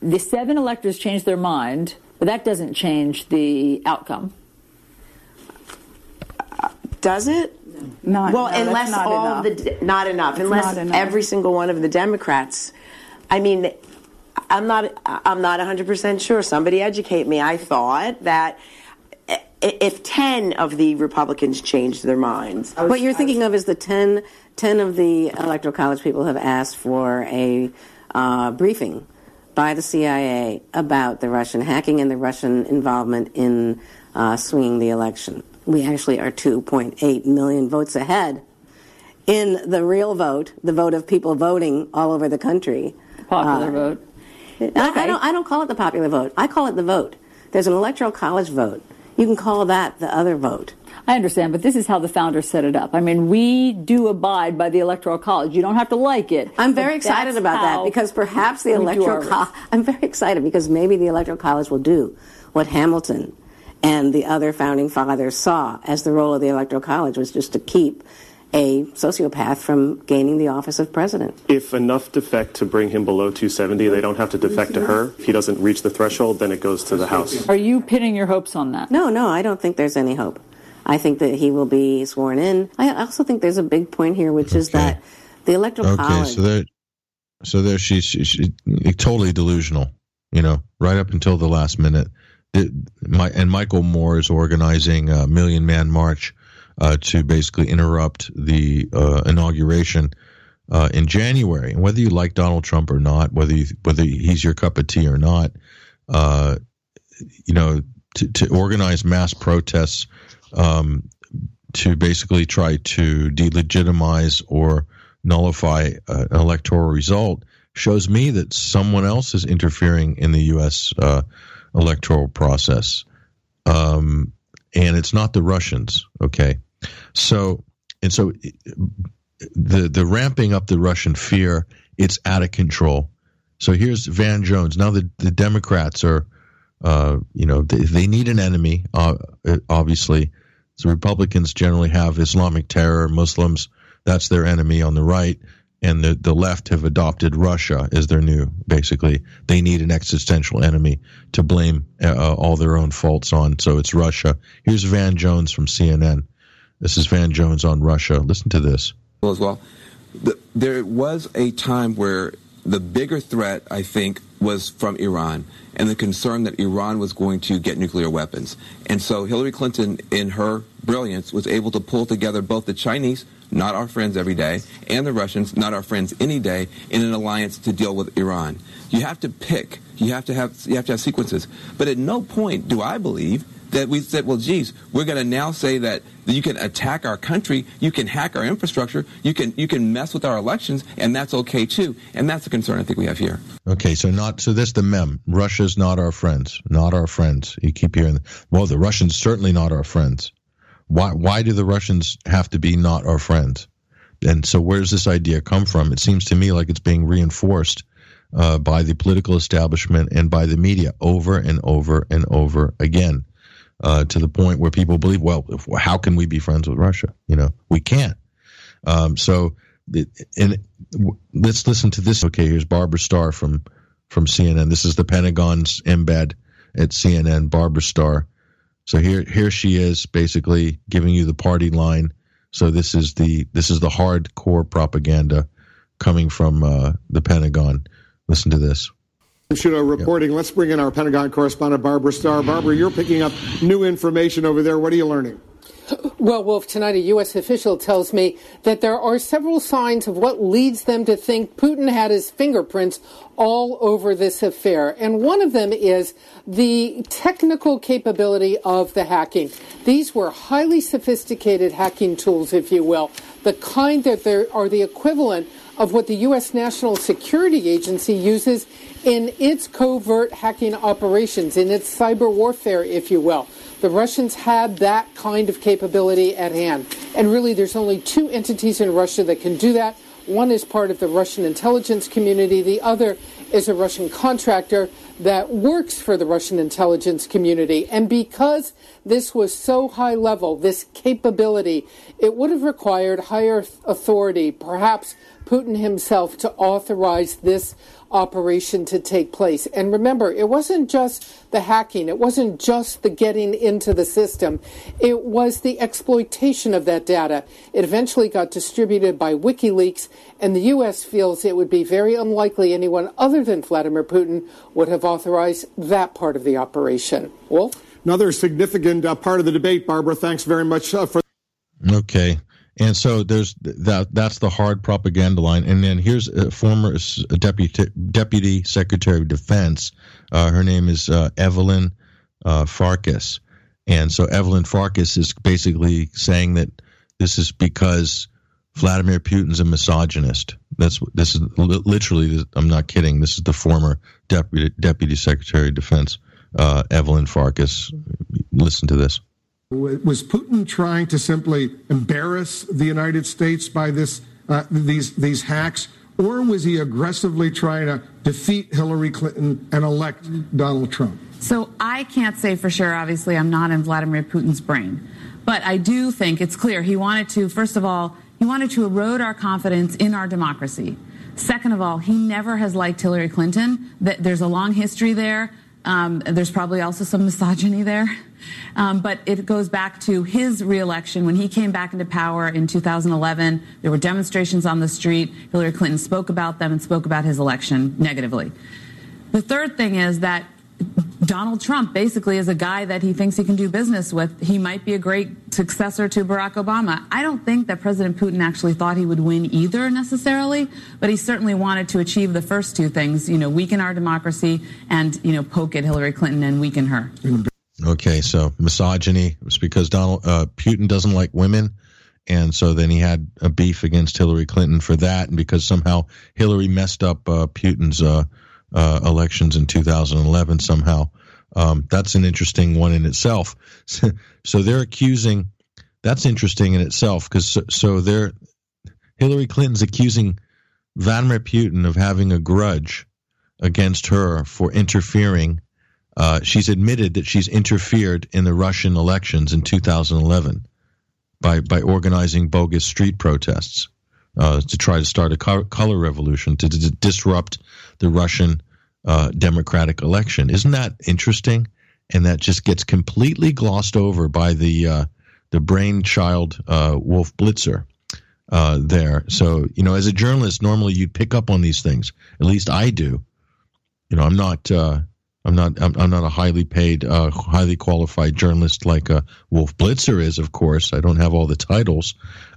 the seven electors changed their mind, but that doesn't change the outcome. Does it? Not- well, no, unless not all enough. of the not enough. It's unless not enough. every single one of the Democrats. I mean, I'm not. I'm not 100 percent sure. Somebody educate me. I thought that if 10 of the Republicans changed their minds, What you're thinking of is the 10, 10 of the Electoral College people have asked for a uh, briefing by the CIA about the Russian hacking and the Russian involvement in uh, swinging the election. We actually are 2.8 million votes ahead in the real vote, the vote of people voting all over the country. Popular Uh, vote. I, I don't. I don't call it the popular vote. I call it the vote. There's an electoral college vote. You can call that the other vote. I understand, but this is how the founders set it up. I mean, we do abide by the Electoral College. You don't have to like it. I'm very excited about that because perhaps the electoral college. I'm very excited because maybe the electoral college will do what Hamilton and the other founding fathers saw as the role of the electoral college was just to keep a sociopath from gaining the office of president. If enough defect to bring him below 270, they don't have to defect to her. If he doesn't reach the threshold, then it goes to the House. Are you pinning your hopes on that? No, no, I don't think there's any hope. I think that he will be sworn in. I also think there's a big point here, which is that the electoral Okay, college. so there, so there she's she, she, totally delusional. You know, right up until the last minute. The, my, and Michael Moore is organizing a Million Man March uh, to basically interrupt the uh, inauguration uh, in January. And whether you like Donald Trump or not, whether you, whether he's your cup of tea or not, uh, you know, to, to organize mass protests um, to basically try to delegitimize or nullify uh, an electoral result shows me that someone else is interfering in the U.S. Uh, electoral process, um, and it's not the Russians. Okay, so and so the the ramping up the Russian fear it's out of control. So here's Van Jones. Now the the Democrats are, uh, you know, they, they need an enemy. Uh, obviously, so Republicans generally have Islamic terror, Muslims. That's their enemy on the right, and the the left have adopted Russia as their new. Basically, they need an existential enemy to blame uh, all their own faults on. So it's Russia. Here's Van Jones from CNN. This is Van Jones on Russia. Listen to this. as well. The, there was a time where the bigger threat, I think, was from Iran and the concern that Iran was going to get nuclear weapons. And so Hillary Clinton, in her brilliance, was able to pull together both the Chinese, not our friends every day, and the Russians, not our friends any day, in an alliance to deal with Iran. You have to pick. You have to have you have to have sequences. But at no point do I believe that we said, well, geez, we're going to now say that you can attack our country, you can hack our infrastructure, you can you can mess with our elections, and that's okay too. And that's the concern I think we have here. Okay, so not so this the mem. Russia's not our friends, not our friends. You keep hearing, well, the Russians certainly not our friends. Why why do the Russians have to be not our friends? And so where does this idea come from? It seems to me like it's being reinforced uh, by the political establishment and by the media over and over and over again uh, to the point where people believe, well, if, how can we be friends with Russia? You know, we can't. Um, so, and let's listen to this. Okay, here's Barbara Starr from from CNN. This is the Pentagon's embed at CNN. Barbara Starr. So here here she is, basically giving you the party line. So this is the this is the hardcore propaganda coming from uh, the Pentagon. Listen to this. Sciutto reporting. Yep. Let's bring in our Pentagon correspondent, Barbara Starr. Barbara, you're picking up new information over there. What are you learning? Well, Wolf, tonight a U.S. official tells me that there are several signs of what leads them to think Putin had his fingerprints all over this affair. And one of them is the technical capability of the hacking. These were highly sophisticated hacking tools, if you will, the kind that are the equivalent of what the U.S. National Security Agency uses in its covert hacking operations, in its cyber warfare, if you will. The Russians had that kind of capability at hand. And really, there's only two entities in Russia that can do that. One is part of the Russian intelligence community, the other is a Russian contractor that works for the Russian intelligence community. And because this was so high level, this capability, it would have required higher authority, perhaps Putin himself, to authorize this operation to take place. And remember, it wasn't just the hacking, it wasn't just the getting into the system, it was the exploitation of that data. It eventually got distributed by WikiLeaks, and the U.S. feels it would be very unlikely anyone other than Vladimir Putin would have authorized that part of the operation. Wolf? Another significant uh, part of the debate, Barbara. Thanks very much uh, for. Okay. And so there's that. That's the hard propaganda line. And then here's a former deputy deputy secretary of defense. Uh, her name is uh, Evelyn uh, Farkas. And so Evelyn Farkas is basically saying that this is because Vladimir Putin's a misogynist. That's this is literally. I'm not kidding. This is the former deputy deputy secretary of defense, uh, Evelyn Farkas. Listen to this. Was Putin trying to simply embarrass the United States by this uh, these these hacks, or was he aggressively trying to defeat Hillary Clinton and elect Donald Trump? So I can't say for sure. Obviously, I'm not in Vladimir Putin's brain, but I do think it's clear he wanted to. First of all, he wanted to erode our confidence in our democracy. Second of all, he never has liked Hillary Clinton. There's a long history there. Um, there's probably also some misogyny there. Um, but it goes back to his reelection when he came back into power in 2011. There were demonstrations on the street. Hillary Clinton spoke about them and spoke about his election negatively. The third thing is that Donald Trump basically is a guy that he thinks he can do business with. He might be a great successor to Barack Obama. I don't think that President Putin actually thought he would win either necessarily, but he certainly wanted to achieve the first two things, you know, weaken our democracy and, you know, poke at Hillary Clinton and weaken her. Okay, so misogyny was because Donald uh, Putin doesn't like women, and so then he had a beef against Hillary Clinton for that, and because somehow Hillary messed up uh, Putin's uh, uh elections in 2011 somehow. Um, that's an interesting one in itself. so they're accusing. That's interesting in itself because so, so they're Hillary Clinton's accusing Vladimir Putin of having a grudge against her for interfering uh, she's admitted that she's interfered in the Russian elections in 2011 by by organizing bogus street protests uh, to try to start a color revolution to, to disrupt the Russian uh, democratic election. Isn't that interesting? And that just gets completely glossed over by the uh, the brainchild uh, Wolf Blitzer. There, so you know, as a journalist, normally you'd pick up on these things. At least I do. You know, I'm not I'm not. I'm, I'm not a highly paid, uh, highly qualified journalist like uh, Wolf Blitzer is. Of course, I don't have all the titles,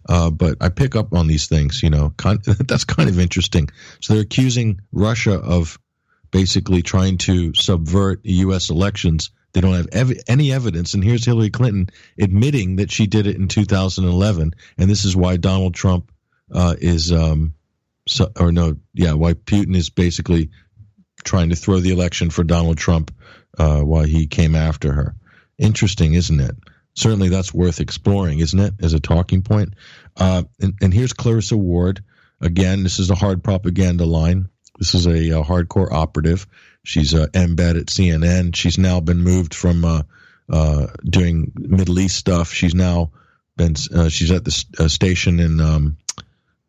uh, but I pick up on these things. You know, kind, that's kind of interesting. So they're accusing Russia of basically trying to subvert U.S. elections They don't have ev- any evidence. And here's Hillary Clinton admitting that she did it in 2011. And this is why Donald Trump uh, is, um, so, or no, yeah, why Putin is basically trying to throw the election for Donald Trump uh, while he came after her. Interesting, isn't it? Certainly, that's worth exploring, isn't it, as a talking point? Uh, and, and here's Clarissa Ward. Again, this is a hard propaganda line. This is a, a hardcore operative. She's uh, embed at CNN. She's now been moved from uh, uh, doing Middle East stuff. She's now been uh, she's at the uh, station in um,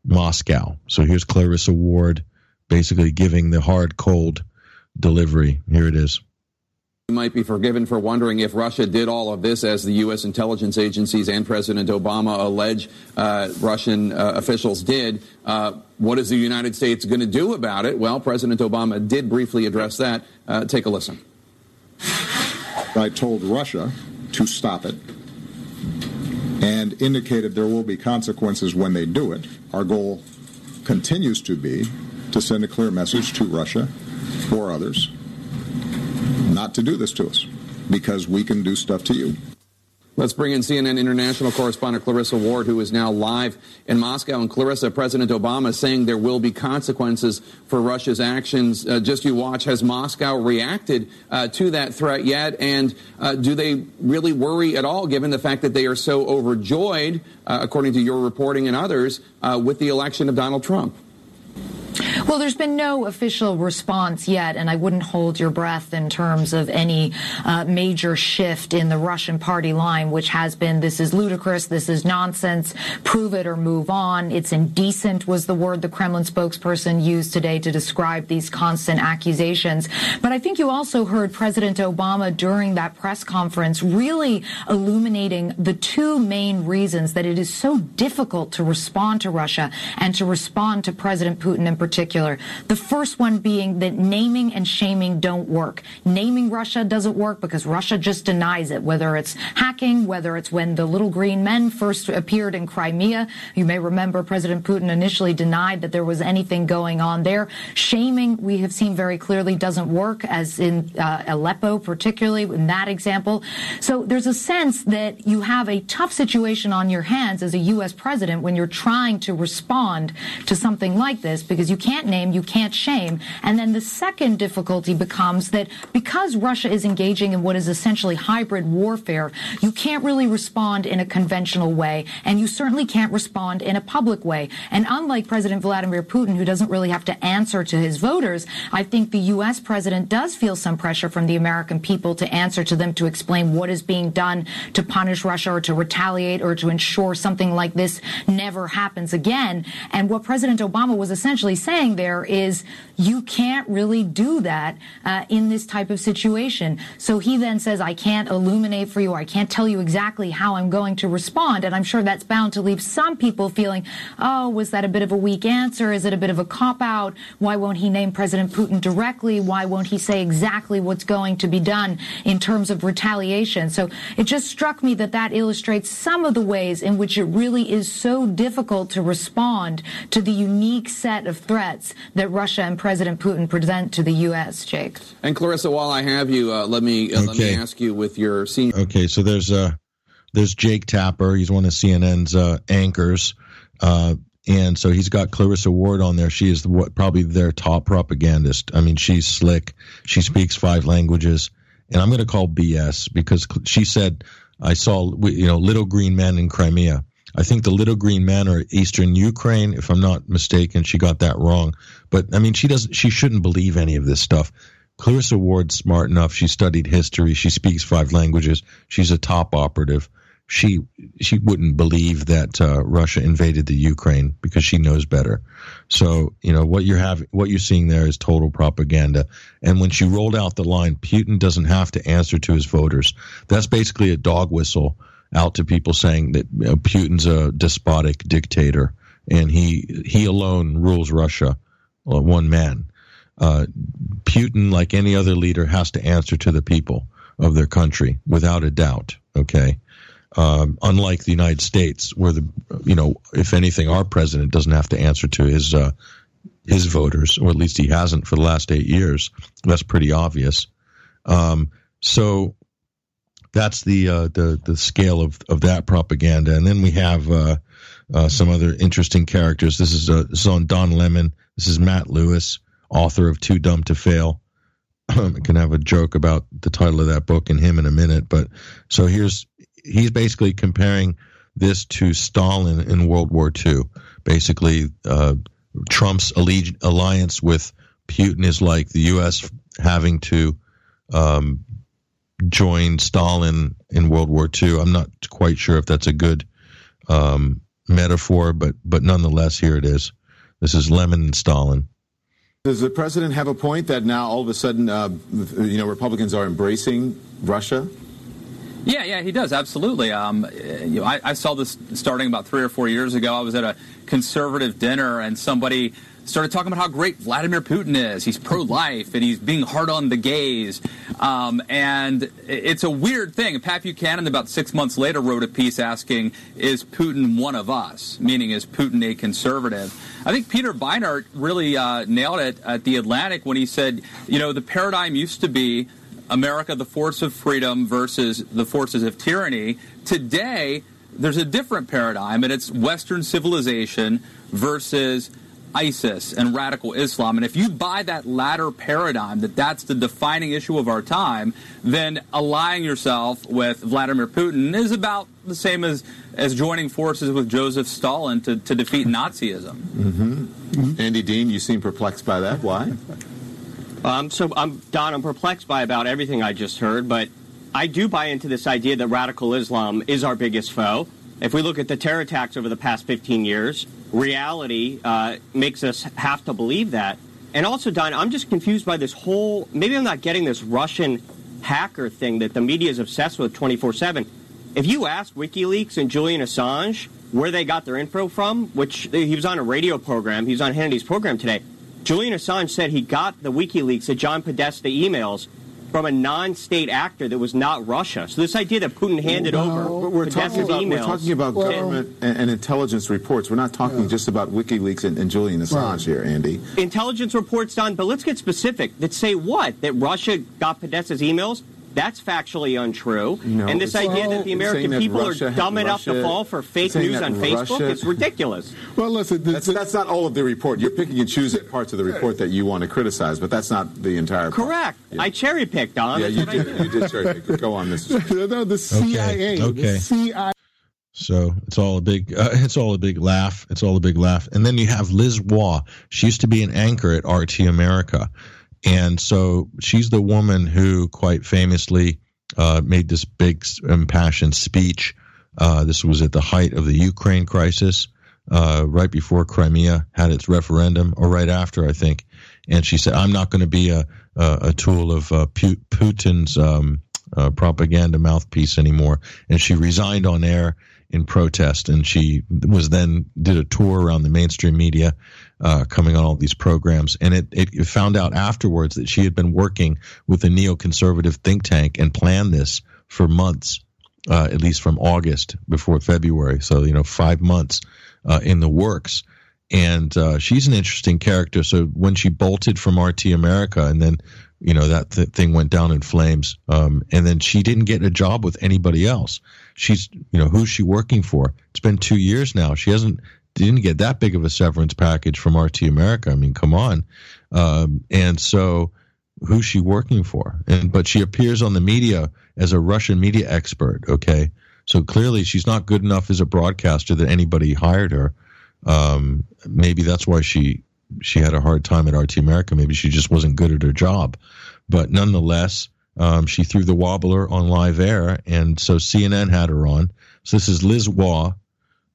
Moscow. So here's Clarissa Ward, basically giving the hard cold delivery. Here it is. You might be forgiven for wondering if Russia did all of this, as the U.S. intelligence agencies and President Obama allege uh, Russian uh, officials did. Uh, what is the United States going to do about it? Well, President Obama did briefly address that. Uh, take a listen. I told Russia to stop it and indicated there will be consequences when they do it. Our goal continues to be to send a clear message to Russia or others not to do this to us because we can do stuff to you. Let's bring in CNN international correspondent Clarissa Ward, who is now live in Moscow. And Clarissa, President Obama saying there will be consequences for Russia's actions. Uh, just you watch, has Moscow reacted uh, to that threat yet? And uh, do they really worry at all, given the fact that they are so overjoyed, uh, according to your reporting and others, uh, with the election of Donald Trump? Well, there's been no official response yet, and I wouldn't hold your breath in terms of any uh, major shift in the Russian party line, which has been this is ludicrous, this is nonsense, prove it or move on. It's indecent, was the word the Kremlin spokesperson used today to describe these constant accusations. But I think you also heard President Obama during that press conference really illuminating the two main reasons that it is so difficult to respond to Russia and to respond to President Putin in particular. The first one being that naming and shaming don't work. Naming Russia doesn't work because Russia just denies it, whether it's hacking, whether it's when the little green men first appeared in Crimea. You may remember President Putin initially denied that there was anything going on there. Shaming, we have seen very clearly, doesn't work, as in uh, Aleppo, particularly in that example. So there's a sense that you have a tough situation on your hands as a U.S. president when you're trying to respond to something like this because you can't name, you can't shame. And then the second difficulty becomes that because Russia is engaging in what is essentially hybrid warfare, you can't really respond in a conventional way, and you certainly can't respond in a public way. And unlike President Vladimir Putin, who doesn't really have to answer to his voters, I think the U.S. president does feel some pressure from the American people to answer to them to explain what is being done to punish Russia or to retaliate or to ensure something like this never happens again. And what President Obama was essentially saying there is you can't really do that uh, in this type of situation. So he then says, I can't illuminate for you. I can't tell you exactly how I'm going to respond. And I'm sure that's bound to leave some people feeling, oh, was that a bit of a weak answer? Is it a bit of a cop out? Why won't he name President Putin directly? Why won't he say exactly what's going to be done in terms of retaliation? So it just struck me that that illustrates some of the ways in which it really is so difficult to respond to the unique set of threats that Russia and President Putin present to the U.S. Jake. And Clarissa, while I have you, uh, let me uh, let me ask you with your senior. Okay, so there's uh there's Jake Tapper. He's one of CNN's uh, anchors, uh, and so he's got Clarissa Ward on there. She is what probably their top propagandist. I mean, she's slick. She speaks five languages, and I'm going to call BS because she said I saw you know little green men in Crimea. I think the little green men are eastern Ukraine, if I'm not mistaken. She got that wrong, but I mean, she doesn't. She shouldn't believe any of this stuff. Clarissa Ward's smart enough. She studied history. She speaks five languages. She's a top operative. She she wouldn't believe that uh, Russia invaded the Ukraine because she knows better. So you know what you're having, what you're seeing there is total propaganda. And when she rolled out the line, Putin doesn't have to answer to his voters. That's basically a dog whistle out to people saying that you know, Putin's a despotic dictator and he he alone rules Russia, uh, one man uh, Putin, like any other leader, has to answer to the people of their country without a doubt. Okay. Um, unlike the United States, where the you know, if anything, our president doesn't have to answer to his uh, his voters, or at least he hasn't for the last eight years. That's pretty obvious. Um, so that's the uh, the the scale of of that propaganda. And then we have uh, uh, some other interesting characters. This is uh, this is on Don Lemon. This is Matt Lewis, author of Too Dumb to Fail. I can have a joke about the title of that book and him in a minute. But so here's he's basically comparing this to Stalin in World War II. Basically, uh, Trump's alliance with Putin is like the U.S. having to um, join Stalin in World War II. I'm not quite sure if that's a good um, metaphor, but but nonetheless, here it is. This is Lemon and Stalin. Does the president have a point that now all of a sudden, uh, you know, Republicans are embracing Russia? Yeah, yeah, he does absolutely. Um, you know, I, I, saw this starting about three or four years ago. I was at a conservative dinner, and somebody started talking about how great Vladimir Putin is. He's pro-life and he's being hard on the gays. Um, and it's a weird thing. Pat Buchanan, about six months later, wrote a piece asking, "Is Putin one of us?" Meaning, is Putin a conservative? I think Peter Beinart really uh, nailed it at the Atlantic when he said, "You know, the paradigm used to be." America, the force of freedom versus the forces of tyranny. Today, there's a different paradigm, and it's Western civilization versus ISIS and radical Islam. And if you buy that latter paradigm, that that's the defining issue of our time, then allying yourself with Vladimir Putin is about the same as, as joining forces with Joseph Stalin to, to defeat Nazism. Mm-hmm. Mm-hmm. Andy Dean, you seem perplexed by that. Why? Um, so, I'm Don. I'm perplexed by about everything I just heard, but I do buy into this idea that radical Islam is our biggest foe. If we look at the terror attacks over the past 15 years, reality uh, makes us have to believe that. And also, Don, I'm just confused by this whole. Maybe I'm not getting this Russian hacker thing that the media is obsessed with 24 7. If you ask WikiLeaks and Julian Assange where they got their info from, which he was on a radio program, he was on Hannity's program today, Julian Assange said he got the WikiLeaks, the John Podesta emails from a non-state actor that was not Russia. So this idea that Putin handed well, over we're talking about, emails, we're talking about well, government and, and, intelligence reports. We're not talking yeah. just about WikiLeaks and, and Julian Assange right. here, Andy. Intelligence reports done, but let's get specific. That say what? That Russia got Podesta's emails? That's factually untrue. No, and this idea that the American that people Russia, are dumb enough to fall for fake news on Facebook is ridiculous. Well, listen, that's, that's, not all of the report. You're picking and choosing parts of the report that you want to criticize, but that's not the entire. Correct. Yeah. I cherry picked, on. Yeah, you did, you did cherry pick. Go on, Mr. no, the CIA. Okay. okay. The CIA. So it's all a big, uh, it's all a big laugh. It's all a big laugh. And then you have Liz Wahl. She used to be an anchor at RT America, and so she's the woman who quite famously uh, made this big impassioned speech. Uh, this was at the height of the Ukraine crisis, uh, right before Crimea had its referendum, or right after, I think. And she said, "I'm not going to be a a, a tool of uh, Putin's um, uh, propaganda mouthpiece anymore." And she resigned on air in protest, and she was then did a tour around the mainstream media, uh, coming on all these programs, and it, it found out afterwards that she had been working with a neoconservative think tank and planned this for months, uh, at least from August before February. So you know, five months uh, in the works. And uh, she's an interesting character. So when she bolted from RT America, and then you know that th- thing went down in flames um, and then she didn't get a job with anybody else she's you know who's she working for it's been two years now she hasn't didn't get that big of a severance package from rt america i mean come on um, and so who's she working for and but she appears on the media as a russian media expert okay so clearly she's not good enough as a broadcaster that anybody hired her um, maybe that's why she she had a hard time at RT America. Maybe she just wasn't good at her job. But nonetheless, um, she threw the wobbler on live air, and so CNN had her on. So this is Liz Wahl,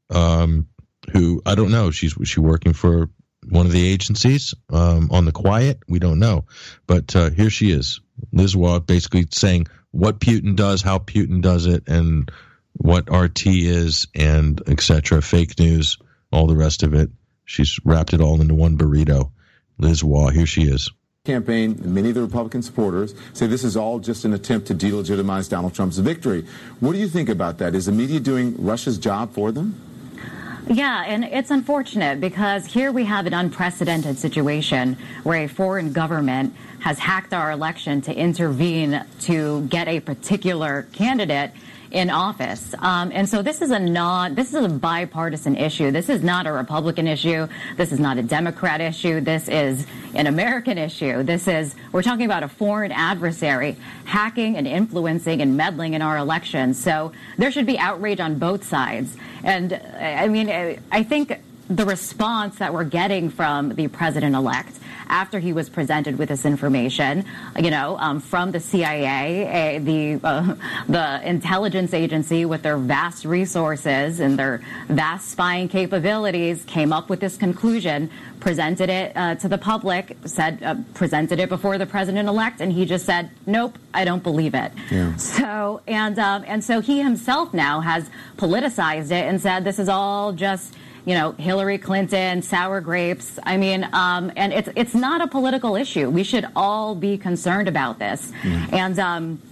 um, who I don't know. She's she working for one of the agencies um, on the quiet. We don't know, but uh, here she is, Liz Wahl, basically saying what Putin does, how Putin does it, and what RT is, and etc. Fake news, all the rest of it. She's wrapped it all into one burrito. Liz Wahl, here she is. Campaign, many of the Republican supporters say this is all just an attempt to delegitimize Donald Trump's victory. What do you think about that? Is the media doing Russia's job for them? Yeah, and it's unfortunate because here we have an unprecedented situation where a foreign government has hacked our election to intervene to get a particular candidate in office. Um, and so this is a non, this is a bipartisan issue. This is not a Republican issue. This is not a Democrat issue. This is an American issue. This is, we're talking about a foreign adversary hacking and influencing and meddling in our elections. So there should be outrage on both sides. And I mean, I think the response that we're getting from the president elect after he was presented with this information, you know, um, from the CIA, the uh, the intelligence agency with their vast resources and their vast spying capabilities, came up with this conclusion, presented it uh, to the public, said uh, presented it before the president elect, and he just said, "Nope, I don't believe it." Yeah. So and um, and so he himself now has politicized it and said this is all just you know, Hillary Clinton, sour grapes. I mean, um, and it's it's not a political issue. We should all be concerned about this. Mm. And um,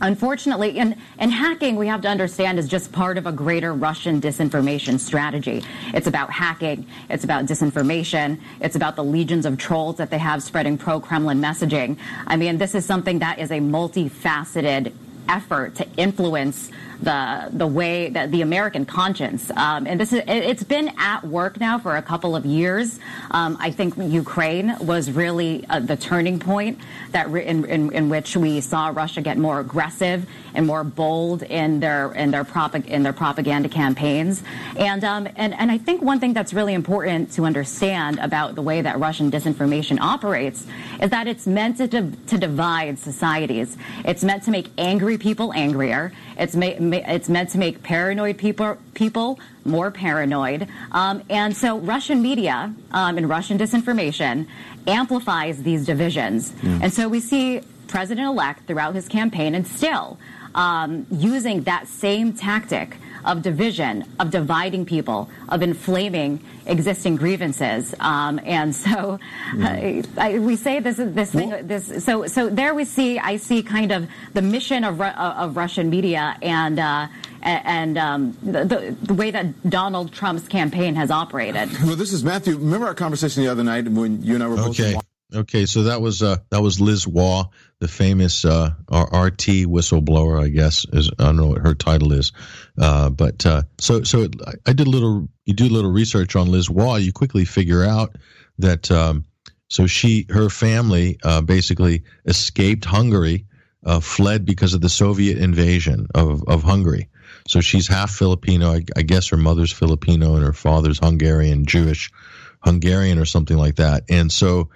unfortunately, and, and hacking, we have to understand, is just part of a greater Russian disinformation strategy. It's about hacking. It's about disinformation. It's about the legions of trolls that they have spreading pro-Kremlin messaging. I mean, this is something that is a multifaceted effort to influence the the way that the American conscience. Um, and this is it, has been at work now for a couple of years. Um, I think Ukraine was really uh, the turning point that re- in, in, in, which we saw Russia get more aggressive and more bold in their in their propag- in their propaganda campaigns. And um, and and I think one thing that's really important to understand about the way that Russian disinformation operates is that it's meant to, to divide societies. It's meant to make angry people angrier. It's ma- it's meant to make paranoid people people more paranoid. Um, and so Russian media um, and Russian disinformation amplifies these divisions. Yeah. And so we see President-elect throughout his campaign and still um, using that same tactic of division, of dividing people, of inflaming existing grievances. Um, and so uh, I, we say this this thing. This so so there we see I see kind of the mission of of Russian media and. Uh, and um, the, the way that Donald Trump's campaign has operated. Well, this is Matthew. Remember our conversation the other night when you and I were both Okay. Okay, so that was uh, that was Liz Wahl, the famous uh, RT whistleblower, I guess. Is I don't know what her title is, uh, but uh, so so it, I- did a little. You do a little research on Liz Wahl, you quickly figure out that um, so she her family uh, basically escaped Hungary, uh, fled because of the Soviet invasion of of Hungary. So she's half Filipino. I, I guess her mother's Filipino and her father's Hungarian, Jewish, Hungarian or something like that. And so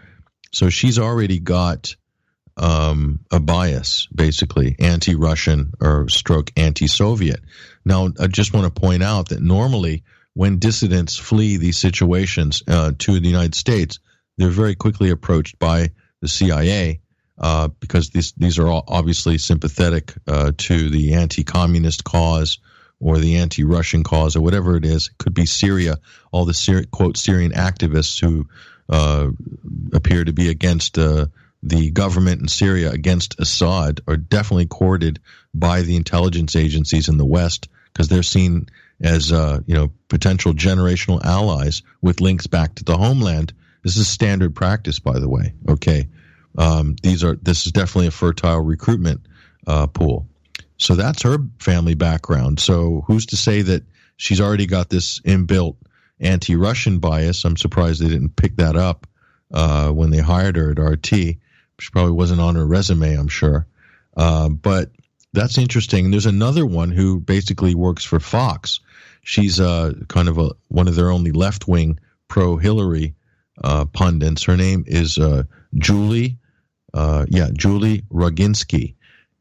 so she's already got um, a bias, basically anti-Russian or stroke anti-Soviet. Now, I just want to point out that normally when dissidents flee these situations uh, to the United States, they're very quickly approached by the CIA uh, because these these are all obviously sympathetic uh, to the anti-communist cause or the anti-Russian cause or whatever it is. It could be Syria, all the Syri- quote Syrian activists who uh, appear to be against uh, the government in Syria, against Assad, are definitely courted by the intelligence agencies in the West because they're seen as uh, you know potential generational allies with links back to the homeland. This is standard practice, by the way. Okay, um, these are this is definitely a fertile recruitment uh, pool. So that's her family background. So who's to say that she's already got this inbuilt anti-Russian bias? I'm surprised they didn't pick that up uh, when they hired her at RT. She probably wasn't on her resume, I'm sure. Uh, but that's interesting. There's another one who basically works for Fox. She's uh, kind of a one of their only left-wing pro-Hillary uh, pundits. Her name is uh, Julie, uh, yeah, Julie Roginsky,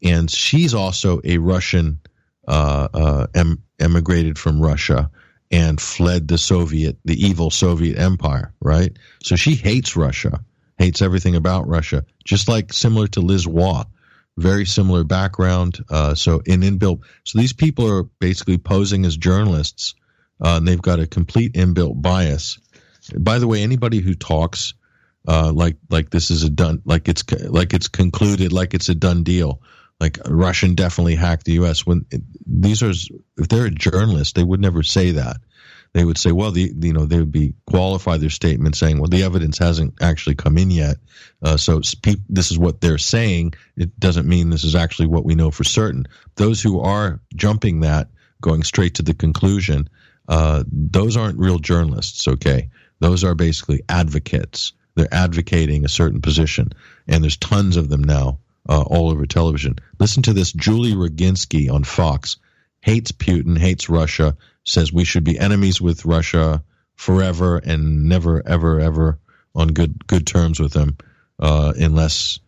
and she's also a Russian uh, uh, em- emigrated from Russia and fled the Soviet, the evil Soviet Empire, right? So she hates Russia, hates everything about Russia, just like similar to Liz Wahl, very similar background. Uh, so in inbuilt, so these people are basically posing as journalists, uh, and they've got a complete inbuilt bias. By the way, anybody who talks uh, like like this is a done like it's like it's concluded like it's a done deal like Russian definitely hacked the U.S. When these are if they're a journalist, they would never say that. They would say, well, the you know they would be qualify their statement saying, well, the evidence hasn't actually come in yet, uh, so this is what they're saying. It doesn't mean this is actually what we know for certain. Those who are jumping that, going straight to the conclusion, uh, those aren't real journalists. Okay, those are basically advocates. They're advocating a certain position, and there's tons of them now uh, all over television. Listen to this: Julie Roginsky on Fox hates Putin, hates Russia, says we should be enemies with Russia forever and never, ever, ever on good good terms with them, uh, unless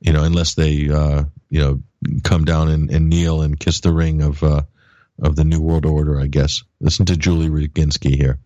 you know, unless they uh, you know come down and, and, kneel and kiss the ring of uh, of the New World Order. I guess. Listen to Julie Roginsky here.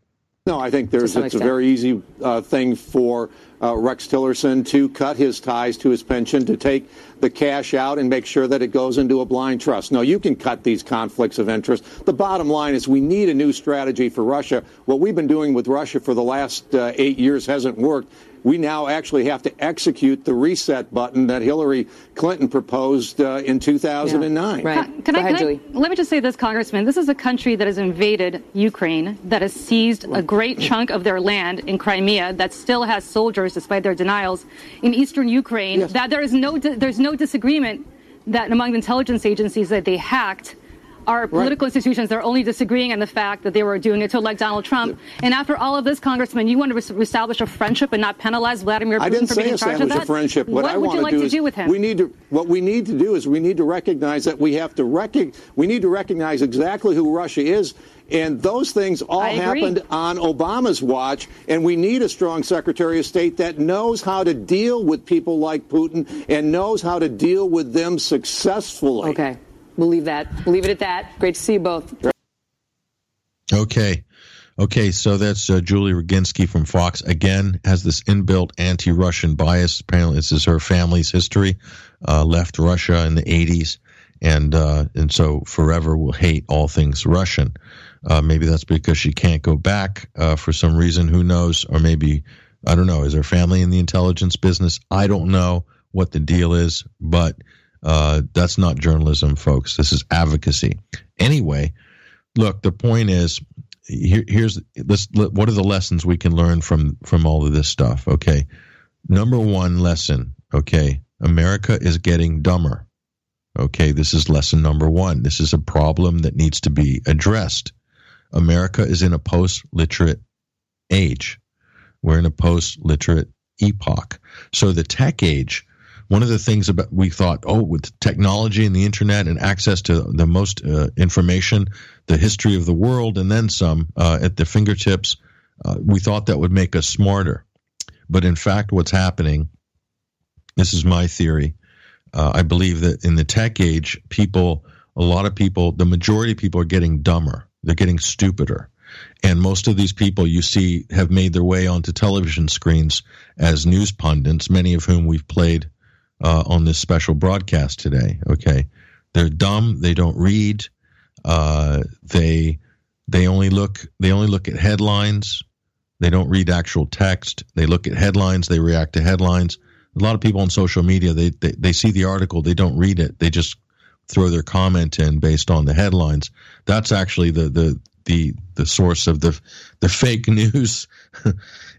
No, I think there's it's a very easy uh, thing for uh, Rex Tillerson to cut his ties to his pension, to take the cash out and make sure that it goes into a blind trust. No, you can cut these conflicts of interest. The bottom line is we need a new strategy for Russia. What we've been doing with Russia for the last uh, eight years hasn't worked we now actually have to execute the reset button that Hillary Clinton proposed uh, in 2009. Yeah. Right. Can, can, I, can I, let me just say this, Congressman. This is a country that has invaded Ukraine, that has seized a great chunk of their land in Crimea, that still has soldiers, despite their denials, in eastern Ukraine. Yes. That there is no there's no disagreement that among the intelligence agencies that they hacked our political right. institutions they're only disagreeing on the fact that they were doing it to elect Donald Trump. Yeah. And after all of this, Congressman, you want to re- establish a friendship and not penalize Vladimir Putin I didn't for say being in charge of that? a friendship. What, what I would you like do to do with him? We need to. What we need to do is we need to recognize that we have to rec- We need to recognize exactly who Russia is. And those things all happened on Obama's watch. And we need a strong Secretary of State that knows how to deal with people like Putin and knows how to deal with them successfully. Okay. We'll leave that. We'll leave it at that. Great to see you both. Okay. Okay, so that's uh, Julie Roginsky from Fox. Again, has this inbuilt anti-Russian bias. Apparently, this is her family's history. Uh, left Russia in the 80s, and uh, and so forever will hate all things Russian. Uh, maybe that's because she can't go back uh, for some reason. Who knows? Or maybe I don't know. Is her family in the intelligence business? I don't know what the deal is, but uh, that's not journalism, folks. This is advocacy. Anyway, look, the point is here, here's this. What are the lessons we can learn from from all of this stuff? Okay, number one lesson. Okay, America is getting dumber. Okay, this is lesson number one. This is a problem that needs to be addressed. America is in a post literate age. We're in a post literate epoch. So the tech age one of the things about we thought, oh, with technology and the internet and access to the most uh, information, the history of the world, and then some uh, at the fingertips, uh, we thought that would make us smarter. But in fact, what's happening, this is my theory. Uh, I believe that in the tech age, people, a lot of people, the majority of people are getting dumber. They're getting stupider. And most of these people you see have made their way onto television screens as news pundits, many of whom we've played uh, on this special broadcast today. Okay, they're dumb. They don't read. Uh, they they only look they only look at headlines. They don't read actual text. They look at headlines. They react to headlines. A lot of people on social media they, they, they see the article. They don't read it. They just throw their comment in based on the headlines. That's actually the the the the source of the the fake news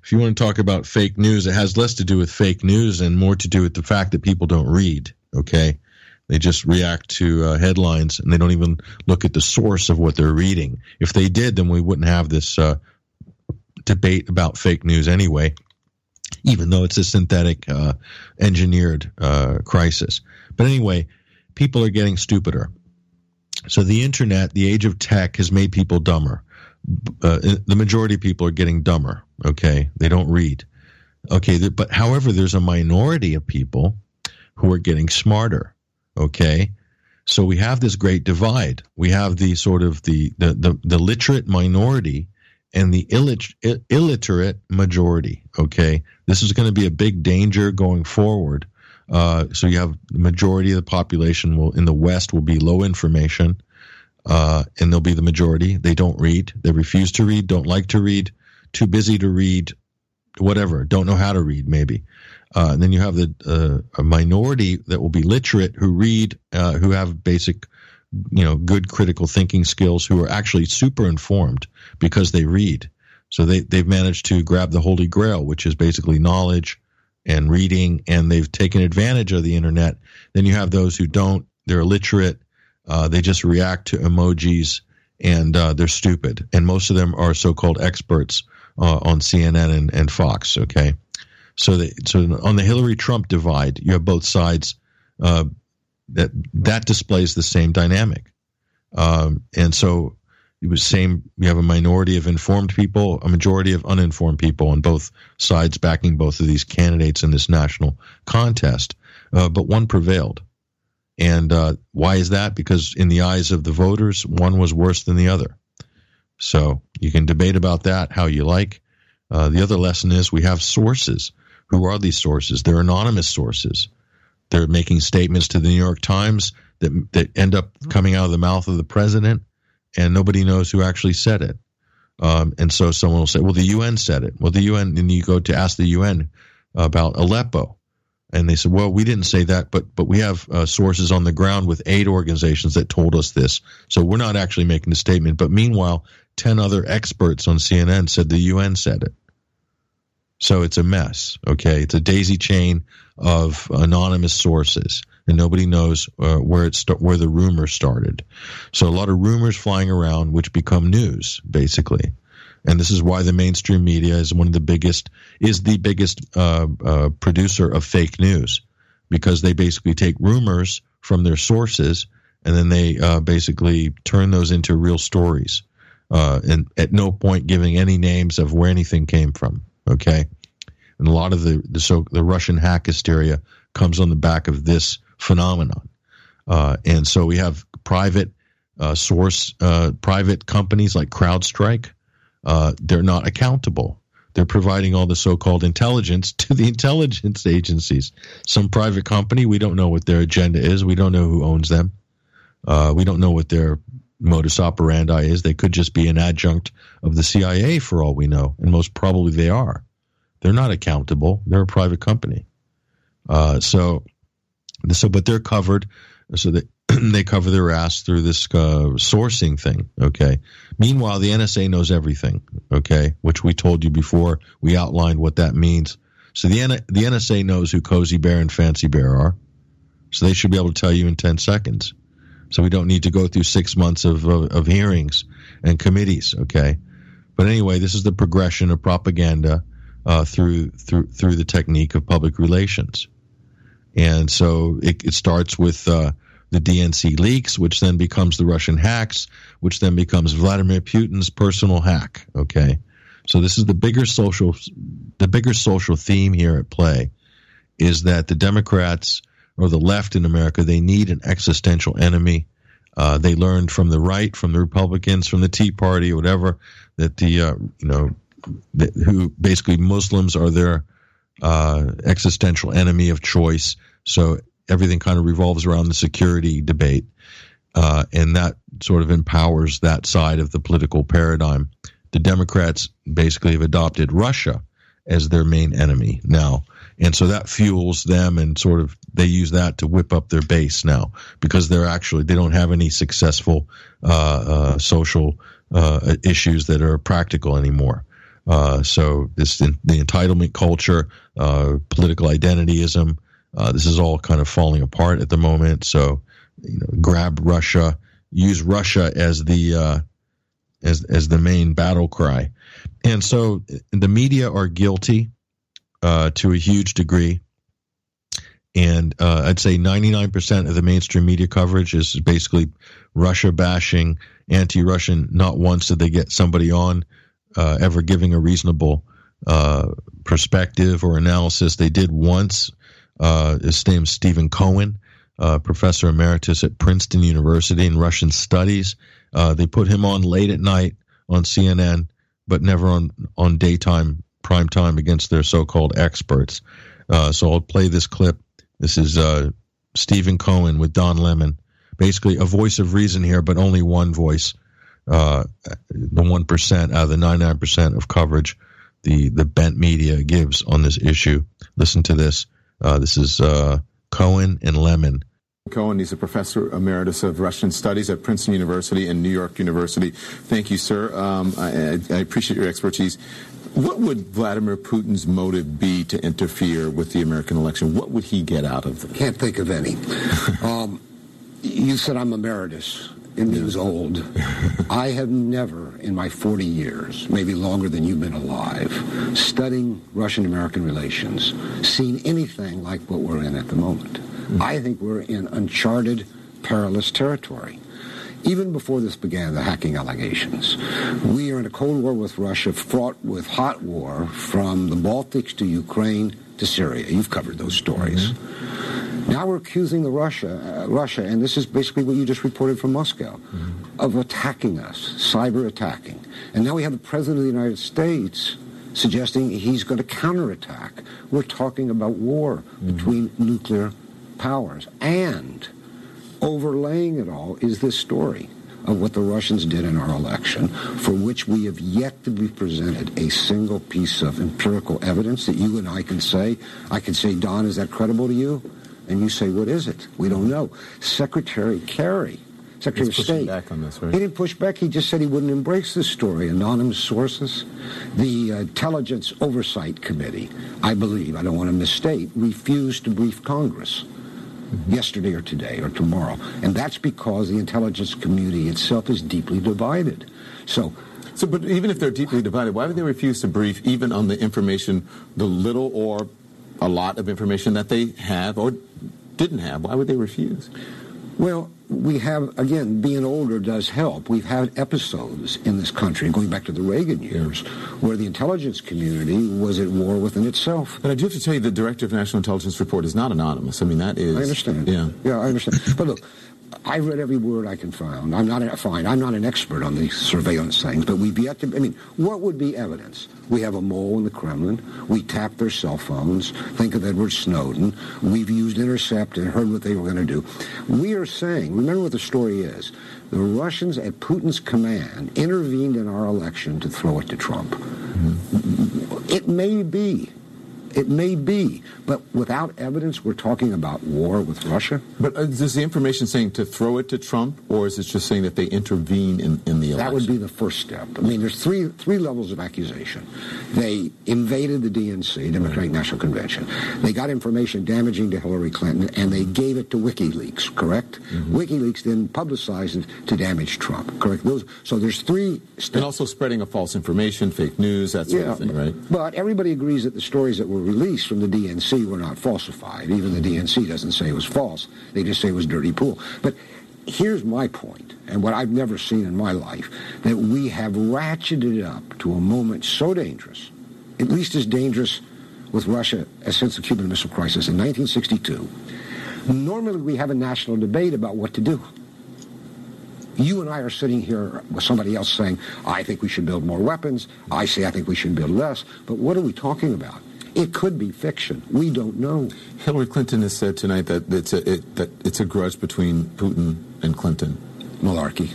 if you want to talk about fake news, it has less to do with fake news and more to do with the fact that people don't read. Okay, they just react to uh, headlines and they don't even look at the source of what they're reading. If they did, then we wouldn't have this uh, debate about fake news anyway. Even though it's a synthetic, uh, engineered uh, crisis, but anyway, people are getting stupider. So the internet, the age of tech, has made people dumber uh, the majority of people are getting dumber. Okay, they don't read. Okay, but however, there's a minority of people who are getting smarter. Okay, so we have this great divide. We have the sort of the the the, the literate minority and the illit- illiterate majority. Okay, this is going to be a big danger going forward. Uh, so you have the majority of the population will in the West will be low information uh, and they'll be the majority. They don't read. They refuse to read, don't like to read, too busy to read, whatever, don't know how to read, maybe. Uh, and then you have the uh, a minority that will be literate who read, uh, who have basic you know, good critical thinking skills who are actually super informed because they read. So they, they've managed to grab the holy grail, which is basically knowledge and reading, and they've taken advantage of the internet. Then you have those who don't, they're illiterate, uh, they just react to emojis, and uh, they're stupid. And most of them are so called experts uh, on CNN and, and Fox, okay? So, they, so on the Hillary Trump divide, you have both sides. Uh, that that displays the same dynamic, um, and so it was same. We have a minority of informed people, a majority of uninformed people on both sides backing both of these candidates in this national contest. Uh, but one prevailed, and uh, why is that? Because in the eyes of the voters, one was worse than the other. So you can debate about that how you like. Uh, the other lesson is we have sources. Who are these sources? They're anonymous sources. They're making statements to the New York Times that that end up coming out of the mouth of the president, and nobody knows who actually said it. Um, and so someone will say, "Well, the UN said it." Well, the UN, and you go to ask the UN about Aleppo, and they said, "Well, we didn't say that, but but we have uh, sources on the ground with aid organizations that told us this." So we're not actually making a statement. But meanwhile, ten other experts on CNN said the UN said it. So it's a mess. Okay, it's a daisy chain of anonymous sources, and nobody knows uh, where it st- where the rumor started. So a lot of rumors flying around, which become news, basically. And this is why the mainstream media is one of the biggest is the biggest uh, uh, producer of fake news, because they basically take rumors from their sources and then they uh, basically turn those into real stories, uh, and at no point giving any names of where anything came from. Okay and a lot of the the, so, the Russian hack hysteria comes on the back of this phenomenon. Uh, and so we have private uh, source, uh, private companies like CrowdStrike. Uh, they're not accountable. They're providing all the so-called intelligence to the intelligence agencies. Some private company, we don't know what their agenda is. We don't know who owns them. Uh, we don't know what their modus operandi is. They could just be an adjunct of the CIA for all we know, and most probably they are. They're not accountable. They're a private company. Uh, so, so, but they're covered. So they they cover their ass through this uh, sourcing thing. Okay. Meanwhile, the NSA knows everything. Okay, which we told you before. We outlined what that means. So the N- the NSA knows who Cozy Bear and Fancy Bear are. So they should be able to tell you in ten seconds. So we don't need to go through six months of, of, of hearings and committees. Okay. But anyway, this is the progression of propaganda uh, through through through the technique of public relations. And so it, it starts with uh, the DNC leaks, which then becomes the Russian hacks, which then becomes Vladimir Putin's personal hack. Okay, so this is the bigger social the bigger social theme here at play is that the Democrats or the left in America they need an existential enemy. Uh, they learned from the right, from the Republicans, from the Tea Party, whatever, that the uh, you know who basically Muslims are their uh, existential enemy of choice. So everything kind of revolves around the security debate, uh, and that sort of empowers that side of the political paradigm. The Democrats basically have adopted Russia as their main enemy now. And so that fuels them and sort of they use that to whip up their base now because they're actually, they don't have any successful uh, uh, social uh, issues that are practical anymore. Uh, so this the entitlement culture, political identityism, uh, this is all kind of falling apart at the moment. So, you know, grab Russia, use Russia as the uh, as as the main battle cry, and so the media are guilty uh, to a huge degree. And uh, I'd say 99% of the mainstream media coverage is basically Russia bashing, anti-Russian. Not once did they get somebody on uh, ever giving a reasonable uh, perspective or analysis. They did once. Uh, his Stephen Cohen, uh, professor emeritus at Princeton University in Russian Studies. Uh, they put him on late at night on CNN, but never on on daytime prime time against their so-called experts. Uh, so I'll play this clip. This is Stephen Cohen with Don Lemon. Basically, a voice of reason here, but only one voice the one percent out of the ninety nine percent of coverage the the bent media gives on this issue. Listen to this. Uh, this is uh, Cohen and Lemon Cohen. He's a professor emeritus of Russian studies at Princeton University and New York University. Thank you, sir. Um, I, I, appreciate your expertise. What would Vladimir Putin's motive be to interfere with the American election? What would he get out of it? Can't think of any. um, you said I'm emeritus. It means old. I have never, in my 40 years, maybe longer than you've been alive, studying Russian-American relations, seen anything like what we're in at the moment. Hmm. I think we're in uncharted, perilous territory. Even before this began, the hacking allegations, we are in a Cold War with Russia, fraught with hot war from the Baltics to Ukraine to Syria. You've covered those stories. Mm-hmm. Now we're accusing the Russia, uh, Russia, and this is basically what you just reported from Moscow, mm-hmm. of attacking us, cyber attacking. And now we have the President of the United States suggesting he's going to counterattack. We're talking about war mm-hmm. between nuclear powers. And overlaying it all is this story of what the Russians did in our election, for which we have yet to be presented a single piece of empirical evidence that you and I can say. I can say, Don, is that credible to you? And you say, what is it? We don't know. Secretary Kerry, Secretary He's of State. back on this, right? He didn't push back. He just said he wouldn't embrace this story. Anonymous sources. The uh, Intelligence Oversight Committee, I believe, I don't want to misstate, refused to brief Congress yesterday or today or tomorrow. And that's because the intelligence community itself is deeply divided. So, so, but even if they're deeply divided, why would they refuse to brief even on the information, the little or a lot of information that they have or didn't have? Why would they refuse? Well, we have, again, being older does help. We've had episodes in this country, going back to the Reagan years, where the intelligence community was at war within itself. But I do have to tell you, the Director of National Intelligence Report is not anonymous. I mean, that is... I understand. Yeah. Yeah, I understand. but look, I read every word I can find. I'm not a, fine. I'm not an expert on these surveillance things, but we've yet to. I mean, what would be evidence? We have a mole in the Kremlin. We tapped their cell phones. Think of Edward Snowden. We've used intercept and heard what they were going to do. We are saying. Remember what the story is. The Russians, at Putin's command, intervened in our election to throw it to Trump. Mm-hmm. It may be it may be, but without evidence, we're talking about war with Russia. But uh, is the information saying to throw it to Trump, or is it just saying that they intervene in, in the election? That would be the first step. I mean, there's three three levels of accusation. They invaded the DNC, Democratic. National Convention. They got information damaging to Hillary Clinton, and they gave it to WikiLeaks. Correct? Mm-hmm. WikiLeaks then publicized it to damage Trump. Correct? Those. So there's three. Steps. And also spreading of false information, fake news, that sort yeah, of thing, right? But everybody agrees that the stories that were released from the DNC were not falsified. Even the DNC doesn't say it was false. They just say it was dirty pool. But here's my point, and what I've never seen in my life, that we have ratcheted it up to a moment so dangerous, at least as dangerous with Russia as since the Cuban Missile Crisis in 1962. Normally we have a national debate about what to do. You and I are sitting here with somebody else saying, I think we should build more weapons. I say I think we should build less. But what are we talking about? It could be fiction. We don't know. Hillary Clinton has said tonight that it's a, it, that it's a grudge between Putin and Clinton. Malarkey.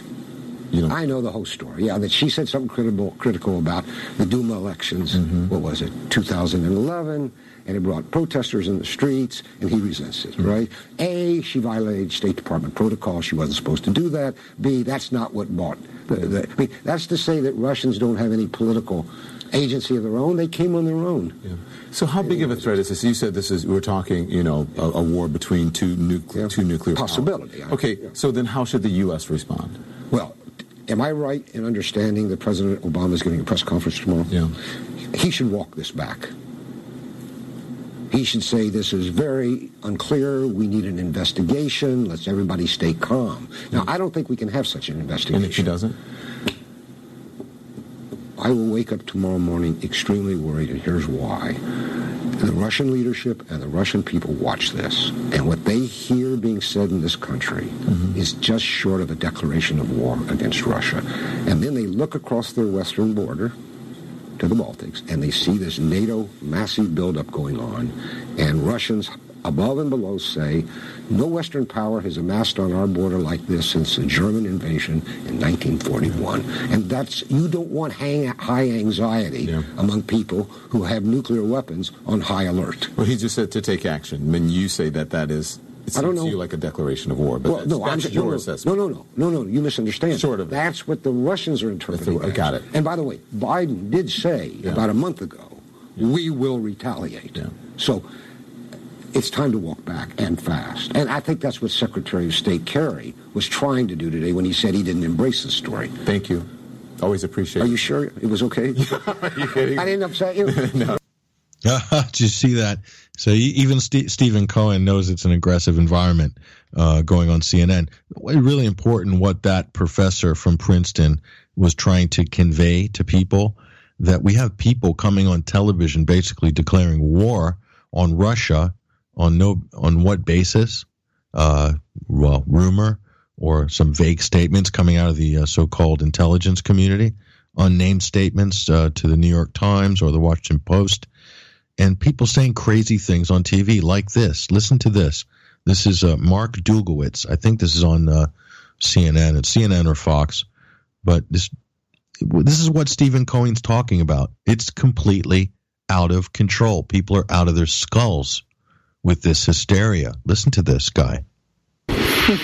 You know. I know the whole story. Yeah, that she said something critical, critical about the Duma elections. Mm-hmm. What was it, 2011? And it brought protesters in the streets, and he resents it, mm-hmm. right? A, she violated State Department protocol. She wasn't supposed to do that. B, that's not what bought. The, the, I mean, that's to say that Russians don't have any political agency of their own. They came on their own. Yeah. So how big of a threat is this? You said this is we're talking, you know, a, a war between two nuclear yeah. two nuclear possibility. Powers. Okay, yeah. so then how should the U.S. respond? Well, am I right in understanding that President Obama is giving a press conference tomorrow? Yeah. He should walk this back. He should say this is very unclear. We need an investigation. Let's everybody stay calm. Now, I don't think we can have such an investigation. And if he doesn't? I will wake up tomorrow morning extremely worried, and here's why. The Russian leadership and the Russian people watch this, and what they hear being said in this country mm-hmm. is just short of a declaration of war against Russia. And then they look across their western border to the Baltics, and they see this NATO massive buildup going on, and Russians above and below say no Western power has amassed on our border like this since the German invasion in 1941. And that's, you don't want hang, high anxiety yeah. among people who have nuclear weapons on high alert. Well, he just said to take action. I mean, you say that that is It seems I don't know. to you like a declaration of war, but well, that's, no, that's I'm, your no, no, assessment. no, no, no, no, no. You misunderstand. Sort of. That's what the Russians are interpreting. I got it. And by the way, Biden did say about a month ago, we will retaliate. So it's time to walk back and fast. And I think that's what Secretary of State Kerry was trying to do today when he said he didn't embrace the story. Thank you. Always appreciate Are you sure it was okay? I didn't upset you? no. Did you see that? So even St- Stephen Cohen knows it's an aggressive environment uh, going on CNN. Really important what that professor from Princeton was trying to convey to people that we have people coming on television basically declaring war on Russia on no on what basis? Uh, well, rumor or some vague statements coming out of the uh, so-called intelligence community, unnamed statements uh, to the New York Times or the Washington Post and people saying crazy things on TV like this. Listen to this. This is uh, Mark Dubowitz. I think this is on uh, CNN. It's CNN or Fox, but this this is what Stephen Cohen's talking about. It's completely out of control. People are out of their skulls with this hysteria. Listen to this guy.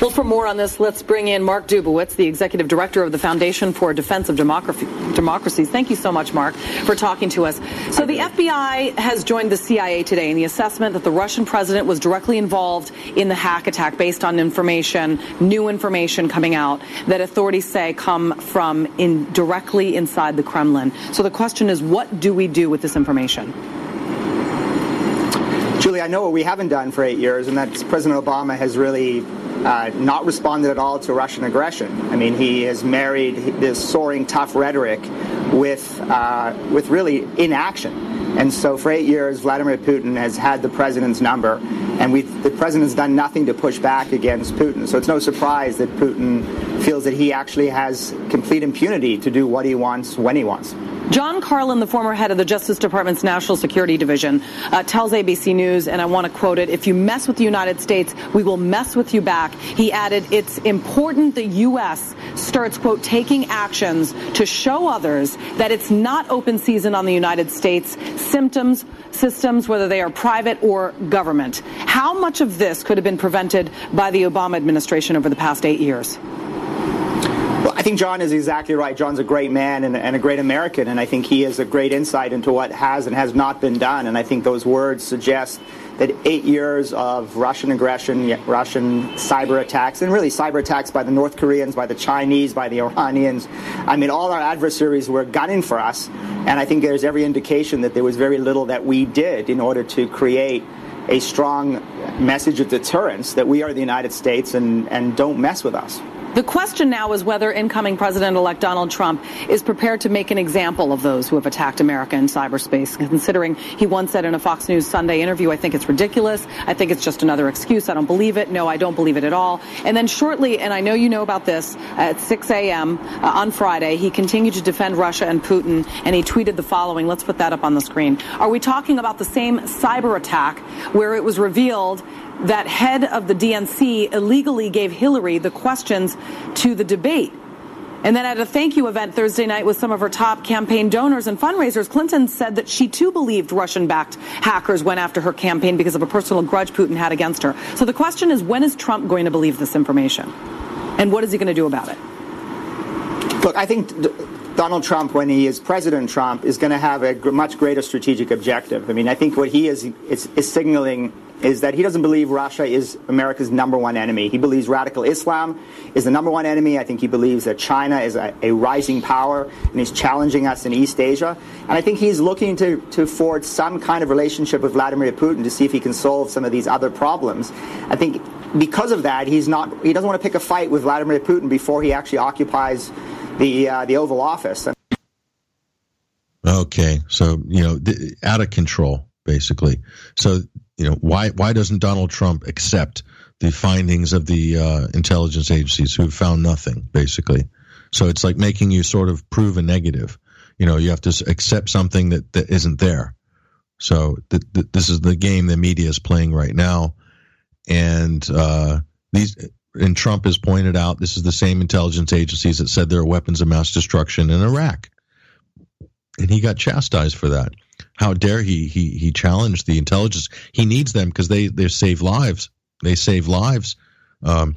Well, for more on this, let's bring in Mark Dubowitz, the executive director of the Foundation for Defense of Democracy. Thank you so much, Mark, for talking to us. So, the FBI has joined the CIA today in the assessment that the Russian president was directly involved in the hack attack based on information, new information coming out that authorities say come from in directly inside the Kremlin. So, the question is, what do we do with this information? Julie, I know what we haven't done for eight years, and that's President Obama has really uh, not responded at all to Russian aggression. I mean, he has married this soaring, tough rhetoric with uh, with really inaction. And so, for eight years, Vladimir Putin has had the president's number, and we the president's done nothing to push back against Putin. So it's no surprise that Putin feels that he actually has complete impunity to do what he wants when he wants. John Carlin, the former head of the Justice Department's National Security Division, uh, tells ABC News, and I want to quote it if you mess with the United States, we will mess with you back. He added, it's important the U.S. starts, quote, taking actions to show others that it's not open season on the United States symptoms, systems, whether they are private or government. How much of this could have been prevented by the Obama administration over the past eight years? Well, I think John is exactly right. John's a great man and, and, a great American, and I think he has a great insight into what has and has not been done. And I think those words suggest that eight years of Russian aggression, Russian cyber attacks, and really cyber attacks by the North Koreans, by the Chinese, by the Iranians. I mean, all our adversaries were gunning for us, and I think there's every indication that there was very little that we did in order to create a strong message of deterrence that we are the United States and, and don't mess with us. The question now is whether incoming President elect Donald Trump is prepared to make an example of those who have attacked America in cyberspace, considering he once said in a Fox News Sunday interview, I think it's ridiculous. I think it's just another excuse. I don't believe it. No, I don't believe it at all. And then shortly, and I know you know about this, at 6 a.m. Uh, on Friday, he continued to defend Russia and Putin, and he tweeted the following. Let's put that up on the screen. Are we talking about the same cyber attack where it was revealed that head of the DNC illegally gave Hillary the questions to the debate. And then at a thank you event Thursday night with some of her top campaign donors and fundraisers, Clinton said that she too believed Russian backed hackers went after her campaign because of a personal grudge Putin had against her. So the question is when is Trump going to believe this information? And what is he going to do about it? Look, I think. Donald Trump, when he is President Trump, is going to have a much greater strategic objective. I mean, I think what he is, is, is signaling is that he doesn't believe Russia is America's number one enemy. He believes radical Islam is the number one enemy. I think he believes that China is a, a, rising power and he's challenging us in East Asia. And I think he's looking to, to forge some kind of relationship with Vladimir Putin to see if he can solve some of these other problems. I think because of that, he's not, he doesn't want to pick a fight with Vladimir Putin before he actually occupies the, uh, the Oval Office. Okay, so you know, th- out of control, basically. So you know, why why doesn't Donald Trump accept the findings of the uh, intelligence agencies who have found nothing, basically? So it's like making you sort of prove a negative. You know, you have to accept something that, that isn't there. So th- th- this is the game the media is playing right now, and uh, these and Trump has pointed out this is the same intelligence agencies that said there are weapons of mass destruction in Iraq and he got chastised for that. How dare he? He he challenged the intelligence. He needs them because they they save lives. They save lives. Um,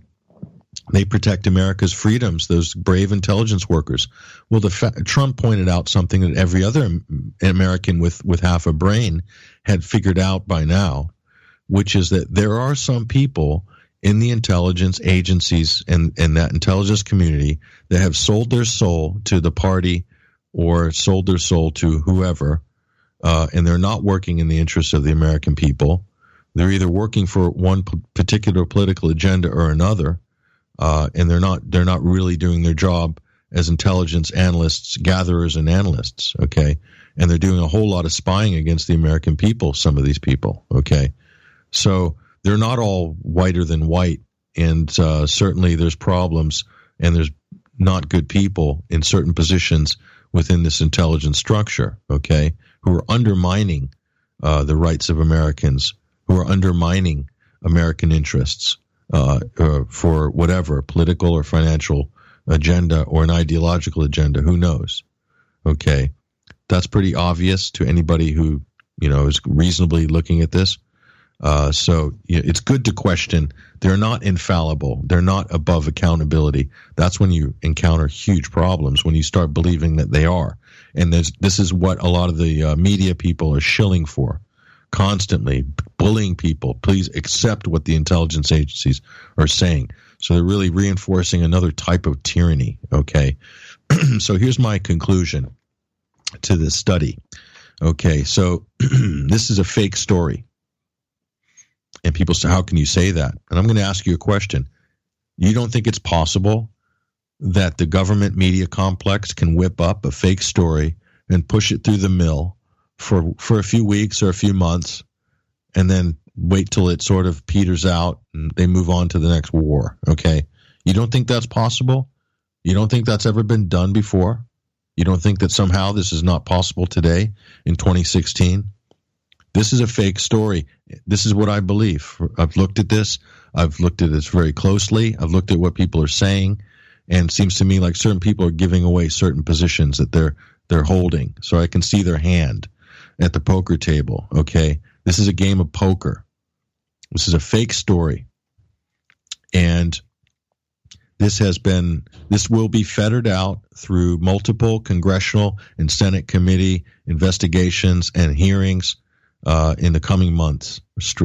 they protect America's freedoms. Those brave intelligence workers. Well, the fa- Trump pointed out something that every other American with with half a brain had figured out by now, which is that there are some people in the intelligence agencies and, and that intelligence community that have sold their soul to the party or sold their soul to whoever, uh, and they're not working in the interests of the American people. They're either working for one p- particular political agenda or another, uh, and they're not they're not really doing their job as intelligence analysts, gatherers, and analysts. Okay, and they're doing a whole lot of spying against the American people. Some of these people. Okay, so they're not all whiter than white, and uh, certainly there's problems and there's not good people in certain positions within this intelligence structure, okay, who are undermining uh, the rights of Americans, who are undermining American interests uh, uh, for whatever political or financial agenda or an ideological agenda. Who knows? Okay, that's pretty obvious to anybody who you know is reasonably looking at this. Uh, so you know, it's good to question. They're not infallible. They're not above accountability. That's when you encounter huge problems when you start believing that they are. And this is what a lot of the uh, media people are shilling for, constantly bullying people. Please accept what the intelligence agencies are saying. So they're really reinforcing another type of tyranny. Okay. so here's my conclusion to this study. Okay. So this is a fake story. And people say, How can you say that? And I'm going to ask you a question. You don't think it's possible that the government media complex can whip up a fake story and push it through the mill for, for a few weeks or a few months and then wait till it sort of peters out and they move on to the next war? Okay. You don't think that's possible? You don't think that's ever been done before? You don't think that somehow this is not possible today in 2016? This is a fake story. This is what I believe. I've looked at this. I've looked at this very closely. I've looked at what people are saying, and seems to me like certain people are giving away certain positions that they're they're holding. So I can see their hand at the poker table. Okay, this is a game of poker. This is a fake story, and this has been this will be fettered out through multiple congressional and Senate committee investigations and hearings uh, in the coming months,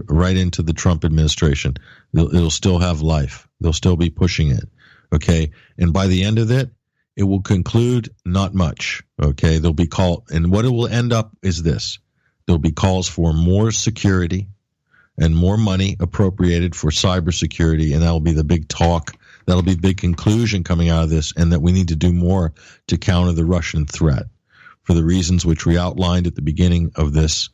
right into the Trump administration. It'll, it'll, still have life. They'll still be pushing it. Okay. And by the end of it, it will conclude not much. Okay. There'll be call, and what it will end up is this there'll be calls for more security and more money appropriated for cybersecurity. And that'll be the big talk. That'll be the big conclusion coming out of this, and that we need to do more to counter the Russian threat for the reasons which we outlined at the beginning of this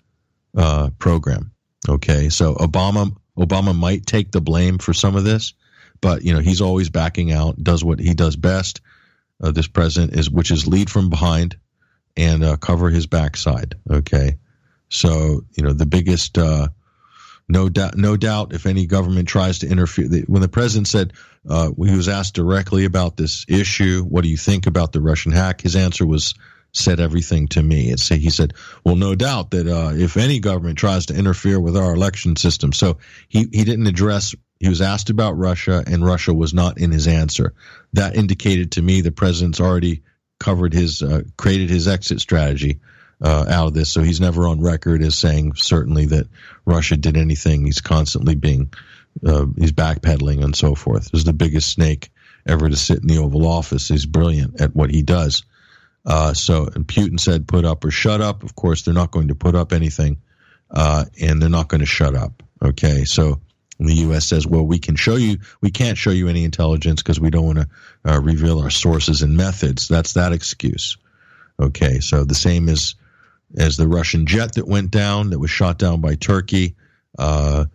uh, program. Okay, so Obama Obama might take the blame for some of this, but you know he's always backing out, does what he does best. Uh, this president is, which is lead from behind and uh, cover his backside. Okay, so you know the biggest. Uh, no doubt, no doubt. If any government tries to interfere, when the president said uh, he was asked directly about this issue, what do you think about the Russian hack? His answer was said everything to me. It's, he said, well, no doubt that uh, if any government tries to interfere with our election system. So he, he didn't address, he was asked about Russia, and Russia was not in his answer. That indicated to me the president's already covered his, uh, created his exit strategy. Uh, out of this, so he's never on record as saying certainly that Russia did anything. He's constantly being uh, he's backpedaling and so forth. He's the biggest snake ever to sit in the Oval Office. He's brilliant at what he does. Uh, so, and Putin said, put up or shut up. Of course, they're not going to put up anything, uh, and they're not going to shut up. Okay, so the U.S. says, well, we can show you, we can't show you any intelligence because we don't want to uh, reveal our sources and methods. That's that excuse. Okay, so the same as as the Russian jet that went down, that was shot down by Turkey. Uh,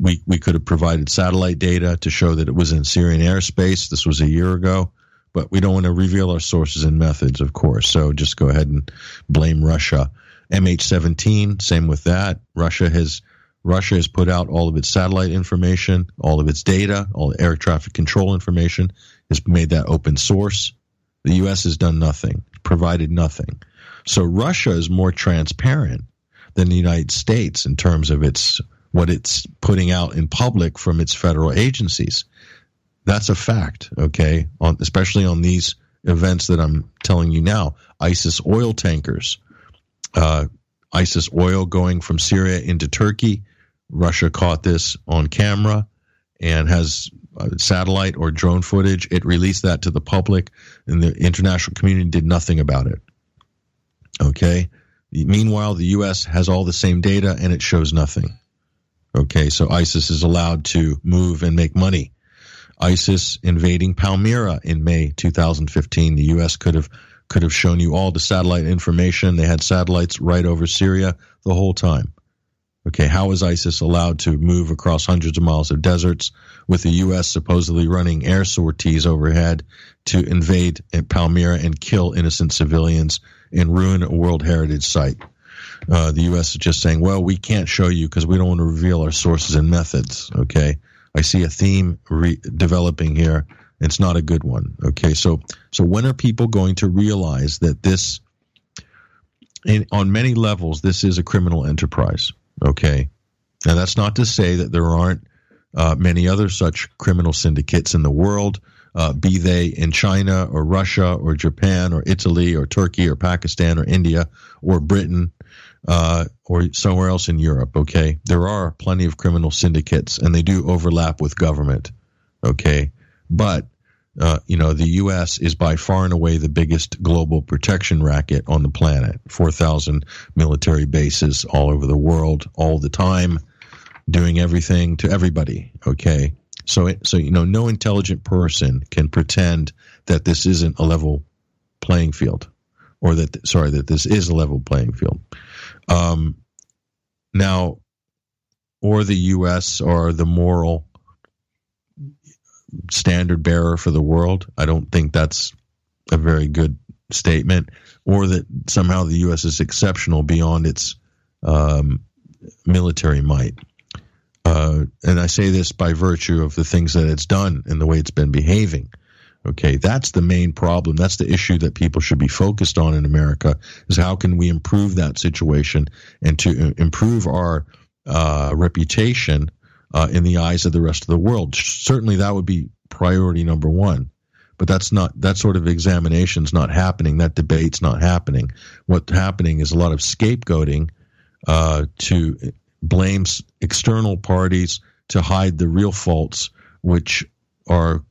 we we could have provided satellite data to show that it was in Syrian airspace. This was a year ago but we don't want to reveal our sources and methods, of course. So just go ahead and blame Russia. MH17, same with that. Russia has Russia has put out all of its satellite information, all of its data, all the air traffic control information, has made that open source. The U.S. has done nothing, provided nothing. So Russia is more transparent than the United States in terms of its what it's putting out in public from its federal agencies. That's a fact, okay? On, especially on these events that I'm telling you now. ISIS oil tankers, uh, ISIS oil going from Syria into Turkey. Russia caught this on camera and has uh, satellite or drone footage. It released that to the public, and the international community did nothing about it. Okay. Meanwhile, the U.S. has all the same data and it shows nothing. Okay, so ISIS is allowed to move and make money. ISIS invading Palmyra in May 2015. The U.S. could have could have shown you all the satellite information. They had satellites right over Syria the whole time. Okay, how is ISIS allowed to move across hundreds of miles of deserts with the U.S. supposedly running air sorties overhead to invade Palmyra and kill innocent civilians and ruin a World Heritage Site? Uh, the U.S. is just saying, well, we can't show you because we don't want to reveal our sources and methods. Okay, I see a theme re- developing here. It's not a good one. Okay, so so when are people going to realize that this, in, on many levels, this is a criminal enterprise? Okay. Now, that's not to say that there aren't uh, many other such criminal syndicates in the world, uh, be they in China or Russia or Japan or Italy or Turkey or Pakistan or India or Britain uh, or somewhere else in Europe. Okay. There are plenty of criminal syndicates and they do overlap with government. Okay. But uh, you know, the U.S. is by far and away the biggest global protection racket on the planet. 4,000 military bases all over the world, all the time, doing everything to everybody. Okay. So, it, so, you know, no intelligent person can pretend that this isn't a level playing field or that, sorry, that this is a level playing field. Um, now, or the U.S. or the moral standard bearer for the world. I don't think that's a very good statement, or that somehow the U.S. is exceptional beyond its um, military might. Uh, and I say this by virtue of the things that it's done and the way it's been behaving. Okay, that's the main problem. That's the issue that people should be focused on in America: is how can we improve that situation and to improve our uh, reputation uh, in the eyes of the rest of the world. Certainly, that would be priority number one. But that's not that sort of examination's not happening. That debate's not happening. What's happening is a lot of scapegoating uh, to blame external parties to hide the real faults, which are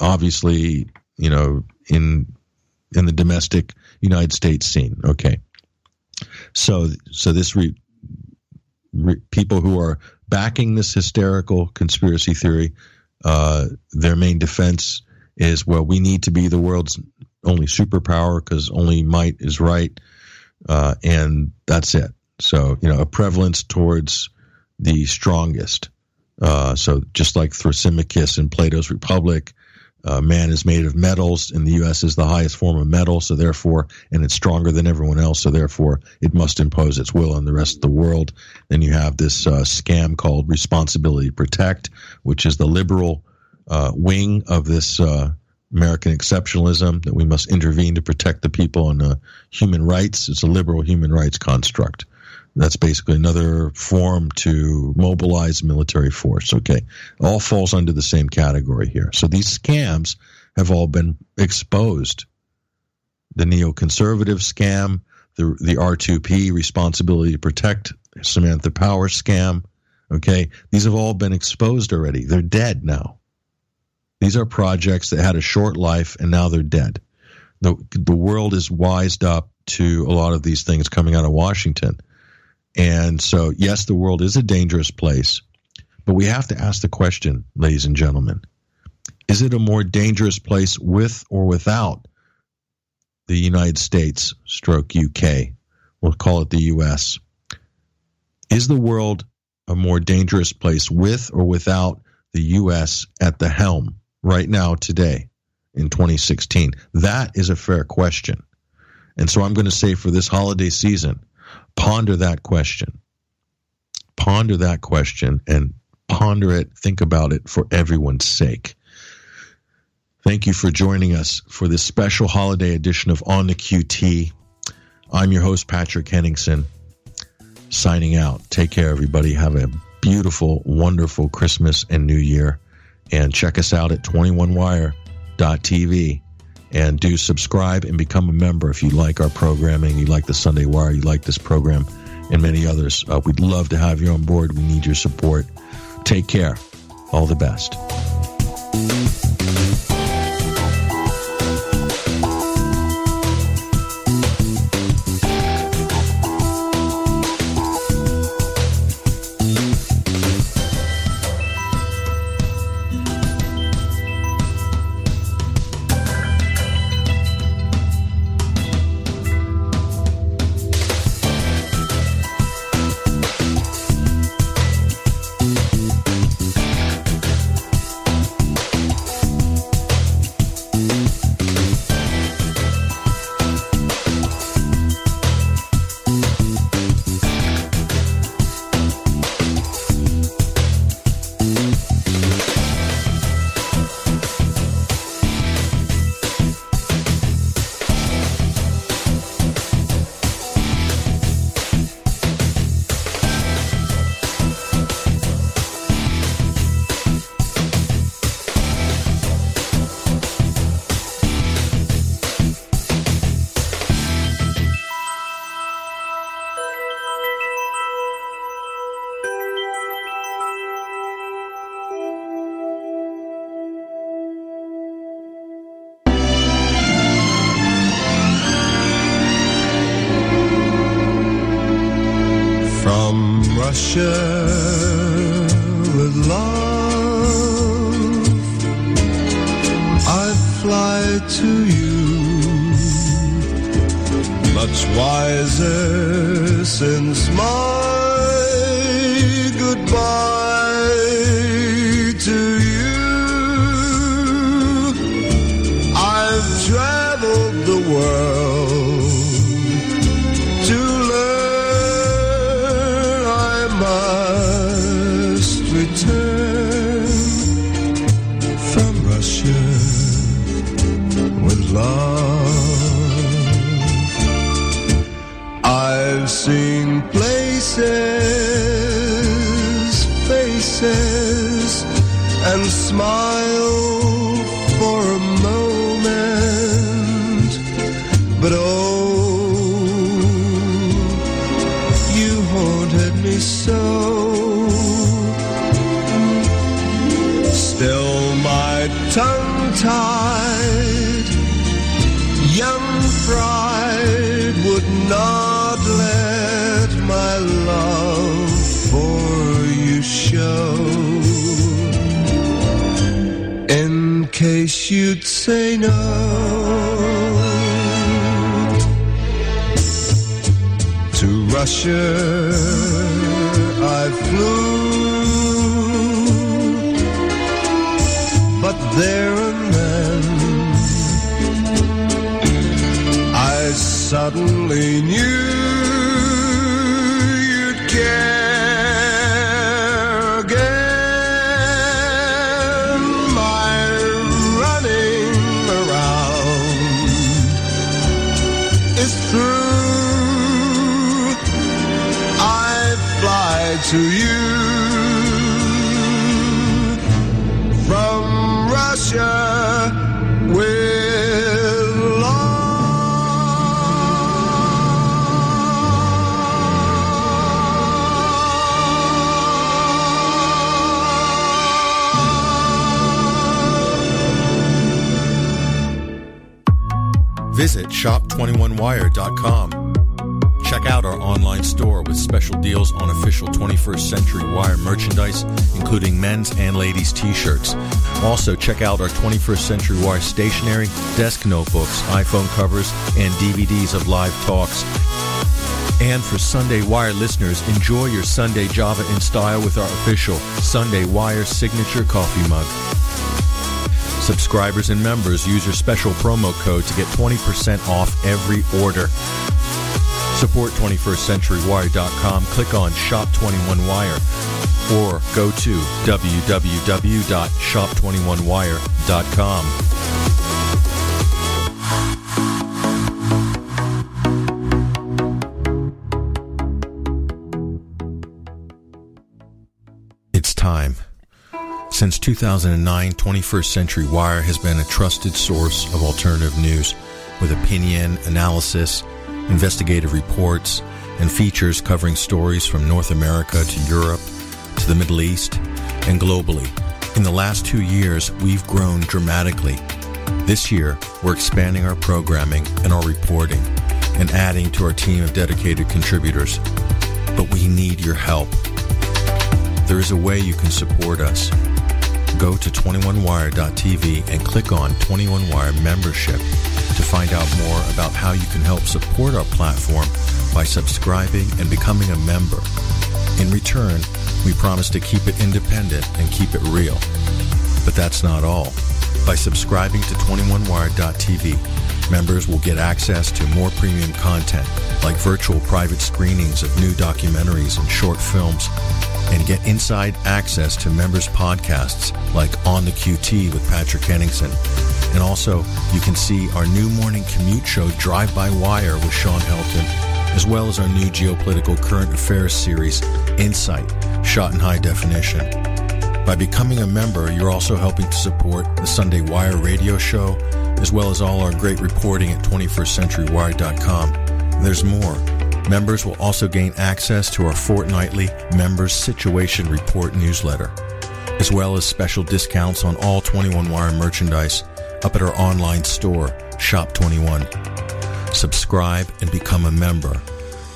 obviously you know in in the domestic United States scene. Okay, so so this re, re, people who are backing this hysterical conspiracy theory uh, their main defense is, well, we need to be the world's only superpower because only might is right, uh, and that's it. So you know, a prevalence towards the strongest. Uh, so just like Thrasymachus in Plato's Republic, uh, man is made of metals, and the U.S. is the highest form of metal, so therefore, and it's stronger than everyone else, so therefore, it must impose its will on the rest of the world. Then you have this uh, scam called Responsibility Protect, which is the liberal uh, wing of this uh, American exceptionalism that we must intervene to protect the people and uh, human rights. It's a liberal human rights construct. That's basically another form to mobilize military force. Okay. All falls under the same category here. So these scams have all been exposed. The neoconservative scam, the, the R2P, responsibility to protect Samantha Power scam. Okay. These have all been exposed already. They're dead now. These are projects that had a short life and now they're dead. The, the world is wised up to a lot of these things coming out of Washington. And so, yes, the world is a dangerous place, but we have to ask the question, ladies and gentlemen is it a more dangerous place with or without the United States stroke UK? We'll call it the US. Is the world a more dangerous place with or without the US at the helm right now, today, in 2016? That is a fair question. And so I'm going to say for this holiday season, ponder that question. Ponder that question and ponder it, think about it for everyone's sake. Thank you for joining us for this special holiday edition of On the QT. I'm your host, Patrick Henningsen, signing out. Take care, everybody. Have a beautiful, wonderful Christmas and New Year. And check us out at 21wire.tv and do subscribe and become a member if you like our programming, you like the Sunday Wire, you like this program, and many others. Uh, we'd love to have you on board. We need your support. Take care. All the best. Also, check out our 21st Century Wire stationery, desk notebooks, iPhone covers, and DVDs of live talks. And for Sunday Wire listeners, enjoy your Sunday Java in style with our official Sunday Wire signature coffee mug. Subscribers and members use your special promo code to get 20% off every order. Support 21stCenturyWire.com, click on Shop 21 Wire, or go to www.shop21wire.com. It's time. Since 2009, 21st Century Wire has been a trusted source of alternative news with opinion, analysis, investigative reports, and features covering stories from North America to Europe to the Middle East and globally. In the last two years, we've grown dramatically. This year, we're expanding our programming and our reporting and adding to our team of dedicated contributors. But we need your help. There is a way you can support us. Go to 21wire.tv and click on 21wire membership to find out more about how you can help support our platform by subscribing and becoming a member. In return, we promise to keep it independent and keep it real. But that's not all. By subscribing to 21wire.tv, members will get access to more premium content like virtual private screenings of new documentaries and short films and get inside access to members' podcasts like On the QT with Patrick Henningsen. And also, you can see our new morning commute show Drive by Wire with Shawn Helton, as well as our new geopolitical current affairs series Insight, shot in high definition. By becoming a member, you're also helping to support the Sunday Wire radio show, as well as all our great reporting at 21stcenturywire.com. There's more. Members will also gain access to our fortnightly Members Situation Report newsletter, as well as special discounts on all 21 Wire merchandise up at our online store, Shop 21. Subscribe and become a member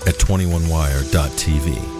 at 21wire.tv.